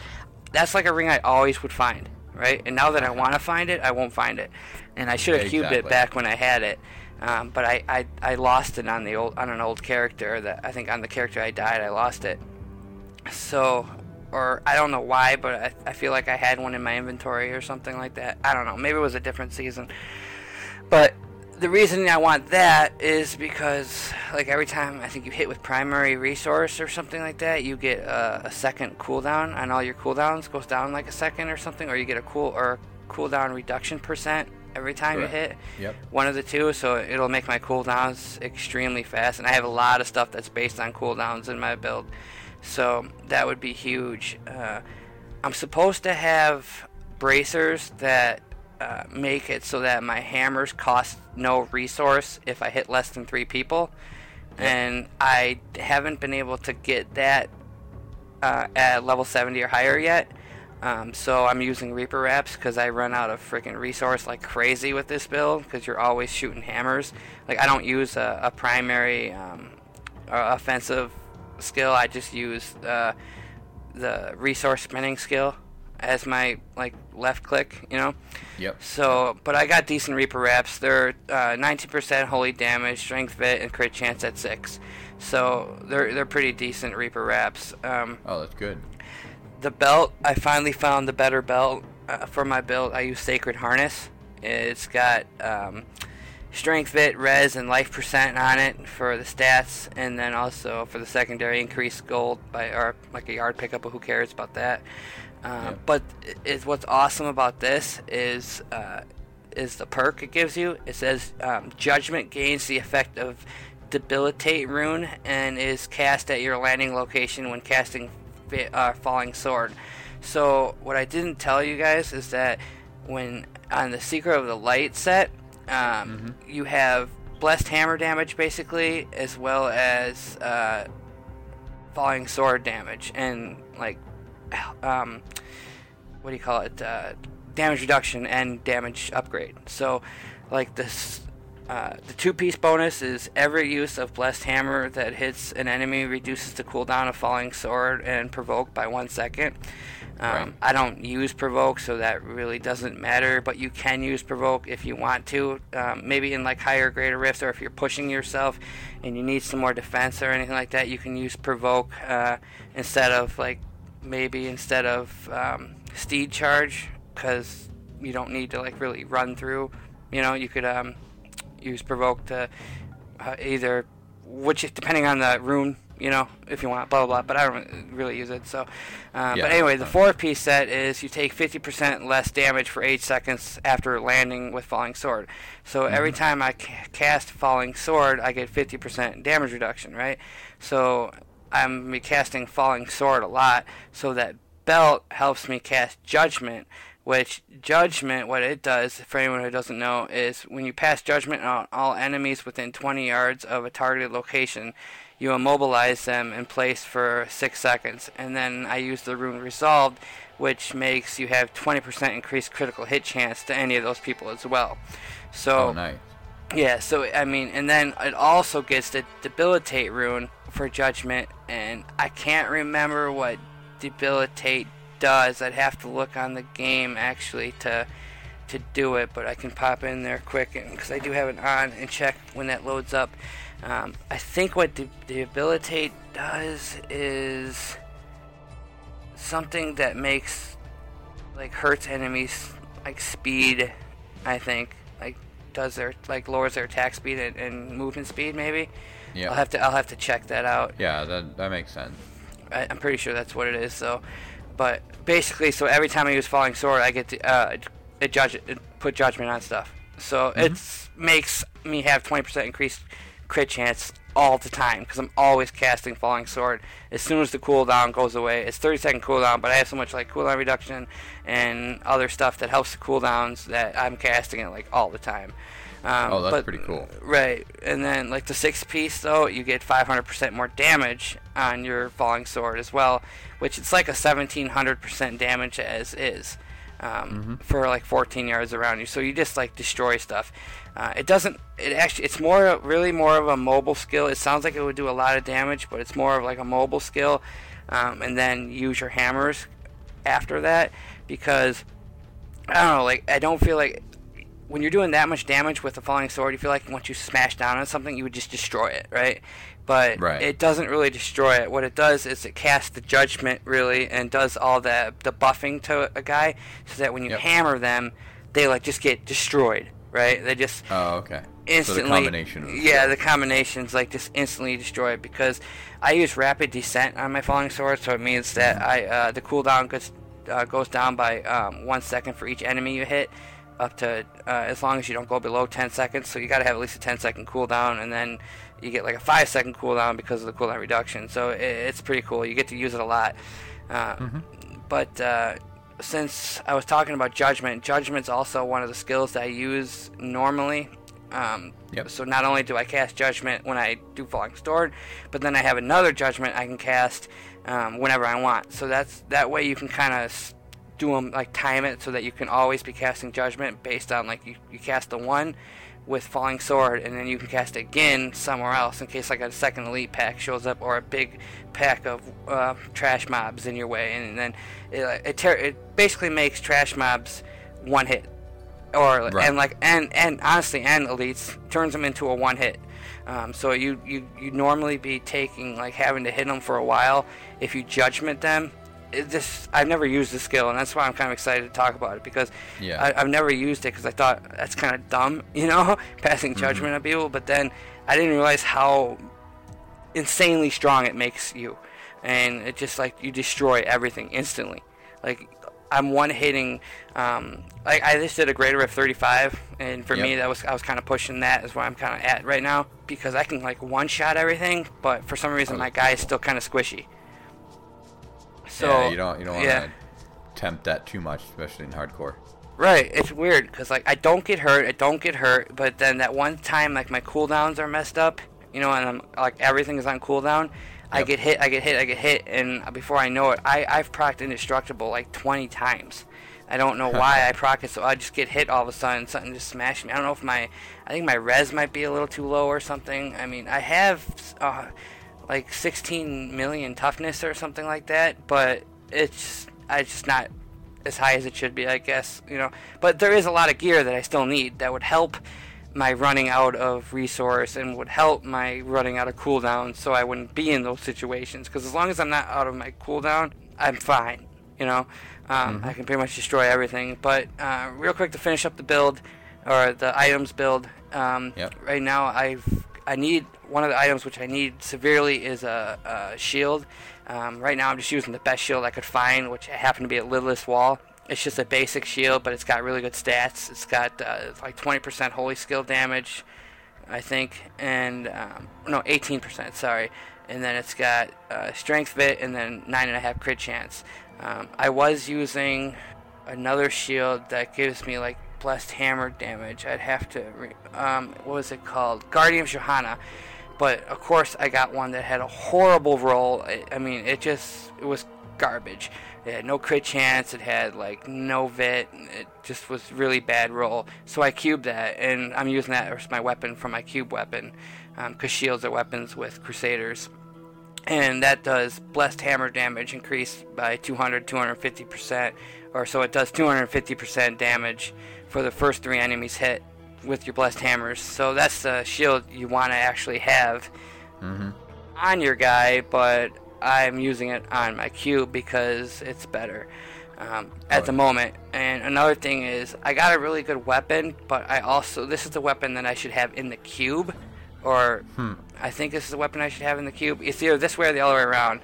[SPEAKER 4] that's like a ring I always would find, right? And now that I want to find it, I won't find it. And I should have cubed it back when I had it. Um, but I, I, I lost it on the old on an old character that I think on the character I died I lost it. So, or I don't know why, but I, I feel like I had one in my inventory or something like that. I don't know. Maybe it was a different season. But the reason I want that is because, like, every time I think you hit with primary resource or something like that, you get a, a second cooldown on all your cooldowns, goes down like a second or something, or you get a cool or cooldown reduction percent every time
[SPEAKER 2] Correct.
[SPEAKER 4] you hit
[SPEAKER 2] Yep.
[SPEAKER 4] one of the two, so it'll make my cooldowns extremely fast. And I have a lot of stuff that's based on cooldowns in my build, so that would be huge. Uh, I'm supposed to have bracers that uh, make it so that my hammers cost no resource if I hit less than three people, and I haven't been able to get that uh, at level 70 or higher yet. Um, so I'm using Reaper Wraps because I run out of freaking resource like crazy with this build because you're always shooting hammers. Like I don't use a, a primary um, uh, offensive skill. I just use uh, the resource spinning skill as my like left click. You know.
[SPEAKER 2] Yep.
[SPEAKER 4] So, but I got decent Reaper Wraps. They're uh, 19% holy damage, strength fit, and crit chance at six. So they're they're pretty decent Reaper Wraps. Um,
[SPEAKER 2] Oh, that's good.
[SPEAKER 4] The belt, I finally found the better belt uh, for my build. I use Sacred Harness. It's got um, strength fit, res, and life percent on it for the stats, and then also for the secondary increased gold by or like a yard pickup. But who cares about that? Uh,
[SPEAKER 2] Yep.
[SPEAKER 4] But is what's awesome about this is uh, is the perk it gives you. It says um, Judgment gains the effect of Debilitate Rune and is cast at your landing location when casting uh, Falling Sword. So what I didn't tell you guys is that when on the Seeker of the Light set, um, you have blessed hammer damage basically, as well as uh, falling sword damage and like um, what do you call it? Uh, damage reduction and damage upgrade. So, like this, uh, the two-piece bonus is every use of blessed hammer that hits an enemy reduces the cooldown of falling sword and provoke by one second. Um,
[SPEAKER 2] Right.
[SPEAKER 4] I don't use provoke, so that really doesn't matter. But you can use provoke if you want to. Um, maybe in like higher grade of rifts, or if you're pushing yourself and you need some more defense or anything like that, you can use provoke uh, instead of like maybe instead of um, steed charge because you don't need to like really run through. You know, you could um, use provoke to uh, either which depending on the rune. You know, if you want, blah blah blah. But I don't really use it. So, uh,
[SPEAKER 2] Yeah.
[SPEAKER 4] but anyway, the four piece set is you take 50% less damage for eight seconds after landing with falling sword. So every time I ca- cast falling sword, I get 50% damage reduction. Right. So I'm be casting falling sword a lot. So that belt helps me cast judgment. Which judgment, what it does, for anyone who doesn't know, is when you pass judgment on all enemies within 20 yards of a targeted location, you immobilize them in place for six seconds, and then I use the rune resolved, which makes you have 20% increased critical hit chance to any of those people as well. So
[SPEAKER 2] Oh, nice.
[SPEAKER 4] yeah, so I mean, and then it also gets the debilitate rune for judgment, and I can't remember what debilitate does. I'd have to look on the game actually to to do it, but I can pop in there quick because I do have it on and check when that loads up. Um, I think what de- debilitate does is something that makes like hurts enemies like speed. I think like does their like lowers their attack speed and, and movement speed maybe.
[SPEAKER 2] Yeah.
[SPEAKER 4] I'll have to I'll have to check that out.
[SPEAKER 2] yeah, that that makes sense.
[SPEAKER 4] I, I'm pretty sure that's what it is. So, but basically, so every time I use falling sword, I get to uh, it judge it put judgment on stuff. So it makes me have 20% increased crit chance all the time because I'm always casting falling sword. As soon as the cooldown goes away, it's 30 second cooldown, but I have so much like cooldown reduction and other stuff that helps the cooldowns that I'm casting it like all the time. Um,
[SPEAKER 2] Oh, that's
[SPEAKER 4] but-
[SPEAKER 2] pretty cool.
[SPEAKER 4] Right, and then like the six piece though, you get 500% more damage on your falling sword as well, which it's like a 1700% damage as is um, for like 14 yards around you. So you just like destroy stuff. Uh, it doesn't. It actually. It's more really more of a mobile skill. It sounds like it would do a lot of damage, but it's more of like a mobile skill. Um, and then use your hammers after that because I don't know. Like I don't feel like when you're doing that much damage with a falling sword, you feel like once you smash down on something, you would just destroy it, right? But
[SPEAKER 2] Right.
[SPEAKER 4] it doesn't really destroy it. What it does is it casts the judgment really and does all the the buffing to a guy, so that when you
[SPEAKER 2] Yep.
[SPEAKER 4] hammer them, they like just get destroyed, right? They just
[SPEAKER 2] Oh, okay.
[SPEAKER 4] instantly.
[SPEAKER 2] So the
[SPEAKER 4] yeah, the combinations like just instantly destroy it because I use rapid descent on my falling sword, so it means that I uh, the cooldown goes uh, goes down by um, one second for each enemy you hit, up to uh, as long as you don't go below 10 seconds. So you got to have at least a 10 second cooldown, and then you get like a five second cooldown because of the cooldown reduction. So it, it's pretty cool. You get to use it a lot. Uh, But uh, since I was talking about judgment, judgment's also one of the skills that I use normally. Um,
[SPEAKER 2] Yep.
[SPEAKER 4] So not only do I cast judgment when I do falling sword, but then I have another judgment I can cast um, whenever I want. So that's that way you can kind of do them like time it so that you can always be casting judgment based on like you, you cast the one with falling sword and then you can cast it again somewhere else in case like a second elite pack shows up or a big pack of uh, trash mobs in your way and then it, it, ter- it basically makes trash mobs one hit or
[SPEAKER 2] Right.
[SPEAKER 4] and like and and honestly and elites turns them into a one hit um, so you you you normally be taking like having to hit them for a while if you judgment them it just I've never used the skill and that's why I'm kind of excited to talk about it because
[SPEAKER 2] Yeah.
[SPEAKER 4] I, I've never used it because I thought that's kind of dumb you know passing judgment on people but then I didn't realize how insanely strong it makes you and it just like you destroy everything instantly like I'm one hitting. Um, like I just did a greater of 35, and for me that was I was kind of pushing that is where I'm kind of at right now because I can like one shot everything, but for some reason
[SPEAKER 2] Oh,
[SPEAKER 4] my guy is still kind of squishy. So
[SPEAKER 2] yeah, you don't you don't want to tempt that too much, especially in hardcore.
[SPEAKER 4] Right, it's weird because like I don't get hurt, I don't get hurt, but then that one time like my cooldowns are messed up, you know, and I'm like everything is on cooldown. I get hit, I get hit, I get hit, and before I know it, I I've procced indestructible like 20 times. I don't know why I proc it, so I just get hit all of a sudden, something just smashed me. I don't know if my, I think my res might be a little too low or something. I mean, I have uh, like 16 million toughness or something like that, but it's I just not as high as it should be, I guess, you know. But there is a lot of gear that I still need that would help my running out of resource and would help my running out of cooldown so I wouldn't be in those situations. Because as long as I'm not out of my cooldown, I'm fine, you know. Um, I can pretty much destroy everything. But uh, real quick to finish up the build, or the items build, um,
[SPEAKER 2] Yep.
[SPEAKER 4] right now I've I need one of the items which I need severely is a, a shield. Um, right now I'm just using the best shield I could find, which happened to be a lidless wall. It's just a basic shield, but it's got really good stats. It's got uh, like 20% holy skill damage, I think, and um, no 18%. Sorry, and then it's got uh, strength bit and then nine and a half crit chance. Um, I was using another shield that gives me like blessed hammer damage. I'd have to re- um, what was it called? Guard of Johanna. But of course, I got one that had a horrible roll. I, mean, it just it was garbage. It had no crit chance. It had like no vit. It just was really bad roll. So I cubed that, and I'm using that as my weapon for my cube weapon, um, because shields are weapons with Crusaders and that does blessed hammer damage increase by 200 250% or so it does 250% damage for the first three enemies hit with your blessed hammers so that's the shield you want to actually have on your guy but i'm using it on my cube because it's better um, at the moment and another thing is i got a really good weapon but i also this is the weapon that i should have in the cube or I think this is the weapon I should have in the cube. It's either this way or the other way around.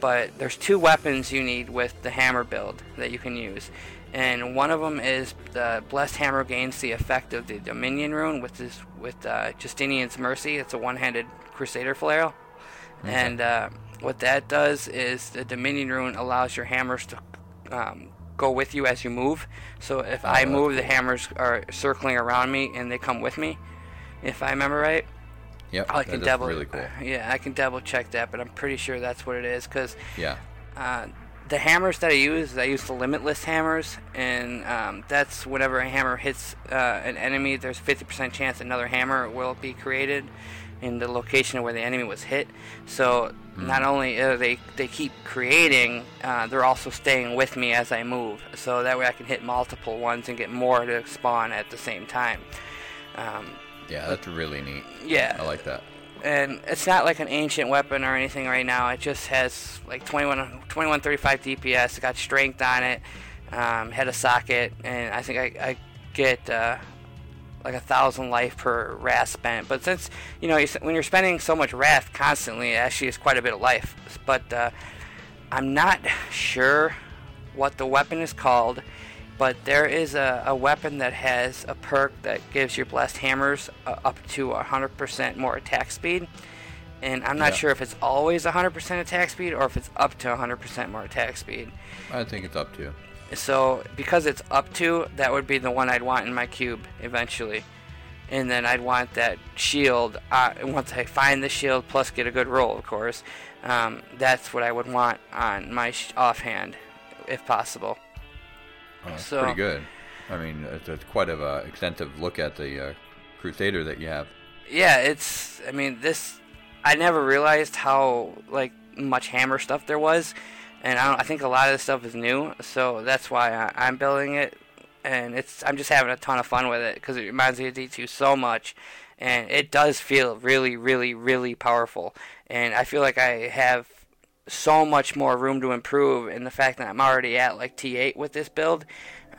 [SPEAKER 4] But there's two weapons you need with the hammer build that you can use. And one of them is the Blessed Hammer gains the effect of the Dominion rune, which is with uh, Justinian's Mercy. It's a one-handed Crusader flail. And uh, what that does is the Dominion rune allows your hammers to um, go with you as you move. So if I
[SPEAKER 2] that's
[SPEAKER 4] move, the hammers are circling around me and they come with me. If I remember right.
[SPEAKER 2] Yep,
[SPEAKER 4] I can double.
[SPEAKER 2] really cool.
[SPEAKER 4] Yeah, I can double check that, but I'm pretty sure that's what it is because
[SPEAKER 2] Yeah,
[SPEAKER 4] uh, the hammers that I use, I use the limitless hammers, and um, that's whenever a hammer hits uh, an enemy, there's 50% chance another hammer will be created in the location where the enemy was hit. So not only are they they keep creating, uh, they're also staying with me as I move. So that way I can hit multiple ones and get more to spawn at the same time. Um,
[SPEAKER 2] yeah, that's really neat.
[SPEAKER 4] yeah,
[SPEAKER 2] I like that.
[SPEAKER 4] And it's not like an ancient weapon or anything right now. It just has like 21, 2135 DPS. It's got strength on it, um, had a socket, and I think I, I get uh, like a thousand life per wrath spent. But since you know when you're spending so much wrath constantly, it actually is quite a bit of life. But uh, I'm not sure what the weapon is called, but there is a, a weapon that has a perk that gives your blessed hammers uh, up to 100% more attack speed. And I'm not
[SPEAKER 2] Yeah.
[SPEAKER 4] sure if it's always 100% attack speed or if it's up to 100% more attack speed.
[SPEAKER 2] I think it's up to.
[SPEAKER 4] So because it's up to, that would be the one I'd want in my cube eventually. And then I'd want that shield. Uh, once I find the shield, plus get a good roll, of course. Um, that's what I would want on my sh- offhand, if possible.
[SPEAKER 2] Oh, that's
[SPEAKER 4] So-
[SPEAKER 2] pretty good. I mean, it's, it's quite of a extensive look at the uh, Crusader that you have.
[SPEAKER 4] Yeah, it's. I mean, this. I never realized how like much hammer stuff there was, and I, don't, I think a lot of this stuff is new. So that's why I, I'm building it, and it's. I'm just having a ton of fun with it because it reminds me of D2 so much, and it does feel really, really, really powerful. And I feel like I have so much more room to improve, and the fact that I'm already at like T8 with this build.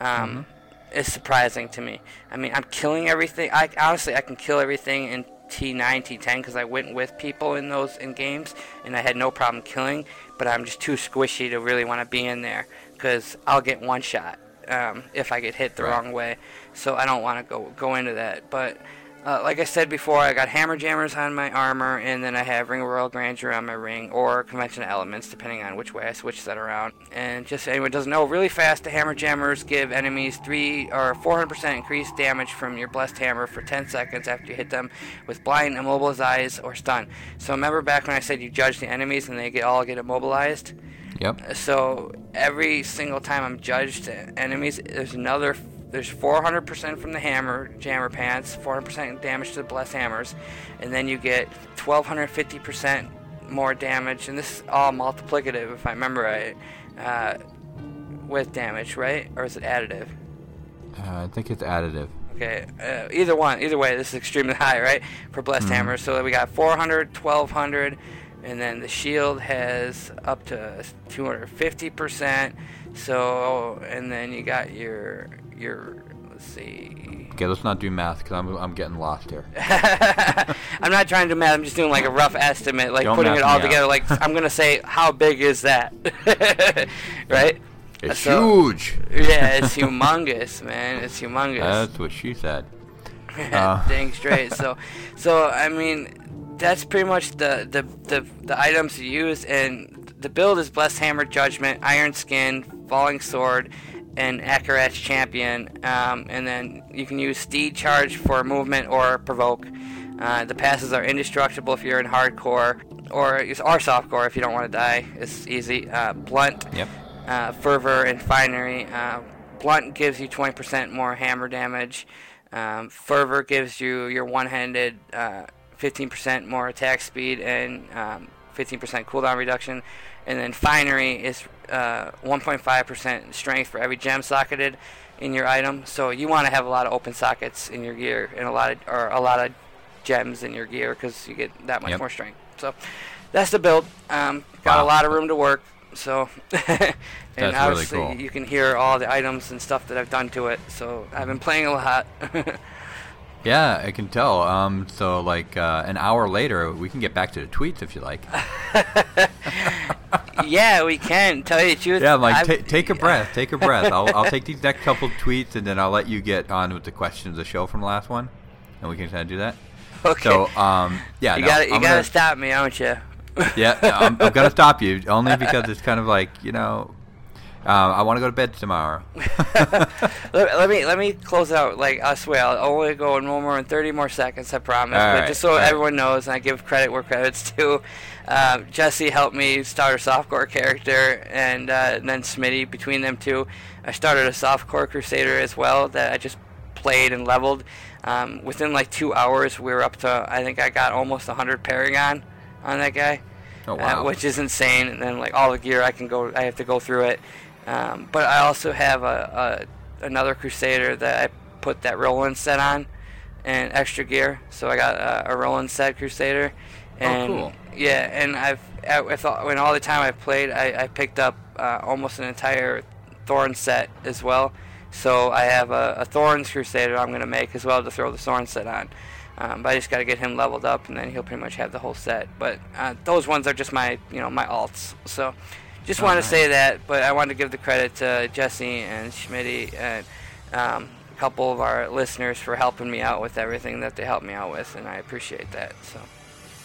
[SPEAKER 4] Um, is surprising to me. I mean, I'm killing everything. I honestly, I can kill everything in T9, T10 because I went with people in those in games, and I had no problem killing. But I'm just too squishy to really want to be in there. because I'll get one shot um, if I get hit the
[SPEAKER 2] Right.
[SPEAKER 4] wrong way. So I don't want to go go into that. But uh, like I said before, I got hammer jammers on my armor, and then I have ring of royal grandeur on my ring, or convention elements, depending on which way I switch that around. And just so anyone doesn't know, really fast, the hammer jammers give enemies three or 400% increased damage from your blessed hammer for 10 seconds after you hit them with blind, immobilize, or stun. So remember back when I said you judge the enemies and they get all get immobilized.
[SPEAKER 2] Yep.
[SPEAKER 4] So every single time I'm judged enemies, there's another. There's 400% from the hammer jammer pants, 400% damage to the blessed hammers, and then you get 1250% more damage, and this is all multiplicative if I remember right, uh, with damage, right? Or is it additive?
[SPEAKER 2] Uh, I think it's additive.
[SPEAKER 4] Okay, uh, either one, either way, this is extremely high, right? For blessed hammers. So we got 400, 1200, and then the shield has up to 250%. So, and then you got your your let's see.
[SPEAKER 2] Okay, let's not do math because I'm, I'm getting lost here.
[SPEAKER 4] I'm not trying to do math. I'm just doing like a rough estimate, like
[SPEAKER 2] Don't
[SPEAKER 4] putting it all
[SPEAKER 2] me out.
[SPEAKER 4] together. Like I'm gonna say, how big is that? right?
[SPEAKER 2] It's
[SPEAKER 4] So-
[SPEAKER 2] huge.
[SPEAKER 4] Yeah, it's humongous, man. It's humongous.
[SPEAKER 2] That's what she said. Uh.
[SPEAKER 4] Dang straight. So, so I mean, that's pretty much the the the, the items you use, and the build is Blessed Hammer, Judgment, Iron Skin, Falling Sword, and Akarat's Champion. Um, and then you can use Steed Charge for movement or provoke. Uh, the passes are indestructible if you're in hardcore, or use or softcore if you don't want to die. It's easy. Uh, blunt
[SPEAKER 2] Yep.
[SPEAKER 4] uh, fervor and finery. Uh, blunt gives you 20% more hammer damage. Um, fervor gives you your one-handed uh, 15% more attack speed and um, 15% cooldown reduction. And then finery is uh, 1.5% strength for every gem socketed in your item. So you want to have a lot of open sockets in your gear and a lot of or a lot of gems in your gear because you get that much
[SPEAKER 2] Yep.
[SPEAKER 4] more strength. So that's the build. Um, got
[SPEAKER 2] Wow.
[SPEAKER 4] a lot of room to work. So, and
[SPEAKER 2] That's really cool.
[SPEAKER 4] you can hear all the items and stuff that I've done to it. So I've been playing a lot.
[SPEAKER 2] Yeah, I can tell. Um, so like uh, an hour later, we can get back to the tweets if you like.
[SPEAKER 4] yeah, we can. Tell you the truth.
[SPEAKER 2] Yeah, like ta take a breath, take a breath. I'll I'll take these next couple tweets and then I'll let you get on with the questions of the show from the last one, and we can kind of do that.
[SPEAKER 4] Okay.
[SPEAKER 2] So um, yeah,
[SPEAKER 4] you
[SPEAKER 2] no,
[SPEAKER 4] gotta you
[SPEAKER 2] I'm
[SPEAKER 4] gotta
[SPEAKER 2] gonna-
[SPEAKER 4] stop me, don't you?
[SPEAKER 2] yeah, yeah, I'm, I'm gonna stop you only because it's kind of like you know, um, I want to go to bed tomorrow.
[SPEAKER 4] let, let me let me close out. Like I swear, I'll only go in one more than 30 more seconds. I promise.
[SPEAKER 2] All
[SPEAKER 4] but
[SPEAKER 2] right,
[SPEAKER 4] just so
[SPEAKER 2] all right.
[SPEAKER 4] everyone knows, and I give credit where credit's due. Um, Jesse helped me start a softcore character, and, uh, and then Smitty. Between them two, I started a softcore Crusader as well that I just played and leveled. Um, within like two hours, we were up to I think I got almost 100 Paragon on that guy.
[SPEAKER 2] Oh
[SPEAKER 4] uh, which is insane. And then like all the gear I can go, I have to go through it. Um, but I also have a, a another Crusader that I put that Roland set on and extra gear. So I got a, a Roland set Crusader. And
[SPEAKER 2] cool.
[SPEAKER 4] Yeah, and I've I, thought when all the time I've played, I, I picked up uh, almost an entire Thorn set as well. So I have a, a Thorns Crusader I'm gonna make as well to throw the Thorn set on. Um, but I just got to get him leveled up, and then he'll pretty much have the whole set. But uh, those ones are just my, you know, my alts. So just wanted to say that. But I want to give the credit to Jesse and Schmitty and um, a couple of our listeners for helping me out with everything that they helped me out with, and I appreciate that. So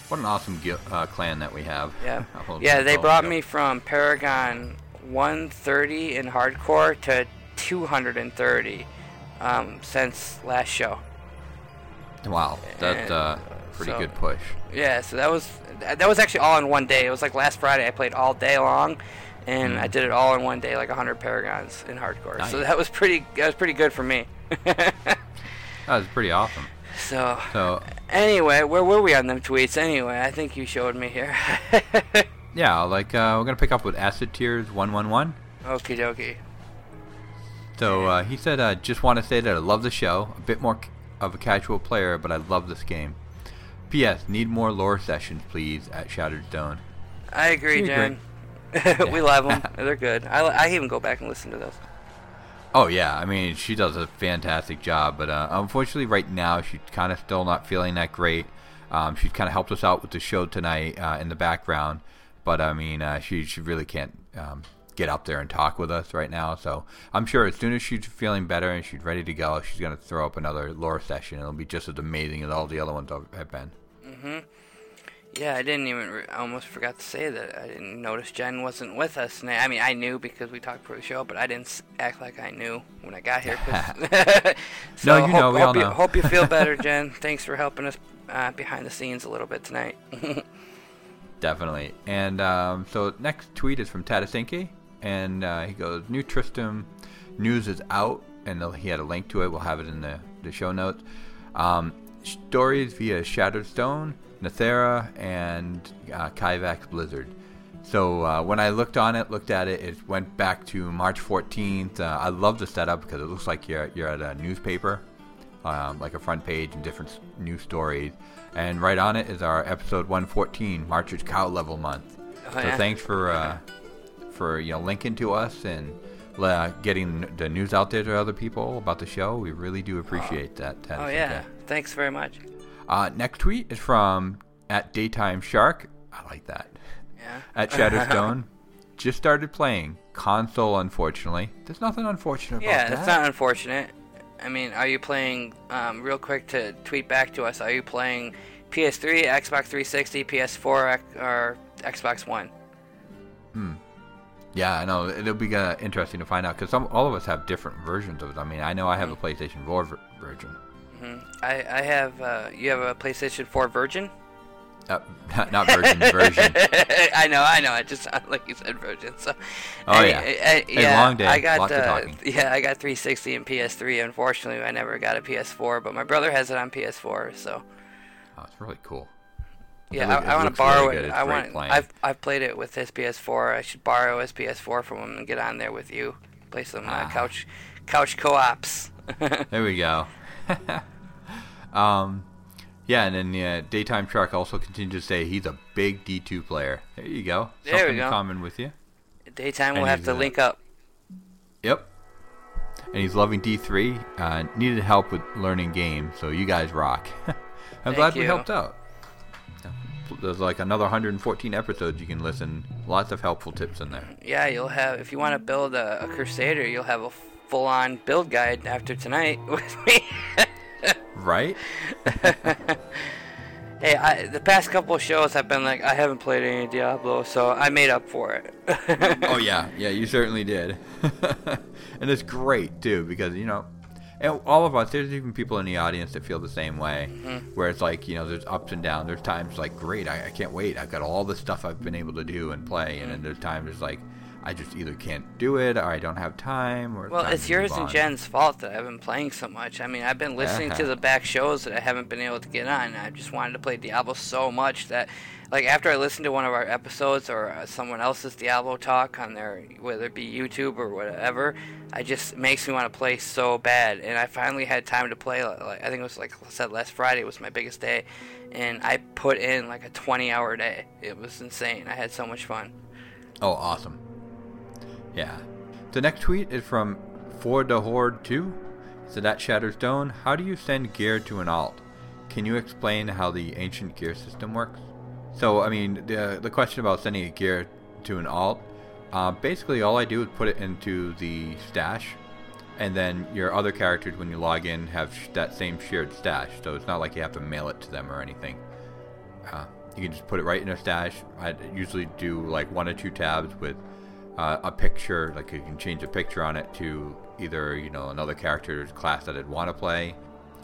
[SPEAKER 2] what an awesome uh, clan that we have.
[SPEAKER 4] yeah, yeah, they brought me from Paragon 130 in hardcore to 230 um, since last show.
[SPEAKER 2] Wow, that's
[SPEAKER 4] and,
[SPEAKER 2] uh, pretty
[SPEAKER 4] so-
[SPEAKER 2] good push.
[SPEAKER 4] Yeah, so that was that was actually all in one day. It was like last Friday. I played all day long, and I did it all in one day, like 100 paragons in hardcore. So that was pretty. That was pretty good for me.
[SPEAKER 2] That was pretty awesome.
[SPEAKER 4] so
[SPEAKER 2] So
[SPEAKER 4] anyway, where were we on them tweets? Anyway, I think you showed me here.
[SPEAKER 2] yeah, like uh, we're gonna pick up with Acid Tears one one one.
[SPEAKER 4] Okie dokie.
[SPEAKER 2] So uh, he said, uh, "Just want to say that I love the show. A bit more c- of a casual player, but I love this game. P.S. Need more lore sessions, please, at Shattered Stone.
[SPEAKER 4] I agree,
[SPEAKER 2] We
[SPEAKER 4] Jen. we love them. They're good. I, I even go back and listen to those.
[SPEAKER 2] Oh yeah, I mean she does a fantastic job, but uh, unfortunately right now she's kind of still not feeling that great. Um, she's kind of helped us out with the show tonight uh, in the background, but I mean uh, she she really can't um, get up there and talk with us right now. So I'm sure as soon as she's feeling better and she's ready to go, she's going to throw up another lore session. It'll be just as amazing as all the other ones have been.
[SPEAKER 4] Yeah, I didn't even. Re- I almost forgot to say that. I didn't notice Jen wasn't with us. And I I mean, I knew because we talked for the show, but I didn't act like I knew when I got here. so
[SPEAKER 2] No, you
[SPEAKER 4] hope,
[SPEAKER 2] know, we
[SPEAKER 4] hope
[SPEAKER 2] all
[SPEAKER 4] you,
[SPEAKER 2] know.
[SPEAKER 4] Hope you feel better, Jen. Thanks for helping us uh, behind the scenes a little bit tonight.
[SPEAKER 2] Definitely. And um, so next tweet is from Tadasinke, and uh, he goes, "New Tristram news is out," and he had a link to it. We'll have it in the, the show notes. Um, stories via Shattered Stone, Nethera, and uh, Kyvax Blizzard. So uh, when I looked on it, looked at it, it went back to March 14th. Uh, I love the setup because it looks like you're you're at a newspaper um, like a front page and different news stories. And right on it is our episode 114, March's Cow Level Month.
[SPEAKER 4] Oh,
[SPEAKER 2] so thanks for uh, for you know linking to us and uh, getting the news out there to other people about the show. We really do appreciate that. Ted.
[SPEAKER 4] oh yeah, thanks very much.
[SPEAKER 2] Uh, next tweet is from at Daytime Shark. I like that.
[SPEAKER 4] Yeah.
[SPEAKER 2] At Shadowstone. Just started playing console. Unfortunately, there's nothing unfortunate about
[SPEAKER 4] Yeah,
[SPEAKER 2] that.
[SPEAKER 4] that's not unfortunate. I mean, are you playing, um, real quick to tweet back to us, are you playing PS3, Xbox 360, PS4, or Xbox One? Hmm.
[SPEAKER 2] Yeah, I know. It'll be uh, interesting to find out because all of us have different versions of it. I mean, I know I have a PlayStation 4 ver- version.
[SPEAKER 4] I, I have, uh, you have a PlayStation 4 Virgin?
[SPEAKER 2] Uh, not, not version, version.
[SPEAKER 4] I know, I know. It just like you said Virgin. So.
[SPEAKER 2] Oh, yeah. Hey,
[SPEAKER 4] yeah.
[SPEAKER 2] long day,
[SPEAKER 4] I got uh,
[SPEAKER 2] talking.
[SPEAKER 4] yeah, I got 360 and PS3. Unfortunately, I never got a PS4, but my brother has it on PS4. So
[SPEAKER 2] Oh, it's really cool.
[SPEAKER 4] yeah, I,
[SPEAKER 2] it
[SPEAKER 4] I want to borrow
[SPEAKER 2] really
[SPEAKER 4] it. I want.
[SPEAKER 2] playing.
[SPEAKER 4] I've I've played it with his PS4. I should borrow his PS4 from him and get on there with you. Play some uh,
[SPEAKER 2] Ah.
[SPEAKER 4] couch couch co-ops.
[SPEAKER 2] There we go. Um, yeah, and then uh, Daytime truck also continued to say he's a big D2 player. There you go.
[SPEAKER 4] There we
[SPEAKER 2] Something
[SPEAKER 4] go.
[SPEAKER 2] in common with you.
[SPEAKER 4] Daytime,
[SPEAKER 2] And
[SPEAKER 4] we'll have to
[SPEAKER 2] uh,
[SPEAKER 4] link up.
[SPEAKER 2] Yep. And he's loving D3. Uh, needed help with learning game, so you guys rock. I'm
[SPEAKER 4] Thank
[SPEAKER 2] glad we helped out. There's like another 114 episodes you can listen. Lots of helpful tips in there.
[SPEAKER 4] Yeah, you'll have if you want to build a, a Crusader, you'll have a full-on build guide after tonight with me.
[SPEAKER 2] Right?
[SPEAKER 4] hey, I, the past couple of shows I've been like I haven't played any Diablo, so I made up for it.
[SPEAKER 2] oh yeah, yeah, you certainly did. and it's great too because you know, and all of us. There's even people in the audience that feel the same way, mm-hmm. where it's like you know, there's ups and downs. There's times like, great, I, I can't wait. I've got all the stuff I've been able to do and play, and then there's times it's like, I just either can't do it or I don't have time. Or
[SPEAKER 4] Well,
[SPEAKER 2] time
[SPEAKER 4] it's yours and. Jen's fault that I've been playing so much. I mean, I've been listening to the back shows that I haven't been able to get on. I just wanted to play Diablo so much that, like, after I listened to one of our episodes or uh, someone else's Diablo talk on their, whether it be YouTube or whatever, I just makes me want to play so bad. And I finally had time to play. Like, I think it was like I said last Friday was my biggest day, and I put in like a 20-hour day. It was insane. I had so much fun.
[SPEAKER 2] Oh, awesome. Yeah. The next tweet is from For the Horde 2. So that Shatterstone, how do you send gear to an alt? Can you explain how the ancient gear system works? So, I mean, the, the question about sending a gear to an alt, uh, basically all I do is put it into the stash, and then your other characters, when you log in, have sh- that same shared stash. So it's not like you have to mail it to them or anything. Uh, you can just put it right in a stash. I usually do like one or two tabs with uh, a picture, like you can change a picture on it to either you know another character's class that I'd want to play.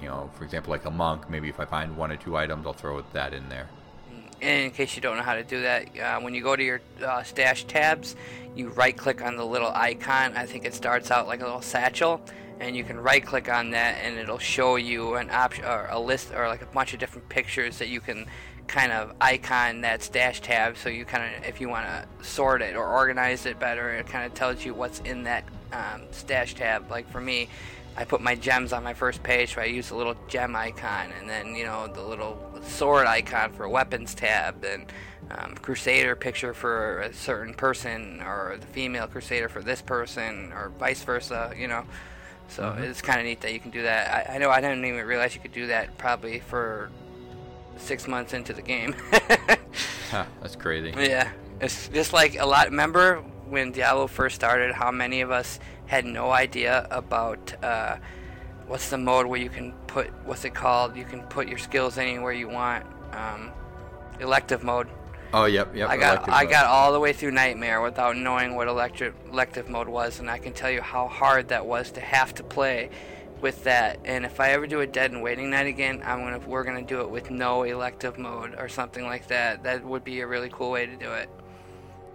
[SPEAKER 2] You know, for example, like a monk. Maybe if I find one or two items, I'll throw that in there.
[SPEAKER 4] And in case you don't know how to do that, uh, when you go to your uh, stash tabs, you right click on the little icon. I think it starts out like a little satchel, and you can right click on that, and it'll show you an option or a list or like a bunch of different pictures that you can kind of icon that's dash tab. So you kind of, if you want to sort it or organize it better, it kind of tells you what's in that um, stash tab. Like for me, I put my gems on my first page, so I use the little gem icon, and then you know the little sword icon for weapons tab, and um, crusader picture for a certain person, or the female crusader for this person, or vice versa. You know, so it's kind of neat that you can do that. I, I know I didn't even realize you could do that probably for six months into the game.
[SPEAKER 2] Ha, that's crazy.
[SPEAKER 4] Yeah, it's just like a lot. Remember when Diablo first started, how many of us had no idea about uh, what's the mode where you can put what's it called? You can put your skills anywhere you want. Um, elective mode.
[SPEAKER 2] Oh, yep, yep.
[SPEAKER 4] I got I
[SPEAKER 2] mode.
[SPEAKER 4] got all the way through Nightmare without knowing what electric elective mode was, and I can tell you how hard that was to have to play with that. And if I ever do a dead and waiting night again, I'm gonna we're gonna do it with no elective mode or something like that. That would be a really cool way to do it.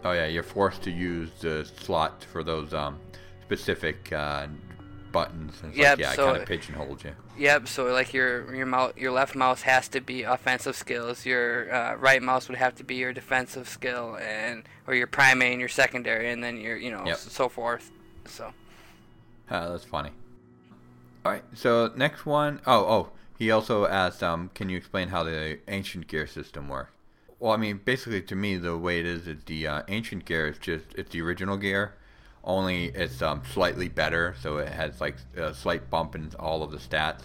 [SPEAKER 2] Oh yeah, you're forced to use the slot for those um, specific uh, buttons. And
[SPEAKER 4] Yep,
[SPEAKER 2] like, yeah,
[SPEAKER 4] so-
[SPEAKER 2] it kind of pigeonholes you.
[SPEAKER 4] Yep. So like your your mouse, your left mouse has to be offensive skills. Your uh, right mouse would have to be your defensive skill, and or your primary and your secondary, and then your you know
[SPEAKER 2] Yep.
[SPEAKER 4] so forth. So
[SPEAKER 2] Uh, that's funny. All right, so next one oh oh, he also asked, um, can you explain how the ancient gear system works? Well, I mean, basically, to me, the way it is is the uh, ancient gear is just it's the original gear, only it's um, slightly better, so it has like a slight bump in all of the stats.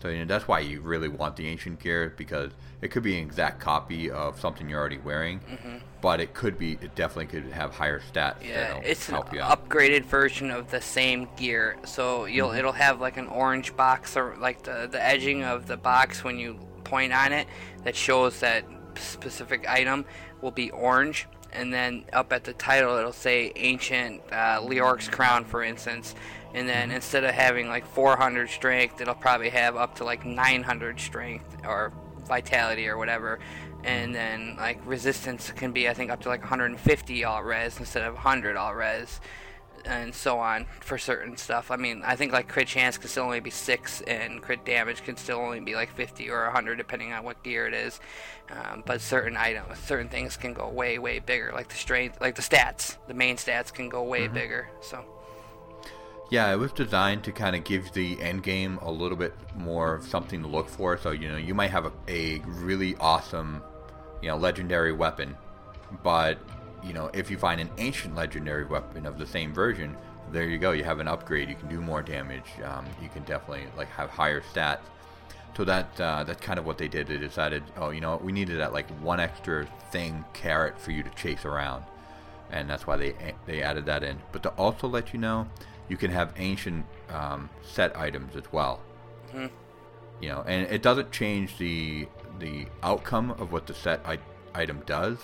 [SPEAKER 2] So you know that's why you really want the ancient gear because it could be an exact copy of something you're already wearing, but it could be it definitely could have higher stats.
[SPEAKER 4] Yeah, it's an
[SPEAKER 2] help you out.
[SPEAKER 4] upgraded version of the same gear. So you'll
[SPEAKER 2] Mm-hmm.
[SPEAKER 4] it'll have like an orange box or like the the edging of the box when you point on it that shows that specific item will be orange. And then up at the title, it'll say Ancient uh, Leoric's Crown, for instance. And then
[SPEAKER 2] Mm-hmm.
[SPEAKER 4] instead of having like 400 strength, it'll probably have up to like 900 strength or vitality or whatever. And then like resistance can be, I think, up to like 150 all res instead of 100 all res, and so on for certain stuff. I mean, I think like crit chance can still only be six, and crit damage can still only be like 50 or 100 depending on what gear it is. Um, but certain items, certain things can go way, way bigger. Like the strength, like the stats, the main stats can go way bigger. So.
[SPEAKER 2] Yeah, it was designed to kind of give the end game a little bit more of something to look for. So you know, you might have a, a really awesome, you know, legendary weapon, but you know, if you find an ancient legendary weapon of the same version, there you go. You have an upgrade. You can do more damage. Um, you can definitely like have higher stats. So that uh, that's kind of what they did. They decided, oh, you know, we needed that like one extra thing carrot for you to chase around and that's why they they added that in. But to also let you know, you can have ancient um, set items as well. You know, and it doesn't change the the outcome of what the set I- item does.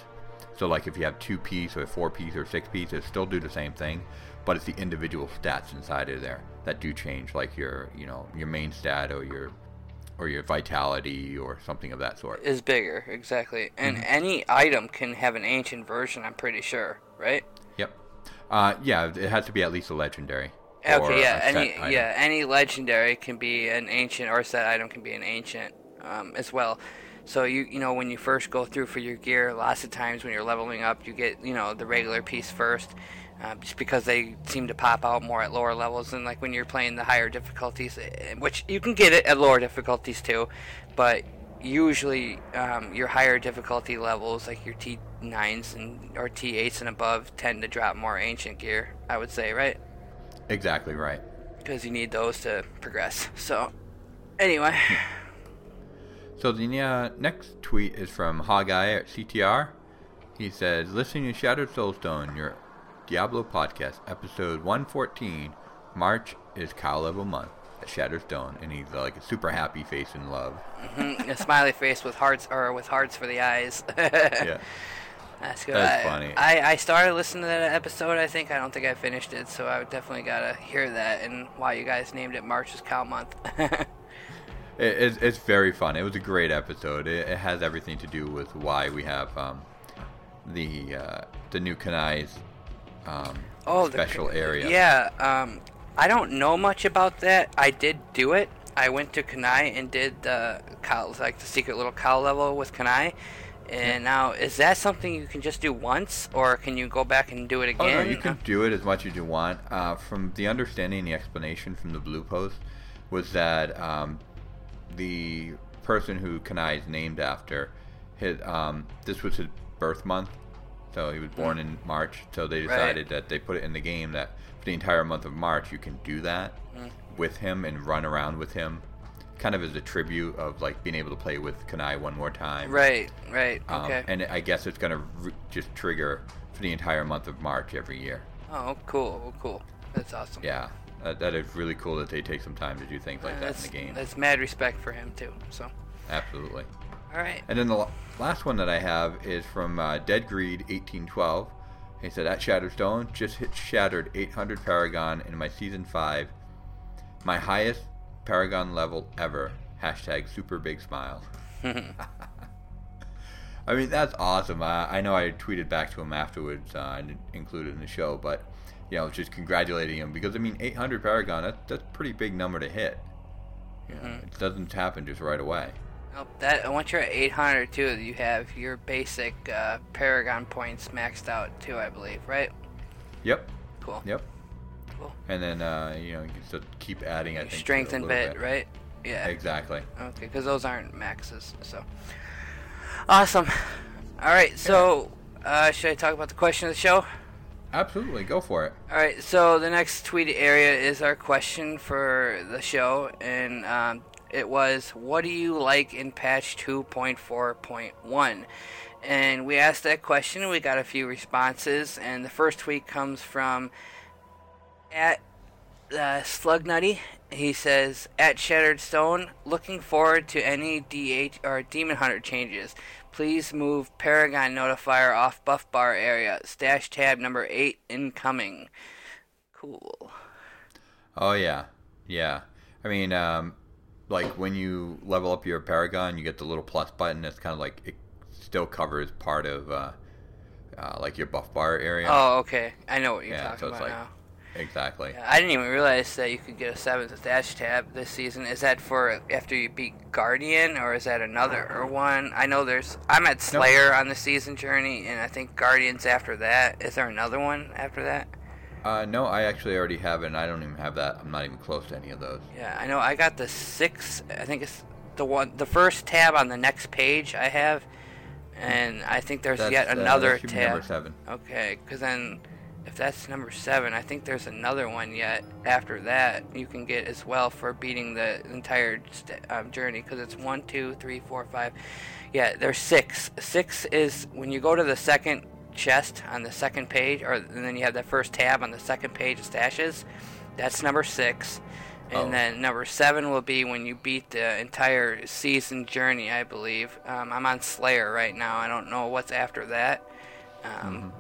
[SPEAKER 2] So, like if you have two piece or four piece or six piece, it still do the same thing, but it's the individual stats inside of there that do change, like your you know your main stat or your or your vitality or something of that sort.
[SPEAKER 4] is bigger, exactly. And
[SPEAKER 2] Mm-hmm.
[SPEAKER 4] any item can have an ancient version, I'm pretty sure, right?
[SPEAKER 2] Yep. Uh, yeah, it has to be at least a legendary.
[SPEAKER 4] Okay, yeah, any
[SPEAKER 2] item.
[SPEAKER 4] yeah, any legendary can be an ancient or set item can be an ancient um, as well. So you you know when you first go through for your gear, lots of times when you're leveling up, you get you know the regular piece first, uh, just because they seem to pop out more at lower levels than like when you're playing the higher difficulties, eh, which you can get it at lower difficulties too, but usually um, your higher difficulty levels like your T9s and or T8s and above tend to drop more ancient gear. I would say, right?
[SPEAKER 2] Exactly right.
[SPEAKER 4] because you need those to progress. So, anyway,
[SPEAKER 2] So the uh, next tweet is from Hawkeye at CTR. He says, "Listening to Shattered Soulstone, your Diablo podcast, episode 114. March is cow level month at Shattered Stone, and he's like a super happy face in love.
[SPEAKER 4] a smiley face with hearts or with hearts for the eyes.
[SPEAKER 2] Yeah,
[SPEAKER 4] That's good.
[SPEAKER 2] That's
[SPEAKER 4] I,
[SPEAKER 2] funny.
[SPEAKER 4] I, I started listening to that episode. I think I don't think I finished it, so I definitely gotta hear that and why you guys named it March is Cow Month.
[SPEAKER 2] it, it's, it's very fun. It was a great episode. It, it has everything to do with why we have um, the uh, the new Kanai's um,
[SPEAKER 4] oh, the-
[SPEAKER 2] special area.
[SPEAKER 4] Yeah. Um, I don't know much about that. I did do it. I went to Kanai and did the cow, like the secret little cow level with Kanai. And now, is that something you can just do once, or can you go back and do it
[SPEAKER 2] Oh,
[SPEAKER 4] again?
[SPEAKER 2] no, you can do it as much as you want. Uh, from the understanding, and the explanation from the Blue Post was that um, the person who Kanai is named after, his, um, this was his birth month, so he was born in March. So they decided that they put it in the game that for the entire month of March, you can do that with him and run around with him, kind of as a tribute of like being able to play with Kanai one more time.
[SPEAKER 4] Right, right,
[SPEAKER 2] Um,
[SPEAKER 4] okay.
[SPEAKER 2] And I guess it's gonna re- just trigger for for the entire month of March every year.
[SPEAKER 4] Oh, cool, cool. That's awesome.
[SPEAKER 2] Yeah, that, that is really cool that they take some time to do things like that in the game.
[SPEAKER 4] That's mad respect for him too. So,
[SPEAKER 2] Absolutely.
[SPEAKER 4] all right.
[SPEAKER 2] And then the last one that I have is from uh, Dead Greed 1812. He said, At Shatterstone, just hit shattered 800 Paragon in my Season 5. My highest Paragon level ever. Hashtag super big smile. I mean, that's awesome. Uh, I know I tweeted back to him afterwards. Uh, I didn't include it in the show, but, you know, just congratulating him because, I mean, 800 Paragon, that, that's a pretty big number to hit. You know, It doesn't happen just right away.
[SPEAKER 4] Well, that once you're at 800 too, you have your basic uh, Paragon points maxed out too, I believe, right?
[SPEAKER 2] Yep.
[SPEAKER 4] Cool.
[SPEAKER 2] Yep.
[SPEAKER 4] Cool.
[SPEAKER 2] And then uh, you know you can still keep adding. I think
[SPEAKER 4] Strength and
[SPEAKER 2] little
[SPEAKER 4] bit, right? Yeah.
[SPEAKER 2] Exactly.
[SPEAKER 4] Okay, because those aren't maxes. So awesome. All right, so uh, should I talk about the question of the show?
[SPEAKER 2] Absolutely, go for it.
[SPEAKER 4] All right, so the next tweet area is our question for the show, and um, it was, "What do you like in patch 2.4.1?" And we asked that question, we got a few responses. And the first tweet comes from at uh, Slugnutty. He says, "At Shattered Stone, looking forward to any DH or Demon Hunter changes. Please move Paragon Notifier off buff bar area. Stash tab number eight incoming." Cool.
[SPEAKER 2] Oh yeah, yeah. I mean, um, like when you level up your Paragon, you get the little plus button. It's kind of like it still covers part of uh, uh, like your buff bar area.
[SPEAKER 4] Oh, okay. I know what you're
[SPEAKER 2] yeah,
[SPEAKER 4] talking
[SPEAKER 2] so it's
[SPEAKER 4] about
[SPEAKER 2] like
[SPEAKER 4] now.
[SPEAKER 2] Exactly.
[SPEAKER 4] I didn't even realize that you could get a seventh stash tab this season. Is that for after you beat Guardian, or is that another or one? I know there's. I'm at Slayer on the season journey, and I think Guardian's after that. Is there another one after that?
[SPEAKER 2] Uh, no, I actually already have it, and I don't even have that. I'm not even close to any of those.
[SPEAKER 4] Yeah, I know. I got the six. I think it's the one, the first tab on the next page. I have, and I think there's
[SPEAKER 2] That's,
[SPEAKER 4] yet
[SPEAKER 2] uh,
[SPEAKER 4] another
[SPEAKER 2] be
[SPEAKER 4] tab.
[SPEAKER 2] number seven.
[SPEAKER 4] Okay, because then if that's number seven, I think there's another one yet after that you can get as well for beating the entire st- um, journey because it's one, two, three, four, five. Yeah, there's six. Six is when you go to the second chest on the second page, or and then you have that first tab on the second page of stashes. That's number six. And
[SPEAKER 2] Oh.
[SPEAKER 4] then number seven will be when you beat the entire season journey, I believe. Um, I'm on Slayer right now. I don't know what's after that. Um,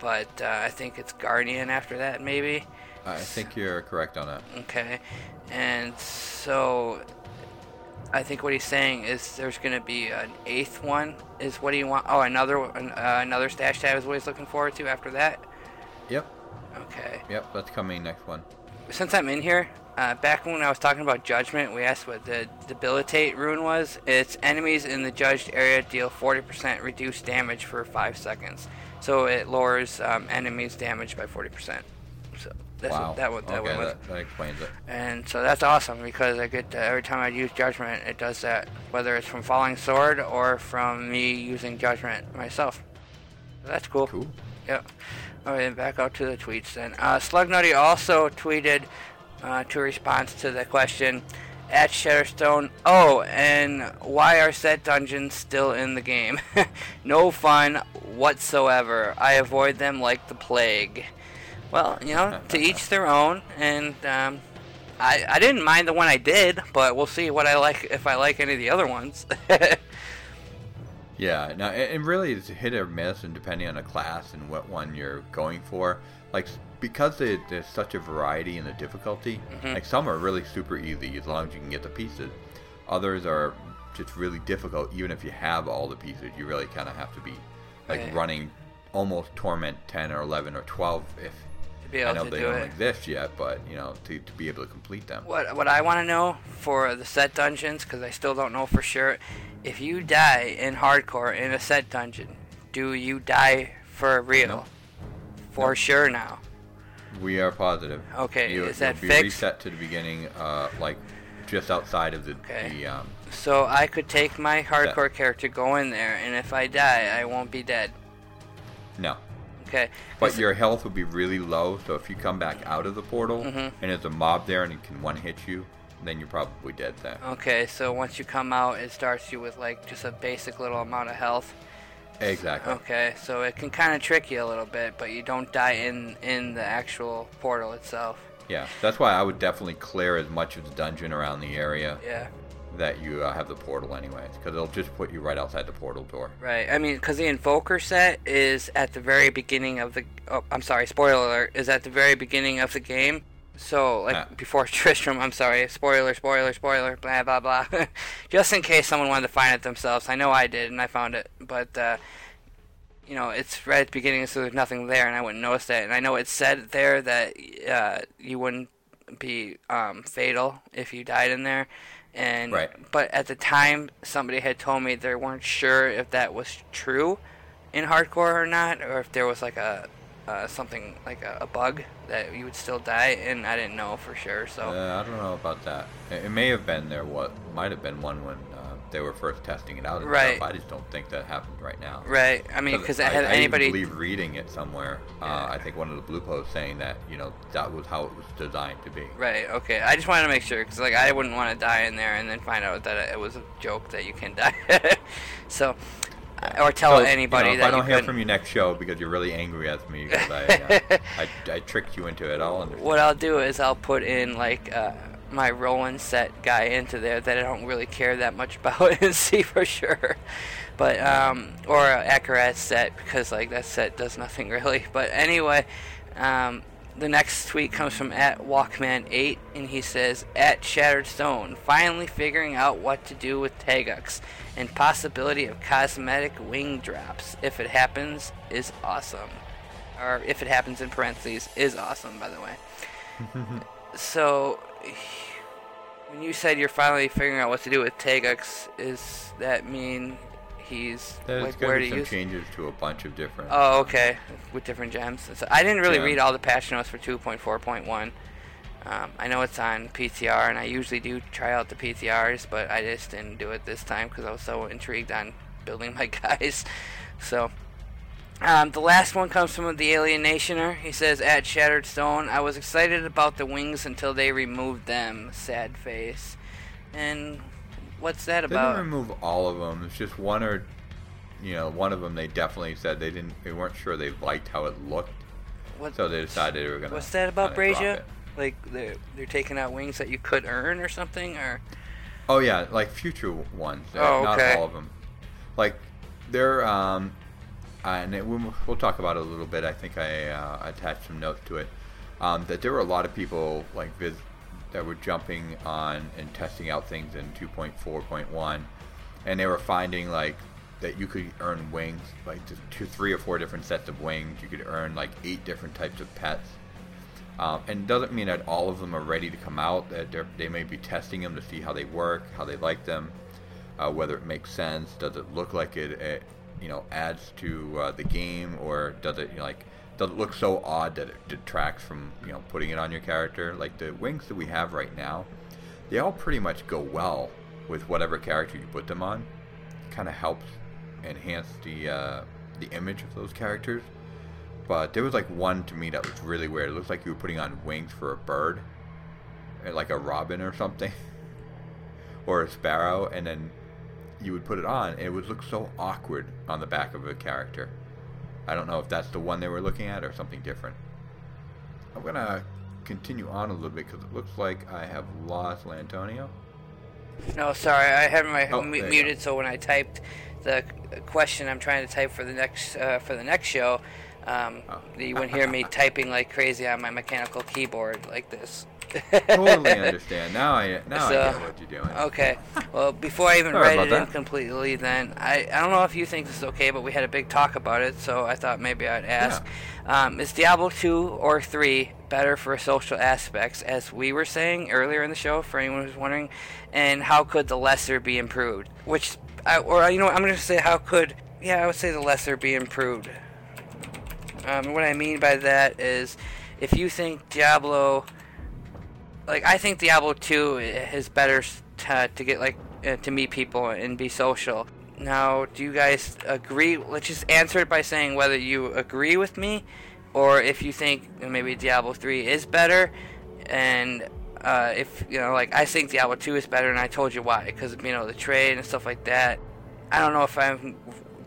[SPEAKER 4] But uh, I think it's Guardian after that, maybe.
[SPEAKER 2] I think you're correct on that.
[SPEAKER 4] Okay. And so I think what he's saying is there's going to be an eighth one, is what he want. Oh, another uh, another stash tab is what he's looking forward to after that.
[SPEAKER 2] Yep,
[SPEAKER 4] Okay.
[SPEAKER 2] yep, that's coming next one.
[SPEAKER 4] since I'm in here, uh, back when I was talking about judgment, we asked what the debilitate rune was. It's enemies in the judged area deal 40% reduced damage for five seconds, so it lowers um, enemies' damage by 40%. So that's
[SPEAKER 2] wow.
[SPEAKER 4] what that one that
[SPEAKER 2] okay,
[SPEAKER 4] one was.
[SPEAKER 2] that, that explains it.
[SPEAKER 4] And so that's awesome because I get to, every time I use judgment, it does that, whether it's from falling sword or from me using judgment myself. So that's cool.
[SPEAKER 2] Cool.
[SPEAKER 4] Yep. All right, then back out to the tweets then. Uh, Slugnutty also tweeted uh, to response to the question at Shadowstone. Oh, and why are set dungeons still in the game? no fun whatsoever. I avoid them like the plague. Well, you know, to each their own, and um, I I didn't mind the one I did, but we'll see what I like if I like any of the other ones.
[SPEAKER 2] Yeah, no, it, it really is hit or miss, and depending on the class and what one you're going for, like because they, there's such a variety in the difficulty.
[SPEAKER 4] Mm-hmm.
[SPEAKER 2] Like some are really super easy as long as you can get the pieces. Others are just really difficult. Even if you have all the pieces, you really kind of have to be like
[SPEAKER 4] Right.
[SPEAKER 2] running almost torment 10 or 11 or 12 if
[SPEAKER 4] to be
[SPEAKER 2] I know
[SPEAKER 4] to
[SPEAKER 2] they
[SPEAKER 4] do
[SPEAKER 2] don't
[SPEAKER 4] it.
[SPEAKER 2] exist yet, but you know to, to be able to complete them.
[SPEAKER 4] What what I want to know for the set dungeons, because I still don't know for sure, if you die in hardcore in a set dungeon, do you die for real?
[SPEAKER 2] No.
[SPEAKER 4] For
[SPEAKER 2] No.
[SPEAKER 4] sure now.
[SPEAKER 2] We are positive.
[SPEAKER 4] Okay,
[SPEAKER 2] you,
[SPEAKER 4] is that
[SPEAKER 2] you'll be
[SPEAKER 4] fixed?
[SPEAKER 2] reset to the beginning, uh, like just outside of the,
[SPEAKER 4] Okay.
[SPEAKER 2] the um,
[SPEAKER 4] So I could take my hardcore character, go in there, and if I die, I won't be dead.
[SPEAKER 2] no.
[SPEAKER 4] Okay.
[SPEAKER 2] But your health will be really low, so if you come back out of the portal
[SPEAKER 4] Mm-hmm.
[SPEAKER 2] and there's a mob there and it can one hit you, then you're probably dead then.
[SPEAKER 4] Okay, so once you come out, it starts you with like just a basic little amount of health,
[SPEAKER 2] Exactly.
[SPEAKER 4] Okay, so it can kind of trick you a little bit, but you don't die in in the actual portal itself.
[SPEAKER 2] Yeah, that's why I would definitely clear as much of the dungeon around the area
[SPEAKER 4] Yeah.
[SPEAKER 2] that you uh, have the portal anyways, because it'll just put you right outside the portal door.
[SPEAKER 4] Right. I mean, because the Invoker set is at the very beginning of the. Oh, I'm sorry. Spoiler alert. Is at the very beginning of the game. So, like before Tristram. I'm sorry. Spoiler. Spoiler. Spoiler. Blah blah blah. Just in case someone wanted to find it themselves. I know I did, and I found it. But uh, you know, it's right at the beginning, so there's nothing there, and I wouldn't notice that. And I know it said there that uh, you wouldn't be um, fatal if you died in there. And
[SPEAKER 2] Right.
[SPEAKER 4] but at the time, somebody had told me they weren't sure if that was true in hardcore or not, or if there was like a uh, something like a, a bug that you would still die, and I didn't know for sure. So
[SPEAKER 2] Uh, I don't know about that. It, it may have been there. What might have been one when uh, they were first testing it out. And
[SPEAKER 4] Right.
[SPEAKER 2] Stuff. I just don't think that happened right now.
[SPEAKER 4] right, I mean, because
[SPEAKER 2] I,
[SPEAKER 4] had
[SPEAKER 2] I
[SPEAKER 4] anybody
[SPEAKER 2] even believe reading it somewhere. Uh,
[SPEAKER 4] Yeah.
[SPEAKER 2] I think one of the blue posts saying that you know that was how it was designed to be.
[SPEAKER 4] Right. Okay. I just wanted to make sure because like I wouldn't want to die in there and then find out that it was a joke that you can die. so, or tell
[SPEAKER 2] So, you know,
[SPEAKER 4] anybody
[SPEAKER 2] if
[SPEAKER 4] that
[SPEAKER 2] I don't hear
[SPEAKER 4] couldn't.
[SPEAKER 2] from you next show because you're really angry at me because I, uh, I, I tricked you into it, I'll understand.
[SPEAKER 4] What I'll do is I'll put in like uh, my Roland set guy into there that I don't really care that much about and see for sure. But um, or Akarat set because like that set does nothing really. But anyway, um, the next tweet comes from at Walkman8 and he says at Shattered Stone finally figuring out what to do with Taeguk and possibility of cosmetic wing drops if it happens is awesome or if it happens in parentheses, is awesome, by the way. so, when you said you're finally figuring out what to do with Taeguk, is that mean he's
[SPEAKER 2] There's
[SPEAKER 4] like
[SPEAKER 2] going
[SPEAKER 4] where
[SPEAKER 2] to
[SPEAKER 4] to
[SPEAKER 2] some
[SPEAKER 4] use?
[SPEAKER 2] changes to a bunch of different.
[SPEAKER 4] Oh, okay, with different gems. So I didn't really
[SPEAKER 2] Yeah.
[SPEAKER 4] read all the patch notes for 2.4.1. Um, I know it's on PTR, and I usually do try out the PTRs, but I just didn't do it this time because I was so intrigued on building my guys. So, um, the last one comes from the Alienationer. He says, "At Shattered Stone, I was excited about the wings until they removed them. Sad face." And what's that
[SPEAKER 2] They
[SPEAKER 4] about?
[SPEAKER 2] didn't remove all of them. It's just one or, you know, one of them. They definitely said they didn't. They weren't sure they liked how it looked,
[SPEAKER 4] What,
[SPEAKER 2] so they decided they were gonna.
[SPEAKER 4] what's that about Brazia? Like they're they're taking out wings that you could earn or something, or
[SPEAKER 2] Oh yeah, like future ones. uh,
[SPEAKER 4] Oh,
[SPEAKER 2] not
[SPEAKER 4] okay.
[SPEAKER 2] all of them. Like they're um, and it, we'll, we'll talk about it a little bit. I think I uh, attached some notes to it. Um, that there were a lot of people like vis- that were jumping on and testing out things in 2.4.1, and they were finding like that you could earn wings, like two, three or four different sets of wings. You could earn like eight different types of pets. Um, and doesn't mean that all of them are ready to come out. That they may be testing them to see how they work, how they like them, uh, whether it makes sense. Does it look like it, it you know, adds to uh, the game, or does it you know, like does it look so odd that it detracts from you know putting it on your character? Like the wings that we have right now, they all pretty much go well with whatever character you put them on. Kind of helps enhance the uh, the image of those characters. But there was like one to me that was really weird. It looked like you were putting on wings for a bird, like a robin or something, or a sparrow, and then you would put it on, and it would look so awkward on the back of a character. I don't know if that's the one they were looking at or something different. I'm gonna continue on a little bit because it looks like I have lost Lantonio.
[SPEAKER 4] no, sorry, I had my
[SPEAKER 2] Oh, you
[SPEAKER 4] muted, so when I typed the question I'm trying to type for the next uh, for the next show, um,
[SPEAKER 2] Oh.
[SPEAKER 4] you wouldn't hear me typing like crazy on my mechanical keyboard like this.
[SPEAKER 2] Totally understand. Now I now I
[SPEAKER 4] So,
[SPEAKER 2] get what you're doing.
[SPEAKER 4] Okay. Well, before I even
[SPEAKER 2] Sorry
[SPEAKER 4] write it in completely, then I, I don't know if you think this is okay, but we had a big talk about it, so I thought maybe I'd ask: um, Is Diablo two or three better for social aspects, as we were saying earlier in the show, for anyone who's wondering? And how could the lesser be improved? Which, I, or you know, I'm going to say how could yeah, I would say the lesser be improved. Um, what I mean by that is, if you think Diablo like I think Diablo 2 is better to, to get like uh, to meet people and be social. Now, do you guys agree? Let's just answer it by saying whether you agree with me, or if you think maybe Diablo 3 is better, and uh, if you know, like I think Diablo 2 is better, and I told you why, because you know the trade and stuff like that. I don't know if I'm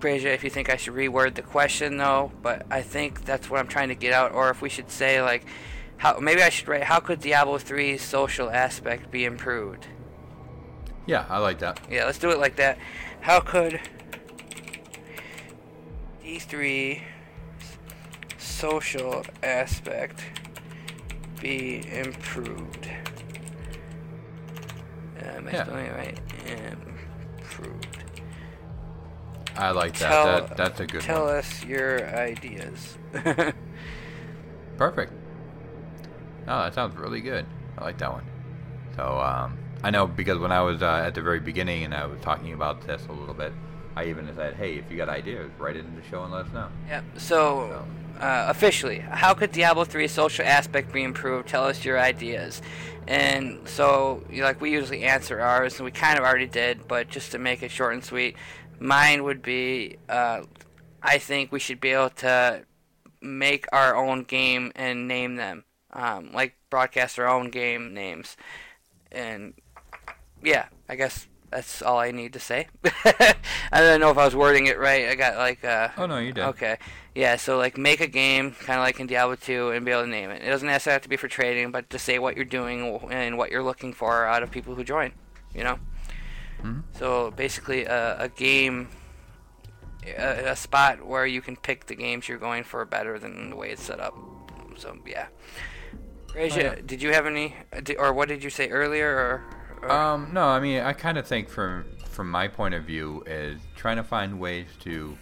[SPEAKER 4] Brasia, if you think I should reword the question though, but I think that's what I'm trying to get out, or if we should say like, how maybe I should write, how could Diablo 3's social aspect be improved?
[SPEAKER 2] Yeah, I like that.
[SPEAKER 4] Yeah, let's do it like that. How could D3 social aspect be improved? Uh, am I
[SPEAKER 2] Yeah.
[SPEAKER 4] spelling it right? Improved.
[SPEAKER 2] I like that.
[SPEAKER 4] Tell,
[SPEAKER 2] that that's a good
[SPEAKER 4] tell
[SPEAKER 2] one.
[SPEAKER 4] Tell us your ideas.
[SPEAKER 2] Perfect. Oh, that sounds really good. I like that one. So um, I know because when I was uh, at the very beginning and I was talking about this a little bit, I even said, "Hey, if you got ideas, write it in the show and let us know."
[SPEAKER 4] Yep. So, uh, officially, how could Diablo 3 social aspect be improved? Tell us your ideas. And so, like we usually answer ours, and we kind of already did, but just to make it short and sweet, mine would be, uh, I think we should be able to make our own game and name them, um, like broadcast our own game names, and yeah, I guess that's all I need to say. I don't know if I was wording it right. I got like uh
[SPEAKER 2] Oh no, you did.
[SPEAKER 4] Okay. Yeah, so like make a game kind of like in Diablo 2 and be able to name it. It doesn't necessarily have to be for trading, but to say what you're doing and what you're looking for out of people who join, you know?
[SPEAKER 2] Mhm.
[SPEAKER 4] So basically a, a game a, a spot where you can pick the games you're going for better than the way it's set up. So yeah. Raja,
[SPEAKER 2] Oh, yeah.
[SPEAKER 4] did you have any or what did you say earlier or, or
[SPEAKER 2] Um, no, I mean, I kind of think from from my point of view is trying to find ways to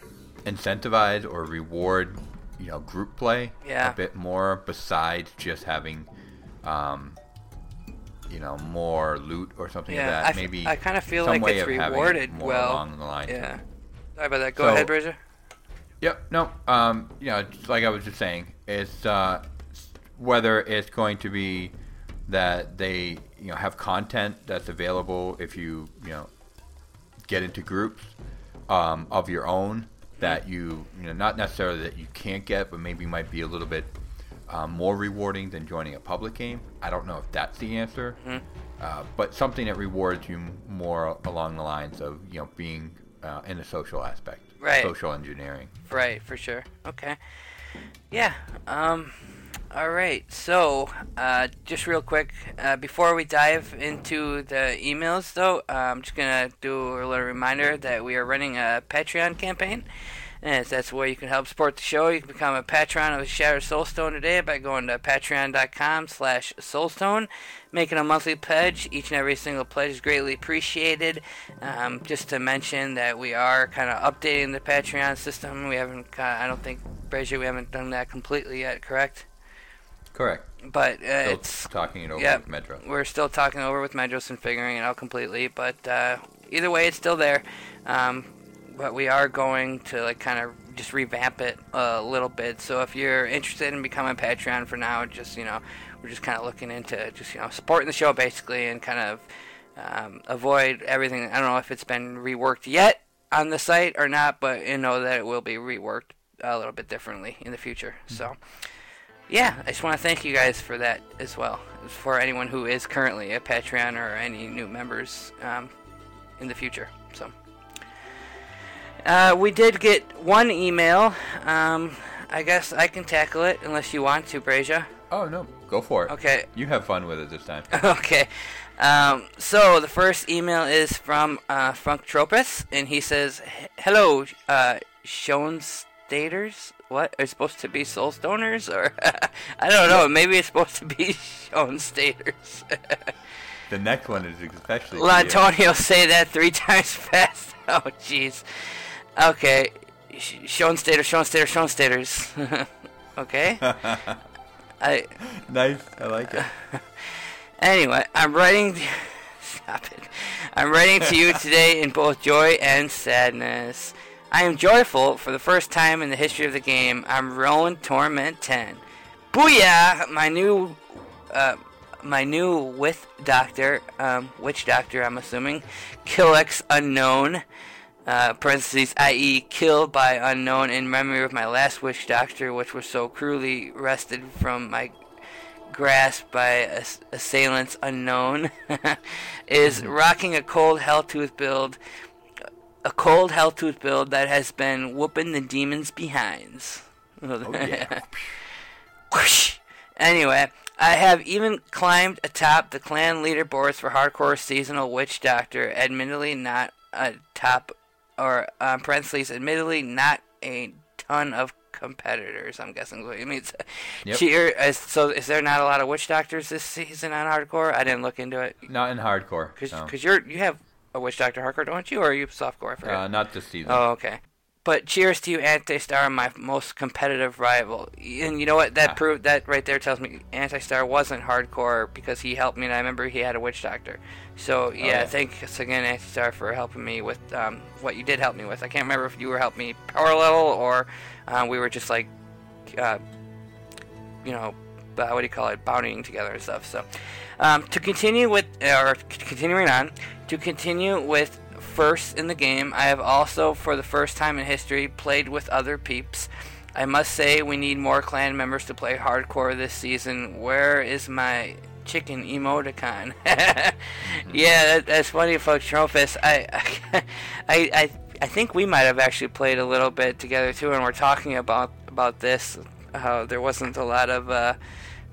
[SPEAKER 2] incentivize or reward, you know, group play
[SPEAKER 4] Yeah.
[SPEAKER 2] a bit more besides just having, um, you know, more loot or something
[SPEAKER 4] Yeah,
[SPEAKER 2] like that.
[SPEAKER 4] I f-
[SPEAKER 2] Maybe
[SPEAKER 4] I kinda feel
[SPEAKER 2] some
[SPEAKER 4] like it's
[SPEAKER 2] of it
[SPEAKER 4] rewarded
[SPEAKER 2] more
[SPEAKER 4] well.
[SPEAKER 2] along the lines.
[SPEAKER 4] Yeah. Sorry about that. Go
[SPEAKER 2] So-
[SPEAKER 4] ahead, Bridget.
[SPEAKER 2] Yep. No. Um. You know, just like I was just saying, it's uh, whether it's going to be that they you know have content that's available if you you know get into groups um, of your own that you you know not necessarily that you can't get, but maybe might be a little bit um, more rewarding than joining a public game. I don't know if that's the answer, uh, but something that rewards you more along the lines of you know being uh, in the social aspect,
[SPEAKER 4] Right.
[SPEAKER 2] social engineering.
[SPEAKER 4] Right, for sure. Okay. Yeah. Um. All right. So, uh, just real quick, uh, before we dive into the emails, though, uh, I'm just gonna do a little reminder that we are running a Patreon campaign. And that's where you can help support the show. You can become a patron of Shattered Soulstone today by going to patreon.com slash soulstone, making a monthly pledge. Each and every single pledge is greatly appreciated. Um, just to mention that we are kind of updating the Patreon system. We haven't, uh, I don't think, Brazier, we haven't done that completely yet, correct?
[SPEAKER 2] Correct.
[SPEAKER 4] But uh, it's
[SPEAKER 2] talking it over
[SPEAKER 4] Yep.
[SPEAKER 2] with Metro.
[SPEAKER 4] we're still talking over with Medros and figuring it out completely. But uh, either way, it's still there. Um, but we are going to like kind of just revamp it a little bit. So if you're interested in becoming a Patreon for now, just you know, we're just kind of looking into just you know supporting the show basically and kind of um, avoid everything. I don't know if it's been reworked yet on the site or not, but you know that it will be reworked a little bit differently in the future. So yeah, I just want to thank you guys for that as well. For anyone who is currently a Patreon or any new members um, in the future. So, uh, we did get one email. Um, I guess I can tackle it unless you want to, Brasia.
[SPEAKER 2] Oh no, go for it.
[SPEAKER 4] Okay.
[SPEAKER 2] You have fun with it this time.
[SPEAKER 4] okay. Um, so the first email is from uh, Frank Tropis, and he says, "Hello, uh, Shown Staters. What are supposed to be Soul Stoners, or I don't know. Maybe it's supposed to be Shown Staters."
[SPEAKER 2] the next one is especially. for
[SPEAKER 4] Let. Antonio say that three times fast. Oh, jeez. Okay. Sh- Shown Staters, Shown Staters, Shown Staters. okay. I.
[SPEAKER 2] nice. I like it.
[SPEAKER 4] Anyway, I'm writing. Stop it. I'm writing to you today in both joy and sadness. I am joyful for the first time in the history of the game. I'm rolling Torment 10. Booyah! My new, uh, my new with doctor, um, witch doctor, I'm assuming, Killex Unknown, uh, parentheses, i.e., killed by unknown in memory of my last witch doctor, which was so cruelly wrested from my grasp by ass- assailants unknown, is rocking a cold Helltooth build a cold Helltooth build that has been whooping the demons' behinds.
[SPEAKER 2] Oh yeah.
[SPEAKER 4] Whoosh. Anyway, I have even climbed atop the clan leaderboards for hardcore seasonal witch doctor. Admittedly, not a top or um, parentheses. Admittedly, not a ton of competitors. I'm guessing what it means.
[SPEAKER 2] Yep.
[SPEAKER 4] Cheer. Is, so, is there not a lot of witch doctors this season on hardcore? I didn't look into it
[SPEAKER 2] Not in hardcore.
[SPEAKER 4] because
[SPEAKER 2] no.
[SPEAKER 4] you're you have a witch doctor hardcore, don't you? Or are you softcore? I forget.
[SPEAKER 2] uh, not this season.
[SPEAKER 4] Oh, okay. But cheers to you, Anti-Star, my most competitive rival. And you know what? That
[SPEAKER 2] Ah.
[SPEAKER 4] proved that right there tells me Anti-Star wasn't hardcore because he helped me, and I remember he had a witch doctor. So yeah,
[SPEAKER 2] yeah.
[SPEAKER 4] thanks again, Anti-Star, for helping me with um, what you did help me with. I can't remember if you were helping me power level or uh, we were just like, uh, you know, uh, what do you call it, bounding together and stuff. So um, to continue with, or continuing on, to continue with first in the game, I have also, for the first time in history, played with other peeps. I must say, we need more clan members to play hardcore this season. Where is my chicken emoticon? yeah, that, that's funny, folks. Tropus, I, I, I, I think we might have actually played a little bit together too, and we're talking about about this. How there wasn't a lot of uh,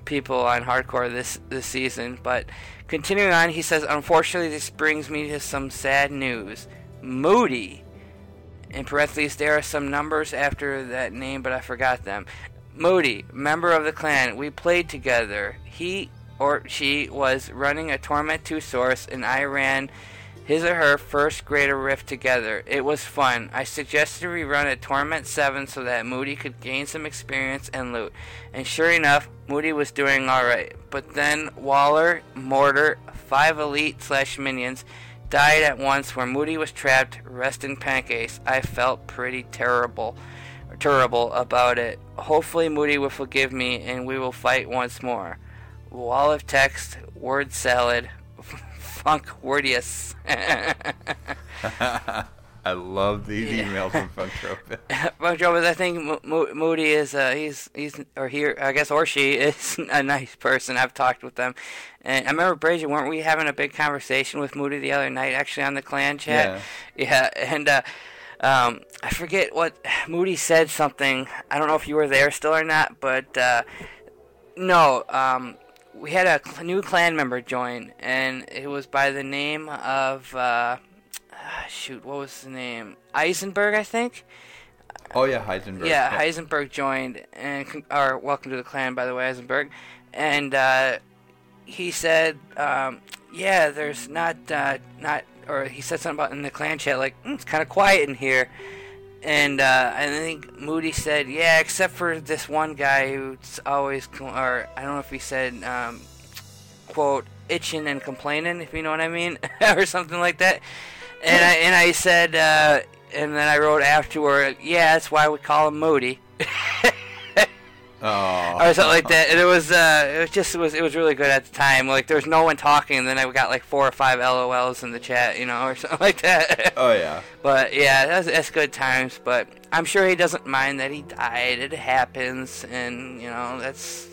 [SPEAKER 4] people on hardcore this this season. But continuing on, he says, unfortunately, this brings me to some sad news. Moody. In parentheses, there are some numbers after that name, but I forgot them. Moody, member of the clan, we played together. He or she was running a Torment 2 source, and I ran his or her first greater rift together. It was fun. I suggested we run a Torment 7 so that Moody could gain some experience and loot. And sure enough, Moody was doing alright. But then Waller, Mortar, 5 elite slash minions died at once where Moody was trapped, rest in pancakes. I felt pretty terrible terrible about it. Hopefully Moody will forgive me and we will fight once more. Wall of text, word salad, funk wordius.
[SPEAKER 2] I love these
[SPEAKER 4] Yeah.
[SPEAKER 2] emails from
[SPEAKER 4] Joe, but I think Mo- Mo- Moody is uh, he's he's or here I guess or she is a nice person. I've talked with them, and I remember Brazier, weren't we having a big conversation with Moody the other night actually on the clan chat? Yeah, and uh, um, I forget what Moody said something. I don't know if you were there still or not, but uh, no, um, we had a cl- new clan member join, and it was by the name of uh, ah, shoot, what was the name? Eisenberg, I think.
[SPEAKER 2] Oh yeah, Heisenberg.
[SPEAKER 4] Yeah, Heisenberg joined, and con- or welcome to the clan, by the way, Heisenberg. And uh, he said, um, "Yeah, there's not uh, not," or he said something about in the clan chat, like mm, it's kind of quiet in here. And uh, I think Moody said, "Yeah, except for this one guy who's always," or I don't know if he said, um, "quote itching and complaining," if you know what I mean, or something like that. And I and I said, uh, and then I wrote afterward, "Yeah, that's why we call him Moody."
[SPEAKER 2] Oh.
[SPEAKER 4] or something like that. And it was, uh, it was just, it was, it was really good at the time. Like there was no one talking, and then I got like four or five LOLs in the chat, you know, or something like that.
[SPEAKER 2] Oh yeah.
[SPEAKER 4] but yeah, that's, that's good times. But I'm sure he doesn't mind that he died. It happens, and you know, that's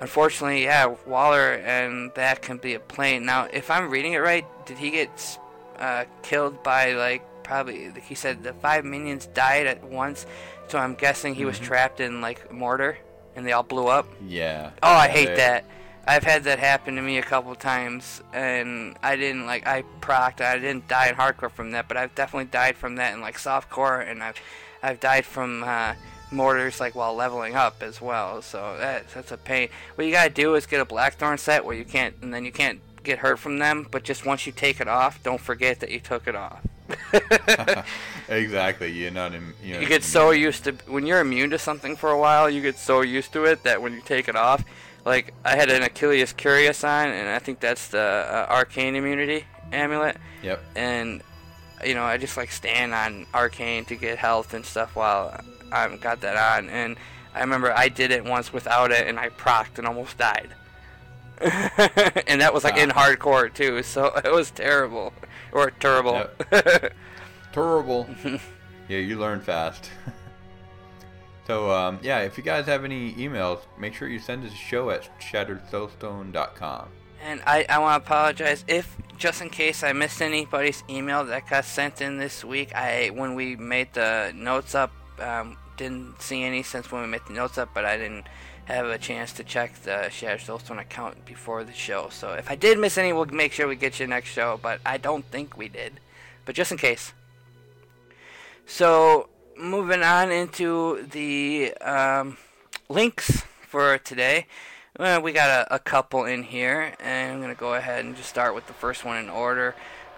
[SPEAKER 4] unfortunately, yeah, Waller, and that can be a plane. Now, if I'm reading it right, did he get uh, killed by like probably? Like he said, the five minions died at once. So I'm guessing he was trapped in like mortar, and they all blew up.
[SPEAKER 2] Yeah.
[SPEAKER 4] Oh, I hate
[SPEAKER 2] they-
[SPEAKER 4] that. I've had that happen to me a couple times, and I didn't like I procced. I didn't die in hardcore from that, but I've definitely died from that in like softcore, and I've I've died from uh, mortars like while leveling up as well. So that that's a pain. What you gotta do is get a Blackthorne set where you can't, and then you can't get hurt from them. But just once you take it off, don't forget that you took it off.
[SPEAKER 2] exactly. You know what I mean. You,
[SPEAKER 4] You get so used to when you're immune to something for a while, you get so used to it that when you take it off, like I had an Achilles Curious on, and I think that's the uh, arcane immunity amulet,
[SPEAKER 2] Yep.
[SPEAKER 4] and you know I just like stand on arcane to get health and stuff while I have got that on, and I remember I did it once without it, and I procced and almost died. and that was like in
[SPEAKER 2] Ah.
[SPEAKER 4] hardcore too, so it was terrible or terrible.
[SPEAKER 2] Terrible. yeah, you learn fast. so, um, yeah, if you guys have any emails, make sure you send us a show at shatteredsoulstone.com.
[SPEAKER 4] And I, I want to apologize if, just in case I missed anybody's email that got sent in this week. I when we made the notes up, um, didn't see any since when we made the notes up, but I didn't have a chance to check the Shattered Soulstone account before the show. So if I did miss any, we'll make sure we get you next show. But I don't think we did. But just in case. So moving on into the um, links for today. Well, we got a, a couple in here, and I'm going to go ahead and just start with the first one in order.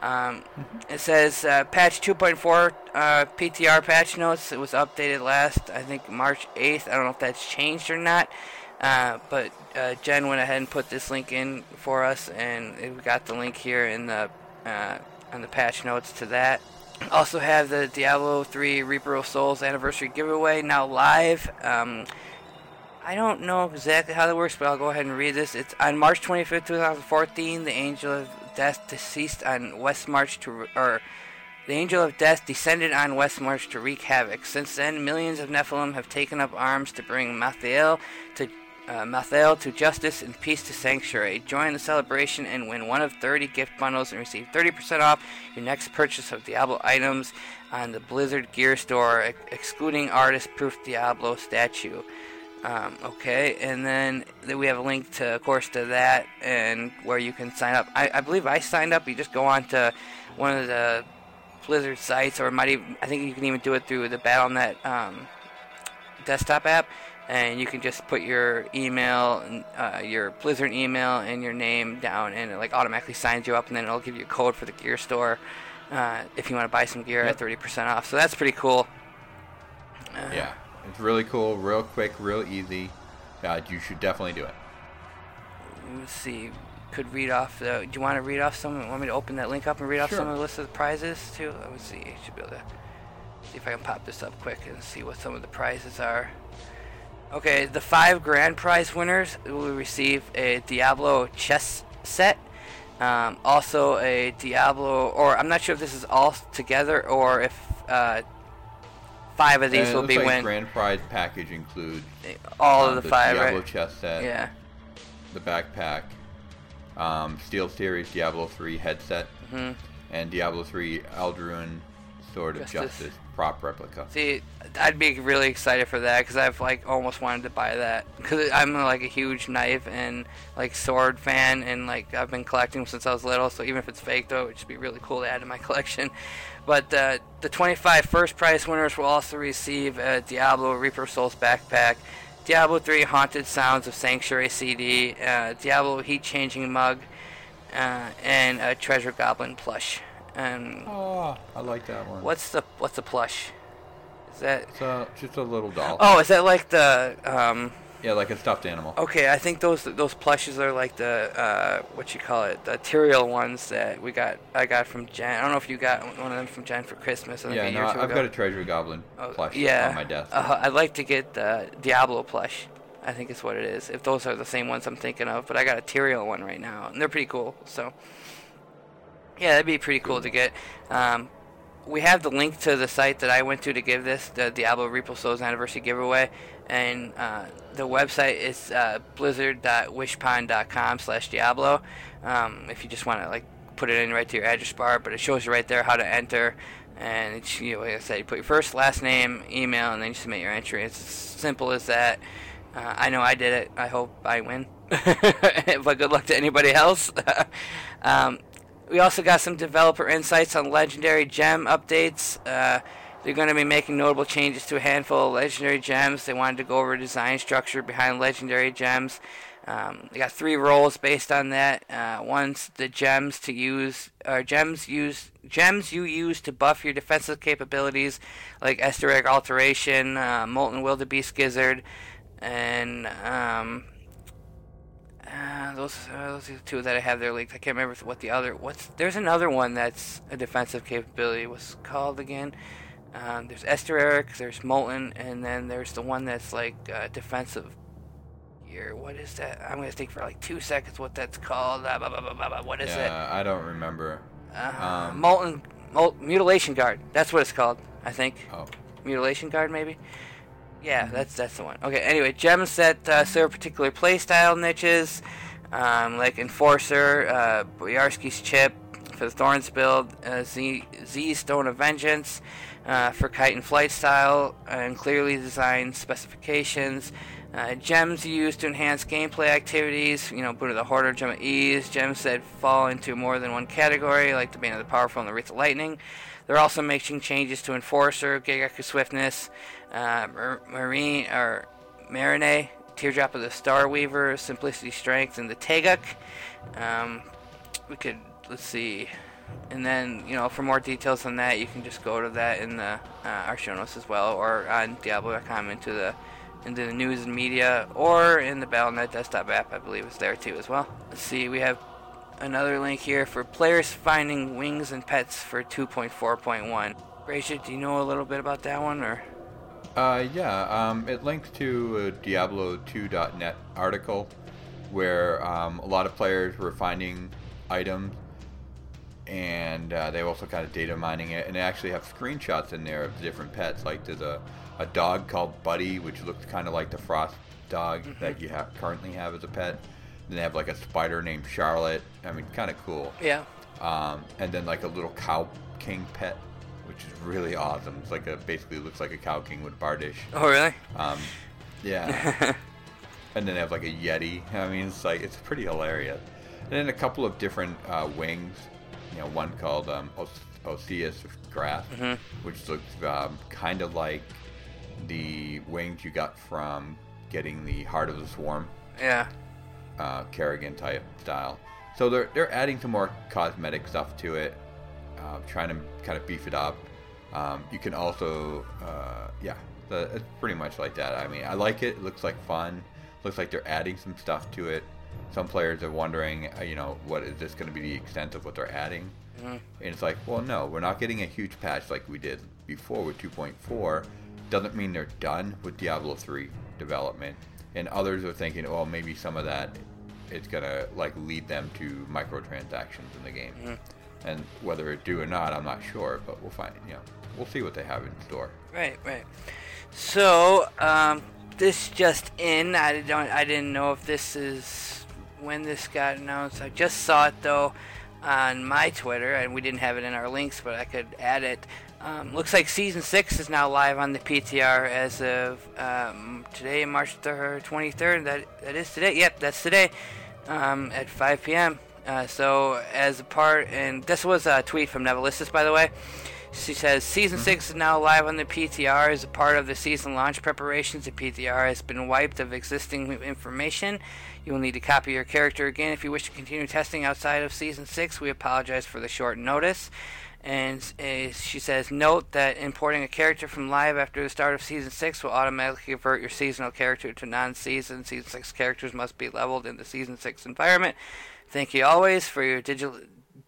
[SPEAKER 4] Um, it says uh, patch 2.4 uh, PTR patch notes. It was updated last, I think, March 8th. I don't know if that's changed or not. Uh, but uh, Jen went ahead and put this link in for us, and we got the link here in the uh, on the patch notes to that. Also have the Diablo 3 Reaper of Souls anniversary giveaway now live. Um, I don't know exactly how that works, but I'll go ahead and read this. It's on March 25th, 2014. The Angel of Death deceased on West March to, or the Angel of Death descended on West March to wreak havoc. Since then, millions of Nephilim have taken up arms to bring Mathiel to uh, Malthael to justice and peace to sanctuary. Join the celebration and win one of 30 gift bundles and receive 30% off your next purchase of Diablo items on the Blizzard Gear Store, ex- excluding artist proof Diablo statue. Um, okay, and then, we have a link to, of course, to that and where you can sign up. I, I believe I signed up. You just go on to one of the Blizzard sites, or might even, I think you can even do it through the Battle.net um, desktop app, and you can just put your email, uh, your Blizzard email, and your name down, and it like automatically signs you up, and then it'll give you a code for the gear store uh, if you want to buy some gear
[SPEAKER 2] Yep.
[SPEAKER 4] at 30% off. So that's pretty cool. Uh,
[SPEAKER 2] Yeah, it's really cool, real quick, real easy. Uh, you should definitely do it.
[SPEAKER 4] Let's see. Could read off the. Do you want to read off some? Want me to open that link up and read off
[SPEAKER 2] Sure.
[SPEAKER 4] some of the list of the prizes too? Let me see. Should be able to see if I can pop this up quick and see what some of the prizes are. Okay, the five grand prize winners will receive a Diablo chess set. Um, also a Diablo, or I'm not sure if this is all together or if uh, five of these
[SPEAKER 2] And
[SPEAKER 4] will be
[SPEAKER 2] like
[SPEAKER 4] win.
[SPEAKER 2] grand prize package include
[SPEAKER 4] all
[SPEAKER 2] um,
[SPEAKER 4] of the, five,
[SPEAKER 2] Diablo
[SPEAKER 4] right?
[SPEAKER 2] chess set,
[SPEAKER 4] Yeah.
[SPEAKER 2] the backpack, um, SteelSeries Diablo 3 headset,
[SPEAKER 4] hmm
[SPEAKER 2] and Diablo 3 El'druin Sword of
[SPEAKER 4] Justice.
[SPEAKER 2] Justice prop replica.
[SPEAKER 4] See, I'd be really excited for that because I've like almost wanted to buy that because I'm like a huge knife and like sword fan and like I've been collecting them since I was little. So even if it's fake though, it would just be really cool to add to my collection. But uh, the 25 first prize winners will also receive a Diablo Reaper Souls backpack, Diablo 3 Haunted Sounds of Sanctuary CD, uh, Diablo Heat Changing mug, uh, and a Treasure Goblin plush. And
[SPEAKER 2] Oh, I like that one.
[SPEAKER 4] what's the what's the plush? Is that
[SPEAKER 2] It's a, just a little doll.
[SPEAKER 4] Oh, is that like the um?
[SPEAKER 2] Yeah, like a stuffed animal.
[SPEAKER 4] Okay, I think those those plushes are like the uh, what you call it, the ethereal ones that we got. I got from Jen. I don't know if you got one of them from Jen for Christmas.
[SPEAKER 2] Yeah, no, I've
[SPEAKER 4] ago.
[SPEAKER 2] got a Treasure Goblin
[SPEAKER 4] Oh,
[SPEAKER 2] plush
[SPEAKER 4] yeah.
[SPEAKER 2] on my desk.
[SPEAKER 4] Uh, I'd like to get the Diablo plush. I think is what it is. If those are the same ones I'm thinking of, but I got a ethereal one right now, and they're pretty cool. So yeah, that'd be pretty cool to get. Um, we have the link to the site that I went to to give this, the Diablo Reaper Souls anniversary giveaway, and uh, the website is uh, blizzard.wishpond.com slash Diablo. Um, if you just want to like put it in right to your address bar, but it shows you right there how to enter. And it's, you know, like I said, you put your first, last name, email, and then you submit your entry. It's as simple as that. Uh, I know I did it. I hope I win. but good luck to anybody else. um, we also got some developer insights on legendary gem updates. Uh, they're going to be making notable changes to a handful of legendary gems. They wanted to go over design structure behind legendary gems. Um, they got three roles based on that. Uh, one's the gems to use, or gems use gems you use to buff your defensive capabilities, like Esoteric Alteration, uh, Molten Wildebeest Gizzard, and um, uh, those, uh, those are the two that I have there linked. I can't remember what the other. What's there's another one that's a defensive capability. What's called again? Um, there's Esoteric, there's Molten, and then there's the one that's like uh, defensive gear. What is that? I'm gonna think for like two seconds what that's called. Uh, blah, blah, blah. What is it?
[SPEAKER 2] yeah, I don't remember.
[SPEAKER 4] Uh,
[SPEAKER 2] um,
[SPEAKER 4] Molten, Mol- Mutilation Guard. That's what it's called. I think.
[SPEAKER 2] Oh,
[SPEAKER 4] Mutilation Guard, maybe. Yeah, that's that's the one. Okay. Anyway, gems that uh, serve particular playstyle niches. um, like Enforcer, uh, Boyarsky's Chip for the Thorns build, uh, Z, Z Stone of Vengeance uh, for kite and flight style, and clearly designed specifications. Uh, gems used to enhance gameplay activities, you know, of the Hoarder, Gem of Ease, gems that fall into more than one category, like the Bane of the Powerful and the Wreath of Lightning. They're also making changes to Enforcer, Gogok Swiftness, uh, Mar- Mirinae, or Mirinae, Teardrop of the Star Weaver, Simplicity Strength, and the Taeguk. Um, we could, let's see, and then, you know, for more details on that, you can just go to that in the uh, our show notes as well, or on Diablo.com into the into the news and media, or in the Battle.net desktop app, I believe is there too as well. Let's see, we have another link here for players finding wings and pets for 2.4.1. Brazier, do you know a little bit about that one, or?
[SPEAKER 2] Uh, yeah, um, it links to a Diablo2.net article where um, a lot of players were finding items and uh, they were also kind of data mining it, and they actually have screenshots in there of the different pets. Like there's a, a dog called Buddy, which looks kind of like the Frost dog that you have currently have as a pet. Then they have like a spider named Charlotte. I mean, kind of cool.
[SPEAKER 4] Yeah.
[SPEAKER 2] Um, and then like a little cow king pet, which is really awesome. It's like a basically looks like a cow king with bardiche.
[SPEAKER 4] Oh, really?
[SPEAKER 2] Um, yeah. and then they have like a yeti. I mean, it's like it's pretty hilarious. And then a couple of different uh, wings. You know, one called um, Os- Oseus grass, which looks um, kind of like the wings you got from getting the Heart of the Swarm
[SPEAKER 4] Yeah.
[SPEAKER 2] uh, Kerrigan type style. So they're they're adding some more cosmetic stuff to it, uh, trying to kind of beef it up. Um, you can also, uh, yeah, the, it's pretty much like that. I mean, I like it. It looks like fun. Looks like they're adding some stuff to it. Some players are wondering, uh, you know, what is this going to be the extent of what they're adding? And it's like, well, no, we're not getting a huge patch like we did before with 2.4. Doesn't mean they're done with Diablo 3 development. And others are thinking, oh, maybe some of that is gonna like lead them to microtransactions in the game. And whether it do or not, I'm not sure, but we'll find. You know, we'll see what they have in store.
[SPEAKER 4] Right, right. So, um, this just in. I don't. I didn't know if this is when this got announced. I just saw it though on my Twitter, and we didn't have it in our links, but I could add it. Um, looks like season six is now live on the PTR as of um, today, March third, twenty third. That that is today. Yep, that's today um, at 5 p.m. Uh, so as a part, and this was a tweet from Nevalistis, by the way. She says season six is now live on the PTR as a part of the season launch preparations. The PTR has been wiped of existing information. You will need to copy your character again if you wish to continue testing outside of season six. We apologize for the short notice. And uh, she says, note that importing a character from live after the start of season six will automatically convert your seasonal character to non-season. Season six characters must be leveled in the season six environment. Thank you always for your digital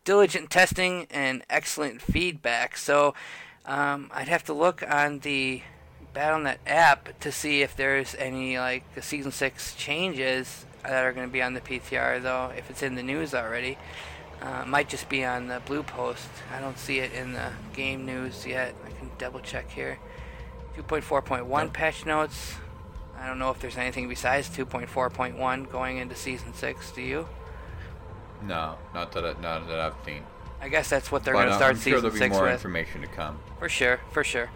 [SPEAKER 4] diligent testing and excellent feedback. So um, I'd have to look on the Battle.net app to see if there's any like the season six changes that are going to be on the PTR. Though if it's in the news already, uh, might just be on the Blue Post. I don't see it in the game news yet. I can double check here. 2.4.1 patch notes. I don't know if there's anything besides 2.4.1 going into season six. Do you?
[SPEAKER 2] No, not that I, not that I've seen.
[SPEAKER 4] I guess that's what they're going to start
[SPEAKER 2] I'm sure
[SPEAKER 4] season
[SPEAKER 2] there'll be
[SPEAKER 4] six
[SPEAKER 2] more
[SPEAKER 4] with.
[SPEAKER 2] information to come.
[SPEAKER 4] For sure, for sure.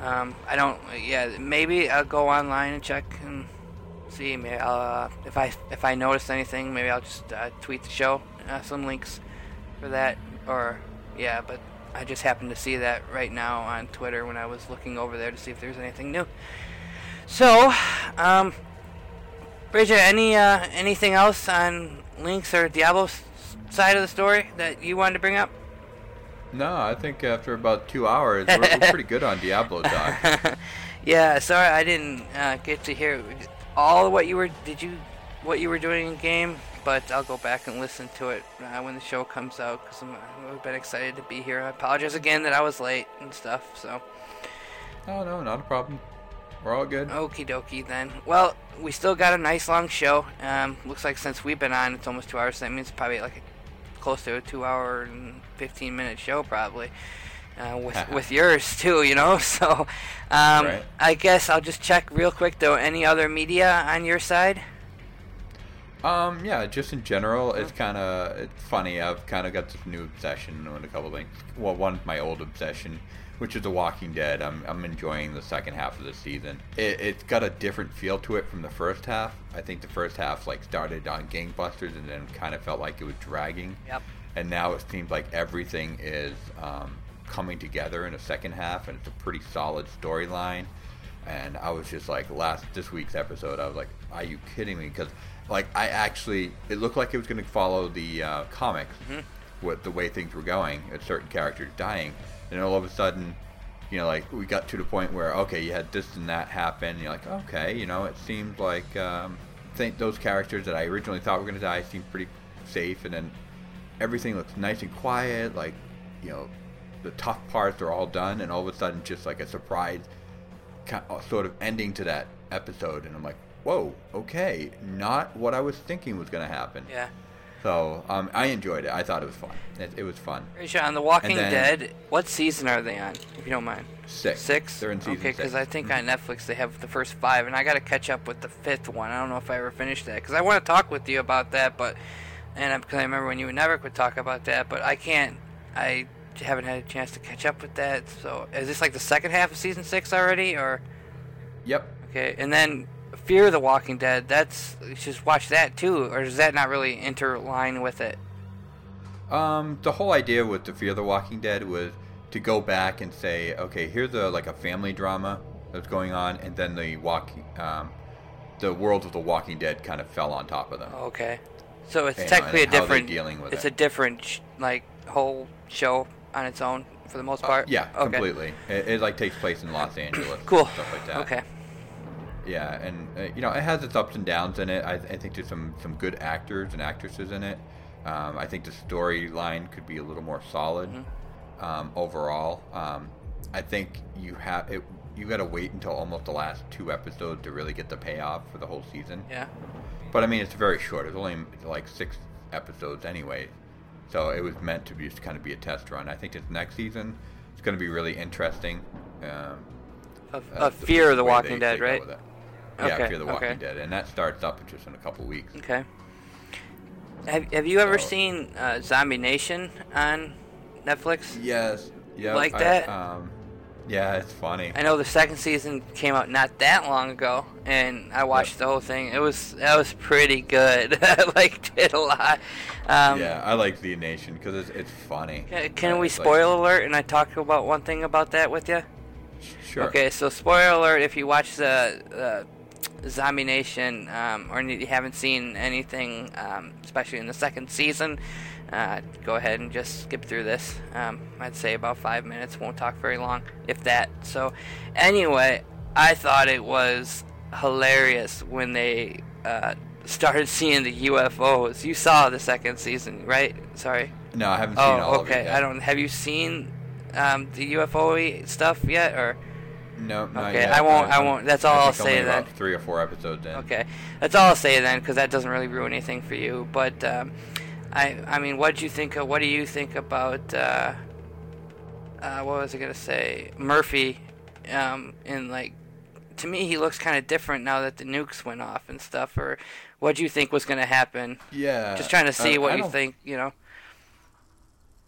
[SPEAKER 4] Um, I don't. Yeah, maybe I'll go online and check and see. Maybe I'll, uh, if I if I notice anything, maybe I'll just uh, tweet the show uh, some links for that. Or yeah, but I just happened to see that right now on Twitter when I was looking over there to see if there's anything new. So, um, Bridget, any uh, anything else on Links or Diablo's side of the story that you wanted to bring up?
[SPEAKER 2] No, I think after about two hours, we're, we're pretty good on Diablo Doc.
[SPEAKER 4] Yeah, sorry I didn't uh, get to hear all of what you were did you what you were doing in game, but I'll go back and listen to it uh, when the show comes out because I've been excited to be here. I apologize again that I was late and stuff. So
[SPEAKER 2] oh no, not a problem. We're all good.
[SPEAKER 4] okie dokie then. Well, we still got a nice long show. Um, looks like since we've been on, it's almost two hours. So that means probably like a, close to a two hour and fifteen minute show probably. Uh, with with yours too, you know. So, um,
[SPEAKER 2] Right.
[SPEAKER 4] I guess I'll just check real quick though. Any other media on your side?
[SPEAKER 2] Um, yeah, just in general, it's kind of it's funny. I've kind of got this new obsession on a couple things. Well, one, my old obsession, which is The Walking Dead. I'm, I'm enjoying the second half of the season. It, it's got a different feel to it from the first half. I think the first half like started on gangbusters and then kind of felt like it was dragging.
[SPEAKER 4] Yep.
[SPEAKER 2] And now it seems like everything is um, coming together in the second half, and it's a pretty solid storyline. And I was just like, last this week's episode, I was like, "Are you kidding me?" Because like I actually, it looked like it was going to follow the uh, comics with the way things were going, with certain characters dying, and all of a sudden, you know, like we got to the point where okay, you had this and that happen. And you're like, okay, you know, it seemed like um, think those characters that I originally thought were going to die seemed pretty safe, and then everything looks nice and quiet. Like, you know, the tough parts are all done, and all of a sudden, just like a surprise ki- uh, sort of ending to that episode, and I'm like, whoa, okay, not what I was thinking was going to happen.
[SPEAKER 4] Yeah.
[SPEAKER 2] So um, I enjoyed it. I thought it was fun. It, it was fun.
[SPEAKER 4] Risha, on The Walking
[SPEAKER 2] then-
[SPEAKER 4] Dead, what season are they on, if you don't mind?
[SPEAKER 2] Six.
[SPEAKER 4] Six?
[SPEAKER 2] They're in season
[SPEAKER 4] Okay, because.
[SPEAKER 2] Mm-hmm.
[SPEAKER 4] I think on Netflix they have the first five, and I got to catch up with the fifth one. I don't know if I ever finished that, because I want to talk with you about that, but, and because I remember when you and Neverick would talk about that, but I can't, I haven't had a chance to catch up with that, so is this like the second half of season six already, or,
[SPEAKER 2] Yep.
[SPEAKER 4] okay, and then Fear the Walking Dead, that's, just watch that too, or does that not really interline with it?
[SPEAKER 2] Um, the whole idea with the Fear the Walking Dead was to go back and say, okay, here's a like a family drama that's going on, and then the walking, um, the world of the Walking Dead kind of fell on top of them.
[SPEAKER 4] Okay. So it's
[SPEAKER 2] know,
[SPEAKER 4] technically a
[SPEAKER 2] and they're
[SPEAKER 4] different.
[SPEAKER 2] dealing with
[SPEAKER 4] it's
[SPEAKER 2] it.
[SPEAKER 4] a different sh- like whole show on its own for the most part.
[SPEAKER 2] Uh, Yeah,
[SPEAKER 4] Okay.
[SPEAKER 2] completely. It, it like takes place in Los Angeles.
[SPEAKER 4] Cool.
[SPEAKER 2] Stuff like that.
[SPEAKER 4] Okay.
[SPEAKER 2] Yeah, and uh, you know it has its ups and downs in it. I, I think there's some some good actors and actresses in it. Um, I think the storyline could be a little more solid
[SPEAKER 4] Mm-hmm.
[SPEAKER 2] um, overall. Um, I think you have it. You got to wait until almost the last two episodes to really get the payoff for the whole season.
[SPEAKER 4] Yeah.
[SPEAKER 2] But I mean, it's very short. It's only like six episodes anyway, so it was meant to be just kind of be a test run. I think this next season is going to be really interesting. Um,
[SPEAKER 4] Of,
[SPEAKER 2] uh,
[SPEAKER 4] Fear of the Walking
[SPEAKER 2] they-
[SPEAKER 4] Dead,
[SPEAKER 2] they
[SPEAKER 4] right?
[SPEAKER 2] Yeah,
[SPEAKER 4] Okay,
[SPEAKER 2] Fear the Walking
[SPEAKER 4] okay.
[SPEAKER 2] Dead, and that starts up just in a couple weeks.
[SPEAKER 4] Okay. Have Have you ever seen uh, Zombie Nation on Netflix?
[SPEAKER 2] Yes. Yeah.
[SPEAKER 4] Like
[SPEAKER 2] I-
[SPEAKER 4] that?
[SPEAKER 2] um, yeah, it's funny.
[SPEAKER 4] I know the second season came out not that long ago, and I watched
[SPEAKER 2] Yep.
[SPEAKER 4] the whole thing. It was that was pretty good. I liked it a lot. Um,
[SPEAKER 2] yeah, I like the Nation because it's, it's funny.
[SPEAKER 4] Can, can
[SPEAKER 2] Uh,
[SPEAKER 4] we
[SPEAKER 2] it's like-
[SPEAKER 4] spoil alert? And I talk about one thing about that with you.
[SPEAKER 2] Sure.
[SPEAKER 4] Okay, so spoiler alert: if you watch the uh, Zombie Nation, um, or you haven't seen anything, um, especially in the second season, uh, go ahead and just skip through this. Um, I'd say about five minutes. Won't talk very long, if that. So, anyway, I thought it was hilarious when they uh, started seeing the UFOs. You saw the second season, right? Sorry.
[SPEAKER 2] No, I haven't seen
[SPEAKER 4] Oh,
[SPEAKER 2] all of it
[SPEAKER 4] okay. I don't. Have you seen um, the UFO stuff yet, or?
[SPEAKER 2] No, not
[SPEAKER 4] Okay,
[SPEAKER 2] yet.
[SPEAKER 4] I won't- I
[SPEAKER 2] I'm-
[SPEAKER 4] won't- that's all
[SPEAKER 2] I
[SPEAKER 4] I'll
[SPEAKER 2] think only
[SPEAKER 4] say then.
[SPEAKER 2] Three or four episodes in.
[SPEAKER 4] Okay, that's all I'll say then, because that doesn't really ruin anything for you. But um, I, I mean, what do you think? Of, what do you think about? Uh, uh, what was I gonna say? Murphy, um, in like, to me, he looks kind of different now that the nukes went off and stuff. Or what do you think was gonna happen?
[SPEAKER 2] Yeah.
[SPEAKER 4] Just trying to see
[SPEAKER 2] uh,
[SPEAKER 4] what
[SPEAKER 2] I
[SPEAKER 4] you think. You know?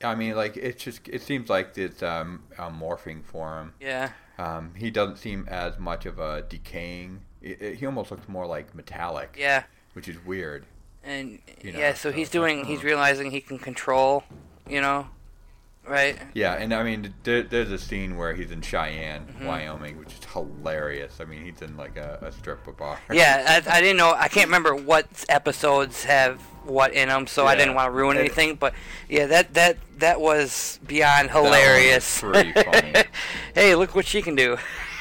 [SPEAKER 2] I mean, like it's just it seems like it's um, a morphing for him.
[SPEAKER 4] Yeah.
[SPEAKER 2] Um, he doesn't seem as much of a decaying. It, it- he almost looks more like metallic.
[SPEAKER 4] Yeah.
[SPEAKER 2] Which is weird.
[SPEAKER 4] And
[SPEAKER 2] You know,
[SPEAKER 4] yeah, so
[SPEAKER 2] so
[SPEAKER 4] he's doing. He's realizing he can control. You know, right?
[SPEAKER 2] Yeah, and I mean, there, there's a scene where he's in Cheyenne,
[SPEAKER 4] Mm-hmm.
[SPEAKER 2] Wyoming, which is hilarious. I mean, he's in like a, a strip of bar.
[SPEAKER 4] Yeah, I, I didn't know. I can't remember what episodes have what in them, so I didn't want to ruin anything. But yeah, that that that was beyond hilarious.
[SPEAKER 2] pretty funny.
[SPEAKER 4] hey, look what she can do.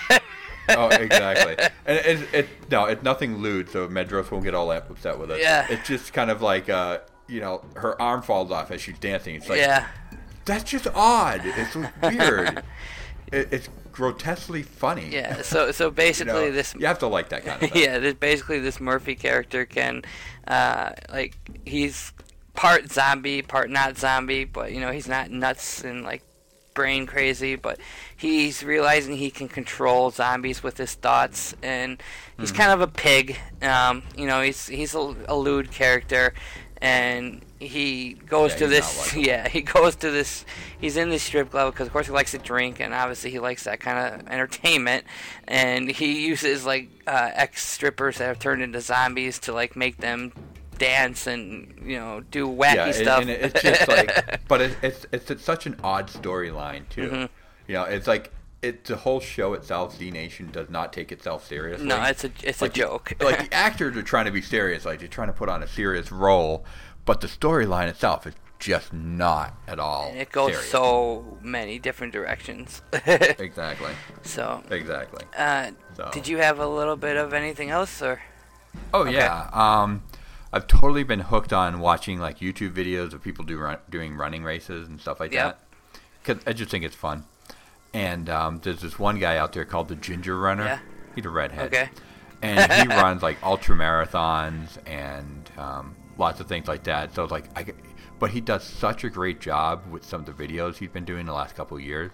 [SPEAKER 2] oh, exactly. And it, it, no, it's nothing lewd, so Medros won't get all that upset with us.
[SPEAKER 4] Yeah.
[SPEAKER 2] It's just kind of like, uh, you know, her arm falls off as she's dancing. It's like,
[SPEAKER 4] yeah,
[SPEAKER 2] that's just odd. It's weird. it, it's grotesquely funny.
[SPEAKER 4] yeah. So so
[SPEAKER 2] You
[SPEAKER 4] basically,
[SPEAKER 2] know,
[SPEAKER 4] this
[SPEAKER 2] you have to like that kind of thing.
[SPEAKER 4] yeah, this, basically this Murphy character can, uh, like he's part zombie, part not zombie, but you know he's not nuts and like brain crazy, but he's realizing he can control zombies with his thoughts, and he's
[SPEAKER 2] Hmm.
[SPEAKER 4] kind of a pig. Um, you know, he's he's a, a lewd character, and he goes
[SPEAKER 2] Yeah,
[SPEAKER 4] to this. Yeah, he goes to this. He's in this strip club because, of course, he likes to drink, and obviously he likes that kind of entertainment. And he uses like uh, ex strippers that have turned into zombies to like make them dance and you know do wacky
[SPEAKER 2] yeah, and-
[SPEAKER 4] stuff.
[SPEAKER 2] and it's just like, but it, it's, it's it's such an odd storyline too.
[SPEAKER 4] Mm-hmm.
[SPEAKER 2] You know, it's like it's the whole show itself. Z Nation does not take itself seriously.
[SPEAKER 4] no, it's a it's
[SPEAKER 2] like
[SPEAKER 4] a joke.
[SPEAKER 2] Like the actors are trying to be serious, like they're trying to put on a serious role, but the storyline itself is just not at all.
[SPEAKER 4] and it goes
[SPEAKER 2] serious.
[SPEAKER 4] so many different directions.
[SPEAKER 2] exactly,
[SPEAKER 4] so,
[SPEAKER 2] exactly.
[SPEAKER 4] uh,
[SPEAKER 2] So-
[SPEAKER 4] did you have a little bit of anything else, or
[SPEAKER 2] Oh yeah. Um, I've totally been hooked on watching like YouTube videos of people do run, doing running races and stuff like
[SPEAKER 4] Yep.
[SPEAKER 2] that. Cause I just think it's fun. And um, there's this one guy out there called the Ginger Runner.
[SPEAKER 4] Yeah.
[SPEAKER 2] He's a redhead.
[SPEAKER 4] Okay.
[SPEAKER 2] And he runs like ultra marathons and um, lots of things like that. So like, I, but he does such a great job with some of the videos he's been doing the last couple of years,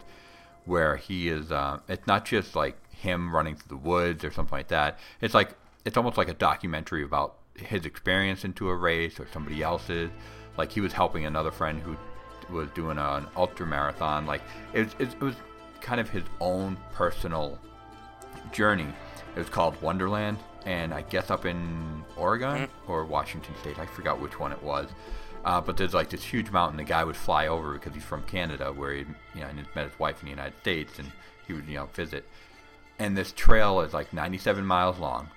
[SPEAKER 2] where he is. Uh, it's not just like him running through the woods or something like that. It's like it's almost like a documentary about his experience into a race or somebody else's. Like he was helping another friend who was doing an ultra marathon. Like it was, it was kind of his own personal journey. It was called Wonderland, and I guess up in Oregon or Washington State. I forgot which one it was. Uh, but there's like this huge mountain. The guy would fly over because he's from Canada, where he, you know, and met his wife in the United States, and he would, you know, visit. And this trail is like 97 miles long,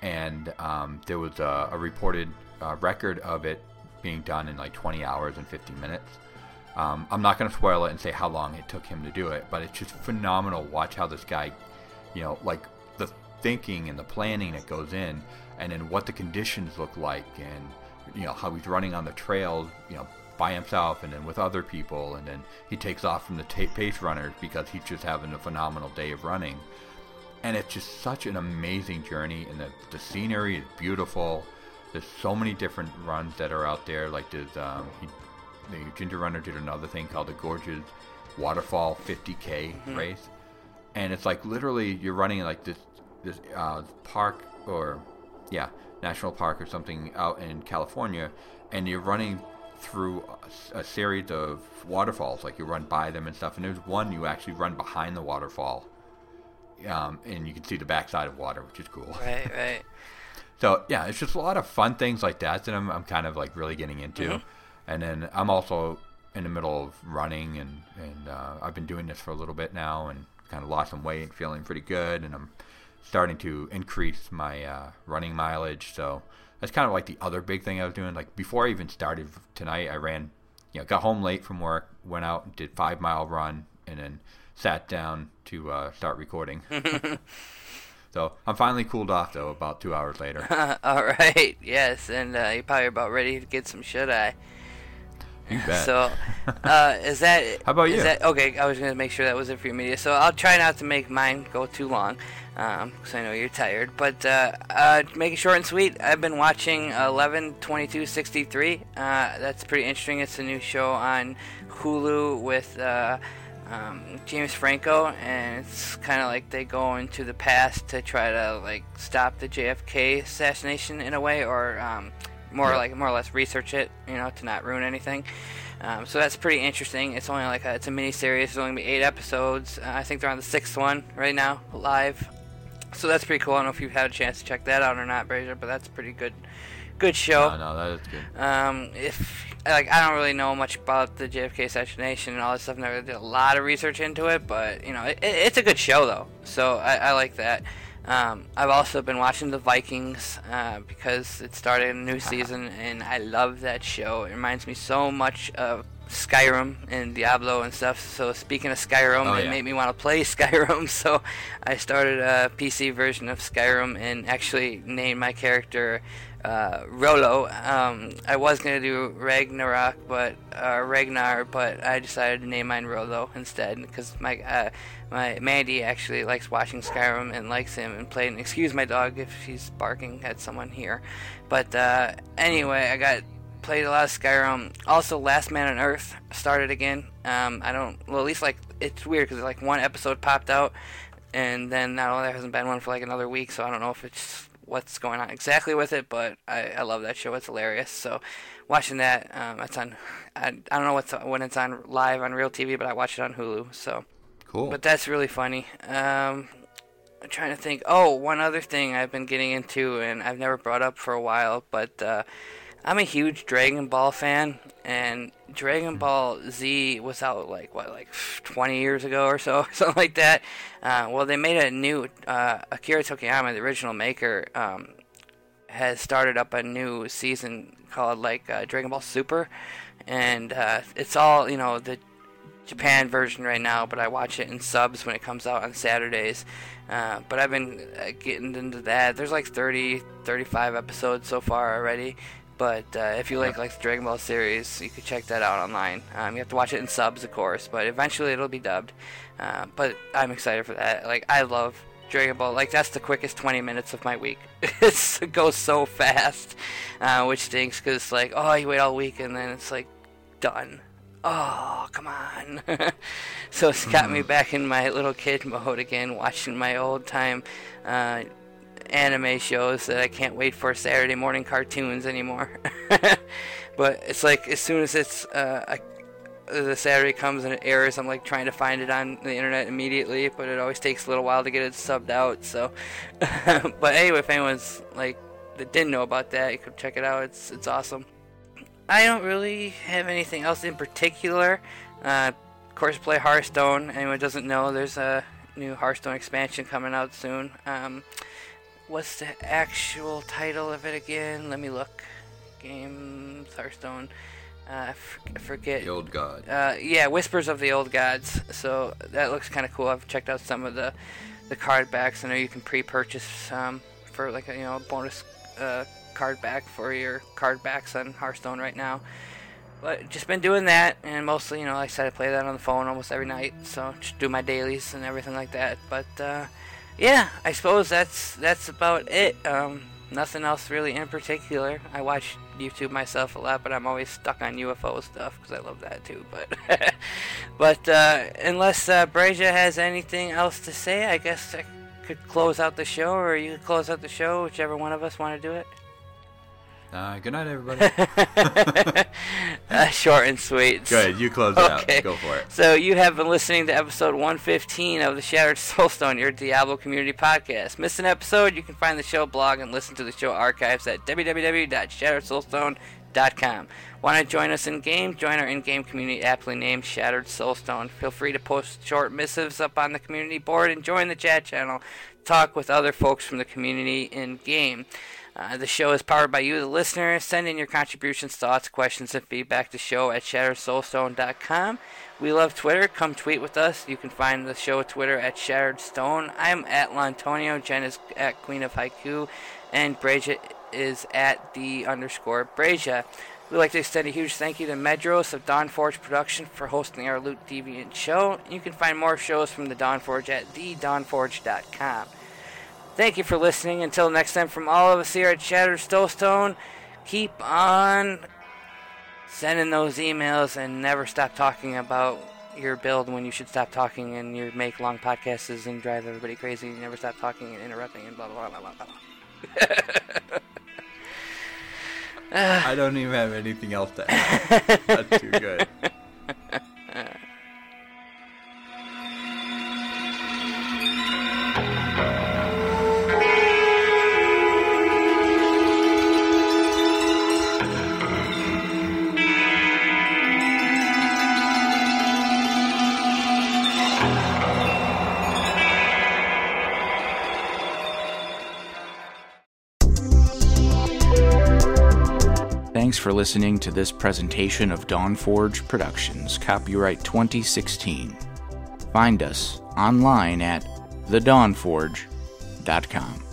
[SPEAKER 2] and um, there was a, a reported uh, record of it being done in like 20 hours and 50 minutes. Um, I'm not going to spoil it and say how long it took him to do it, but it's just phenomenal. Watch how this guy, you know, like thinking and the planning that goes in, and then what the conditions look like, and you know how he's running on the trail, you know, by himself, and then with other people, and then he takes off from the ta pace runners because he's just having a phenomenal day of running. And it's just such an amazing journey and the, the scenery is beautiful. There's so many different runs that are out there like there's um, he, the ginger runner did another thing called the gorges waterfall 50k race. And it's like literally you're running like this this uh, park or yeah national park or something out in california and you're running through a series of waterfalls like you run by them and stuff and there's one you actually run behind the waterfall um, and you can see the backside of water, which is cool.
[SPEAKER 4] right, right.
[SPEAKER 2] So yeah, it's just a lot of fun things like that that I'm, I'm kind of like really getting into.
[SPEAKER 4] Mm-hmm.
[SPEAKER 2] And then I'm also in the middle of running, and and uh, I've been doing this for a little bit now, and kind of lost some weight, feeling pretty good, and I'm starting to increase my uh, running mileage. So that's kind of like the other big thing I was doing. Like before I even started tonight, I ran, you know, got home late from work, went out did five mile run, and then sat down to uh, start recording. so I'm finally cooled off though. About two hours later.
[SPEAKER 4] All right, yes, and uh, you're probably about ready to get some shut eye.
[SPEAKER 2] You bet.
[SPEAKER 4] So, uh, is that?
[SPEAKER 2] How about
[SPEAKER 4] is
[SPEAKER 2] you?
[SPEAKER 4] That, okay, I was gonna make sure that was it for your media. So I'll try not to make mine go too long, because I know you're tired. But uh, uh, make it short and sweet. I've been watching 11 22 63. Uh, that's pretty interesting. It's a new show on Hulu with. Uh, um, James Franco, and it's kind of like they go into the past to try to like stop the JFK assassination in a way, or um, more
[SPEAKER 2] Yeah.
[SPEAKER 4] like more or less research it, you know, to not ruin anything. Um, so that's pretty interesting. It's only like a, it's a mini series. It's only gonna be eight episodes. Uh, I think they're on the sixth one right now, live. So that's pretty cool. I don't know if you've had a chance to check that out or not, Brazier, but that's a pretty good, good show.
[SPEAKER 2] no, no, that is good.
[SPEAKER 4] Um, if like I don't really know much about the JFK assassination and all this stuff. Never did a lot of research into it, but you know, it, it, it's a good show though. So I, I like that. Um, I've also been watching the Vikings uh, because it started a new season, and I love that show. It reminds me so much of Skyrim and Diablo and stuff. So speaking of Skyrim,
[SPEAKER 2] Oh,
[SPEAKER 4] it made me want to play Skyrim. So I started a PC version of Skyrim and actually named my character uh, Rollo. Um, I was gonna do Ragnarok, but uh, Ragnar, but I decided to name mine Rollo instead because my uh, my Mandy actually likes watching Skyrim and likes him and playing. Excuse my dog if she's barking at someone here, but uh, anyway, I got played a lot of Skyrim. Also, Last Man on Earth started again. Um, I don't. Well, at least like it's weird because like one episode popped out, and then now there hasn't been one for like another week. So I don't know if it's what's going on exactly with it, but I, I love that show. It's hilarious. So watching that, um, it's on. I, I don't know what's when it's on live on Real TV, but I watch it on Hulu. So,
[SPEAKER 2] Cool.
[SPEAKER 4] but that's really funny. Um, I'm trying to think. Oh, one other thing I've been getting into, and I've never brought up for a while, but uh, I'm a huge Dragon Ball fan, and Dragon Ball Z was out like what, like 20 years ago or so, something like that. Uh, well, they made a new uh, Akira Toriyama, the original maker, um, has started up a new season called like uh, Dragon Ball Super, and uh, it's all you know the Japan version right now, but I watch it in subs when it comes out on Saturdays. Uh, but I've been uh, getting into that. There's like 30, 35 episodes so far already. But uh, if you like like the Dragon Ball series, you could check that out online. Um, you have to watch it in subs, of course, but eventually it'll be dubbed. Uh, but I'm excited for that. Like I love Dragon Ball. Like that's the quickest 20 minutes of my week. it goes so fast, uh, which stinks because like oh you wait all week and then it's like done. Oh come on! so it's got me back in my little kid mode again, watching my old time uh, anime shows that I can't wait for Saturday morning cartoons anymore. but it's like as soon as it's uh, the Saturday comes and it airs, I'm like trying to find it on the internet immediately, but it always takes a little while to get it subbed out. So, but anyway, if anyone's like that didn't know about that, you could check it out. It's it's awesome. I don't really have anything else in particular. Uh, of course, play Hearthstone. Anyone doesn't know, there's a new Hearthstone expansion coming out soon. Um, what's the actual title of it again? Let me look. Games Hearthstone. Uh, I forget.
[SPEAKER 2] the old god.
[SPEAKER 4] Uh, yeah, Whispers of the Old Gods. So that looks kind of cool. I've checked out some of the the card backs. I know you can pre-purchase um, for like a you know a bonus uh, card back for your card backs on Hearthstone right now. But just been doing that, and mostly you know like I said, I play that on the phone almost every night. So just do my dailies and everything like that. But uh, yeah, I suppose that's that's about it. Um, nothing else really in particular. I watch YouTube myself a lot, but I'm always stuck on UFO stuff because I love that too. But but uh, unless uh, Brazia has anything else to say, I guess I could close out the show, or you could close out the show, whichever one of us want to do it.
[SPEAKER 2] Uh, good night, everybody.
[SPEAKER 4] uh, short and sweet.
[SPEAKER 2] Good, you close it
[SPEAKER 4] Okay.
[SPEAKER 2] out. Go for it.
[SPEAKER 4] So you have been listening to episode 115 of the Shattered Soulstone, your Diablo community podcast. Miss an episode? You can find the show blog and listen to the show archives at www.shatteredsoulstone.com. Want to join us in game? Join our in-game community aptly named Shattered Soulstone. Feel free to post short missives up on the community board and join the chat channel. Talk with other folks from the community in game. Uh, the show is powered by you, the listener. Send in your contributions, thoughts, questions, and feedback to show at shatteredsoulstone.com. We love Twitter. Come tweet with us. You can find the show Twitter at Shattered Stone. I'm at Lantonio. Jen is at Queen of Haiku. And Brazia is at the underscore Brazia. We'd like to extend a huge thank you to Medros of Dawn Forge Production for hosting our Loot Deviant show. You can find more shows from the Dawn Forge at thedawnforge.com. Thank you for listening. Until next time, from all of us here at Shattered Stone, keep on sending those emails and never stop talking about your build when you should stop talking and you make long podcasts and drive everybody crazy. You never stop talking and interrupting and blah blah blah blah blah. blah.
[SPEAKER 2] I don't even have anything else to add. That's too good.
[SPEAKER 5] Thanks for listening to this presentation of Dawnforge Productions, copyright 2016. Find us online at thedawnforge.com.